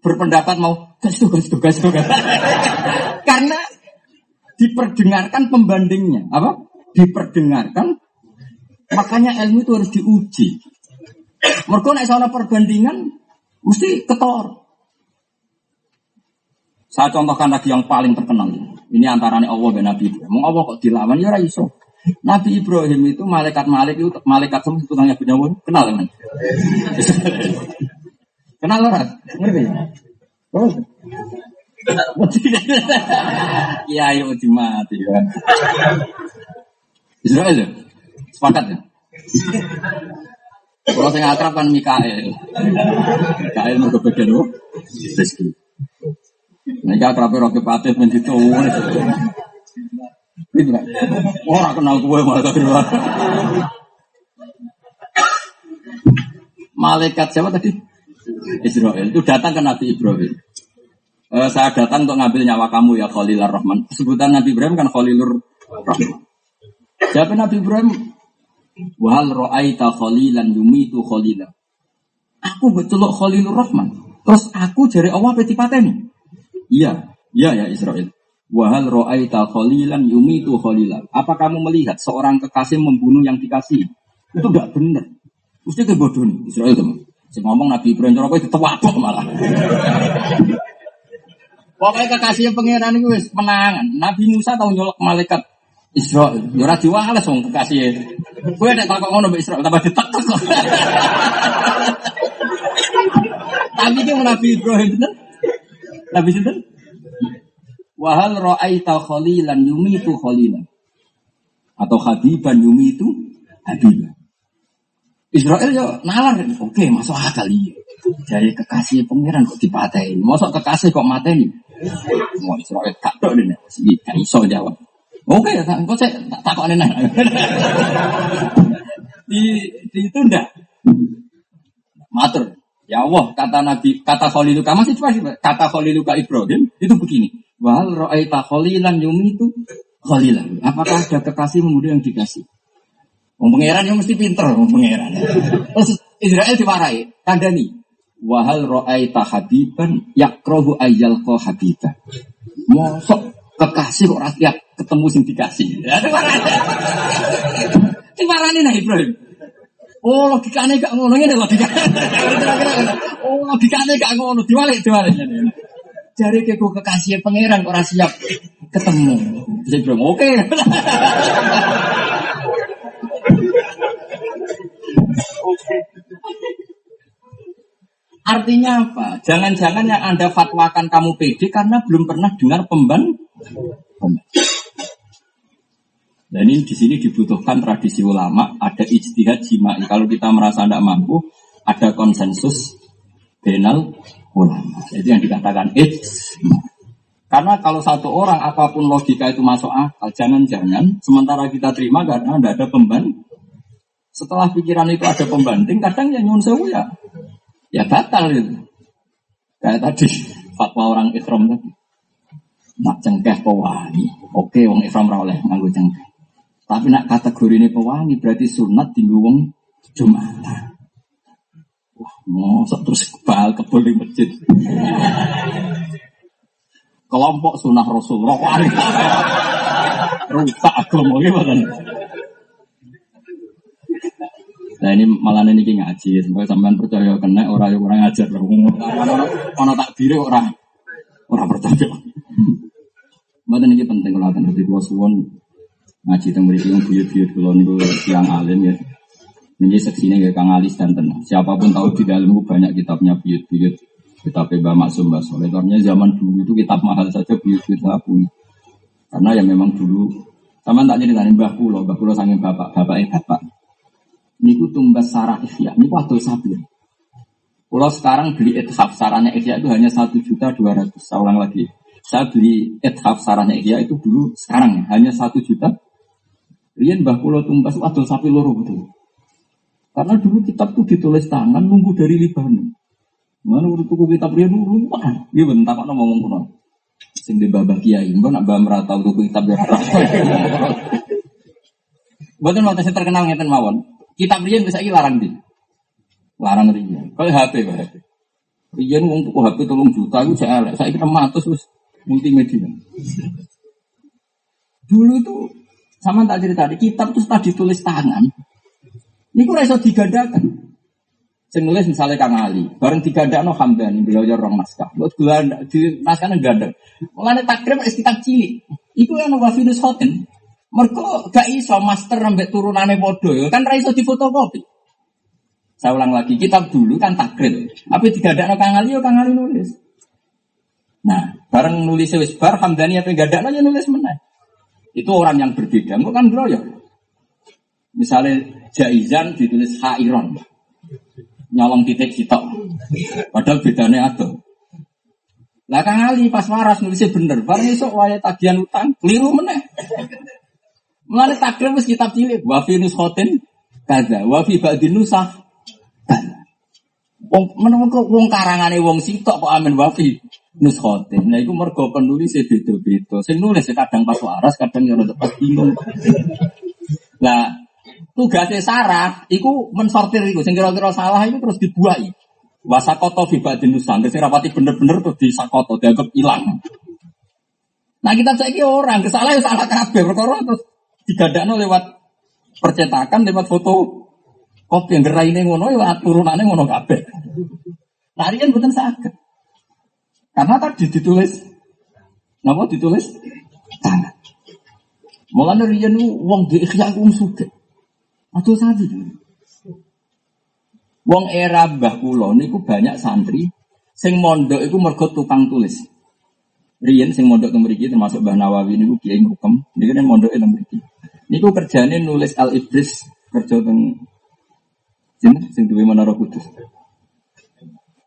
berpendapat mau tuh gas tuh Karena diperdengarkan pembandingnya, apa? Diperdengarkan makanya ilmu itu harus diuji. Mereka naik soal perbandingan mesti ketor. Saya contohkan lagi yang paling terkenal. Ini antaranya Allah dan Nabi. Mau Allah kok dilawan ya raiso. Nabi Ibrahim itu malaikat malik itu malaikat semua tukangnya punya kenal kan? kenal lah, ngerti? Oh. Iya, ayo mati kan. Israel ya? Sepakat ya? Kalau saya akrab kan Mikael. Mikael mau kebagian apa? Rizki. Nah, akrab roke patih menjitu. Orang kenal gue malah tadi. Malaikat siapa tadi? Israel itu datang ke Nabi Ibrahim. Uh, saya datang untuk ngambil nyawa kamu ya Khalilur Rahman. Sebutan Nabi Ibrahim kan Khalilur Rahman. Siapa Nabi Ibrahim? Wahal ro'aita khalilan yumitu khalila. Aku betul Khalilur Rahman. Terus aku jari Allah peti pateni. Iya, iya ya Israel. Wahal ro'aita khalilan yumitu khalilan. Apa kamu melihat seorang kekasih membunuh yang dikasih? Itu gak benar. Mesti kebodohan Israel teman. Saya ngomong Nabi Ibrahim cara itu tewabok malah. Pokoknya kekasih pangeran itu wis menangan. Nabi Musa tahu nyolok malaikat Israel. Ya ora diwales wong kekasih. Kowe nek takok ngono mbek Israel tambah ditekek. Tapi ki Nabi Ibrahim bener. Nabi sinten? Wahal ra'aita khalilan yumitu khalilan. Atau habiban yumitu habiban. Israel ya nalar, oke masuk akal iya. Jadi kekasih pengiran kok dipatahin. Masuk kekasih kok mateni. Mau Israel tak tahu ini, gak iso jawab. Oke, ya, kok saya tak takut aneh di, di itu ndak. Matur. Ya Allah, kata Nabi, kata Khaliluka, masih cuma kata Khaliluka Ibrahim, itu begini. Wal ro'aita khalilan yumi itu khalilan. Apakah ada kekasih muda yang dikasih? Wong pangeran yang mesti pinter, wong pangeran. Terus Israel diwarai, kandani. Wahal ro'aita habiban yakrohu ayyal ko habiban. Mosok kekasih kok rakyat ketemu sing dikasih. Dimarani nah Ibrahim. Oh logikanya gak ngono ini logikanya. Oh logikanya gak ngono diwalik diwalik. Jari ke kekasih pangeran kok siap ketemu. Saya bilang oke. Artinya apa? Jangan-jangan yang Anda fatwakan kamu pede karena belum pernah dengar pemban. Dan ini di sini dibutuhkan tradisi ulama, ada ijtihad jima'i. Kalau kita merasa tidak mampu, ada konsensus benal ulama. Itu yang dikatakan ijma. Karena kalau satu orang apa pun logika itu masuk akal, jangan-jangan sementara kita terima karena tidak ada pemban. Setelah pikiran itu ada pembanding, kadang yang nyun sewu ya, ya batal itu. Kayak tadi fatwa orang ikhram tadi. Nak cengkeh pewangi. Oke, wong ikhram rawleh cengkeh. Tapi nak kategori ini pewangi berarti sunat di wong Jumatan. Wah, mosok terus kebal kebal di masjid. Kelompok sunah Rasulullah. Rusak agama gimana? Nah ini malah ini ngaji, semoga sampean percaya kena orang yang orang ngajar lah. Ono tak diri orang orang percaya. Mbak ini penting kalau di dua suwon ngaji tentang mriki yang buyut-buyut kula niku siang alim ya. Ini seksinya ya Kang Alis dan tenang. Siapa pun tahu di dalam banyak kitabnya buyut-buyut. Kitab Mbak Maksum Mbak Soleh. Karena zaman dulu itu kitab mahal saja buyut-buyut saya punya. Karena ya memang dulu sama tak jadi tanya Mbah Kulo, Mbah Kulo sangin bapak, bapak eh bapak. Niku tumbas sarah ikhya, niku atau sabir. Kulo sekarang beli ethaf sarahnya ikhya itu hanya satu juta dua ratus. Saya ulang lagi. Saya beli ethaf sarahnya ikhya itu dulu sekarang ya, hanya satu juta Rian Mbah Kulo Tumbas adol sapi loro betul. Karena dulu kitab itu ditulis tangan nunggu dari Libanon. Mana urut tuku kitab Rian dulu mana? Dia bentar kok ngomong kuno. Sing di babah kiai, mbak nak mbak merata untuk kitab ya. Bukan mau saya terkenal ngeten mawon. Kitab Rian bisa larang di. Larang Rian. Kalau HP pak HP. Rian uang tuku HP tolong juta itu saya elek. Saya kira matus multimedia. Dulu itu sama tak cerita di kitab itu setelah ditulis tangan. Ini kok iso digandakan. Sing nulis misalnya Kang Ali, bareng no Hamdan, beliau orang naskah. Buat gula di naskahnya ganda. Mulane takrib es kitab cilik. Iku yang Wafinus Hoten. Mereka gak iso master nambah turunannya bodoh, ya. kan raiso di fotokopi. Saya ulang lagi, kitab dulu kan takrib. Tapi no Kang Ali, ya Kang Ali nulis. Nah, bareng nulis wis bar Hamdani apa gadakno nulis meneh. Itu orang yang berbeda. Enggak kan bro ya. Misalnya Jaizan ditulis Hairon. Nyolong titik sitok. Padahal bedanya ada. Lah Kang Ali pas waras nulisnya bener. Barang esok waya tagihan utang, keliru meneh. Mulane takrim wis kitab cilik. Wa fi nushotin kaza, wa ba'din nusah Wong menawa wong karangane wong sitok kok amin wafi nuskhotin. Nah iku mergo penulis e beda-beda. Sing nulis e kadang pas waras, kadang yo rada pas bingung. Lah tugasnya sarah iku mensortir iku sing kira-kira salah iku terus dibuai. Wasakoto fi ba'din nusan. Sing rapati bener-bener terus disakoto dianggap ilang. Nah kita saiki orang kesalahan ya salah kabeh perkara terus digadakno lewat percetakan lewat foto kopi yang gerai ini ngono ya turunannya ngono kabeh. Tarian bukan sakit. Karena tadi ditulis, napa ditulis tangan. Mulane riyen wong di ikhya wong sugih. Aduh sapi. Wong era Mbah kula niku banyak santri sing mondok iku mergo tukang tulis. Riyen sing mondok teng mriki termasuk Mbah Nawawi niku kiai hukum, niku kan mondoke teng mriki. Niku kerjane nulis Al Ibris kerja teng sing duwe menara kudus.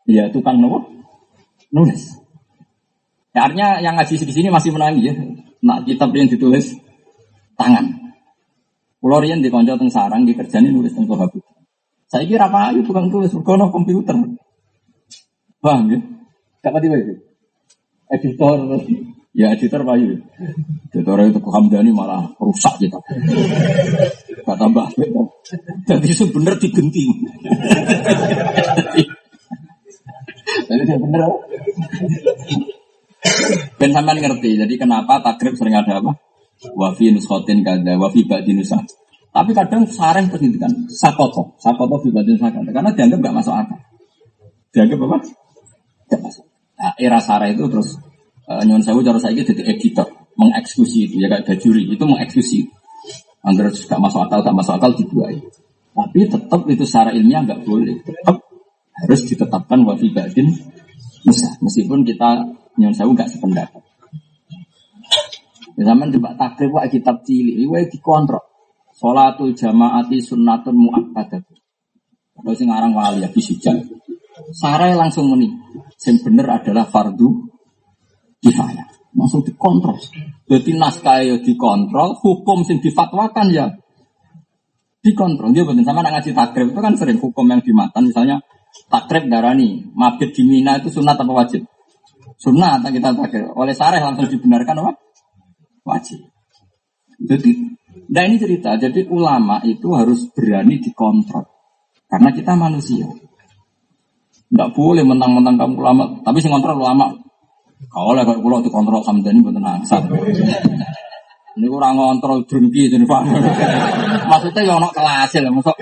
Iya, tukang nopo? Nulis. Ya, artinya yang ngaji di sini masih menangi ya. Nak kitab yang ditulis tangan. Pulau Rian di konco teng sarang dikerjani nulis teng Kohabut. Saya kira apa itu tukang tulis berkono komputer. Bang ya? Siapa tiba itu? Editor Ya editor Pak Yu. Editor itu Hamdani malah rusak kita. Gak tambah. Jadi sebenar digenting. Jadi dia bener. Ben sampean ngerti. Jadi kenapa takrib sering ada apa? Wafi nuskotin kada, wafi ba'di nusa. Tapi kadang sarang pendidikan sakoto, sakoto fi ba'di nusa karena dianggap gak masuk akal. Dianggap apa? Gak masuk. Nah, era sarah itu terus uh, nyuwun sewu cara saya jadi editor, mengeksekusi itu ya kayak bajuri itu mengeksekusi. Angger gak masuk akal, gak masuk akal dibuai. Tapi tetap itu secara ilmiah nggak boleh. Tetap harus ditetapkan wafi badin Musa. Meskipun kita nyon sewu gak sependapat. Ya zaman coba takrib wa kitab cilik, ini dikontrol. Salatul jamaati sunnatun muakkadat. Kalau sing aran wali ya bisijan. Sarai langsung muni. Yang benar adalah fardu kifayah. Langsung dikontrol. Jadi naskah ya dikontrol, hukum sing difatwakan ya dikontrol. Dia betul sama ngaji takrib itu kan sering hukum yang dimatan. Misalnya takrib darani, mabit di Mina itu sunat apa wajib? Sunat kita takrib. Oleh sareh langsung dibenarkan apa? Wajib. Jadi, nah ini cerita. Jadi ulama itu harus berani dikontrol. Karena kita manusia. Tidak boleh mentang-mentang kamu ulama. Tapi sing kontrol ulama. Kalau kalau pulau dikontrol sama ini betul nangsat. Ini kurang ngontrol drengki jadi pak. Maksudnya ya ono kelas ya, masuk.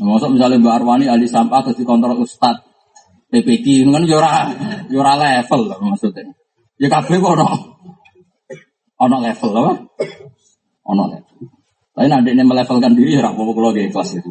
Masuk misalnya Mbak Arwani ahli sampah atau dikontrol Ustad PPD kan yora ya yora ya level lah maksudnya. Ya kabeh kok ono ono level apa? Ono level. Tapi nanti ini melevelkan diri ya apa-apa kalau kelas itu.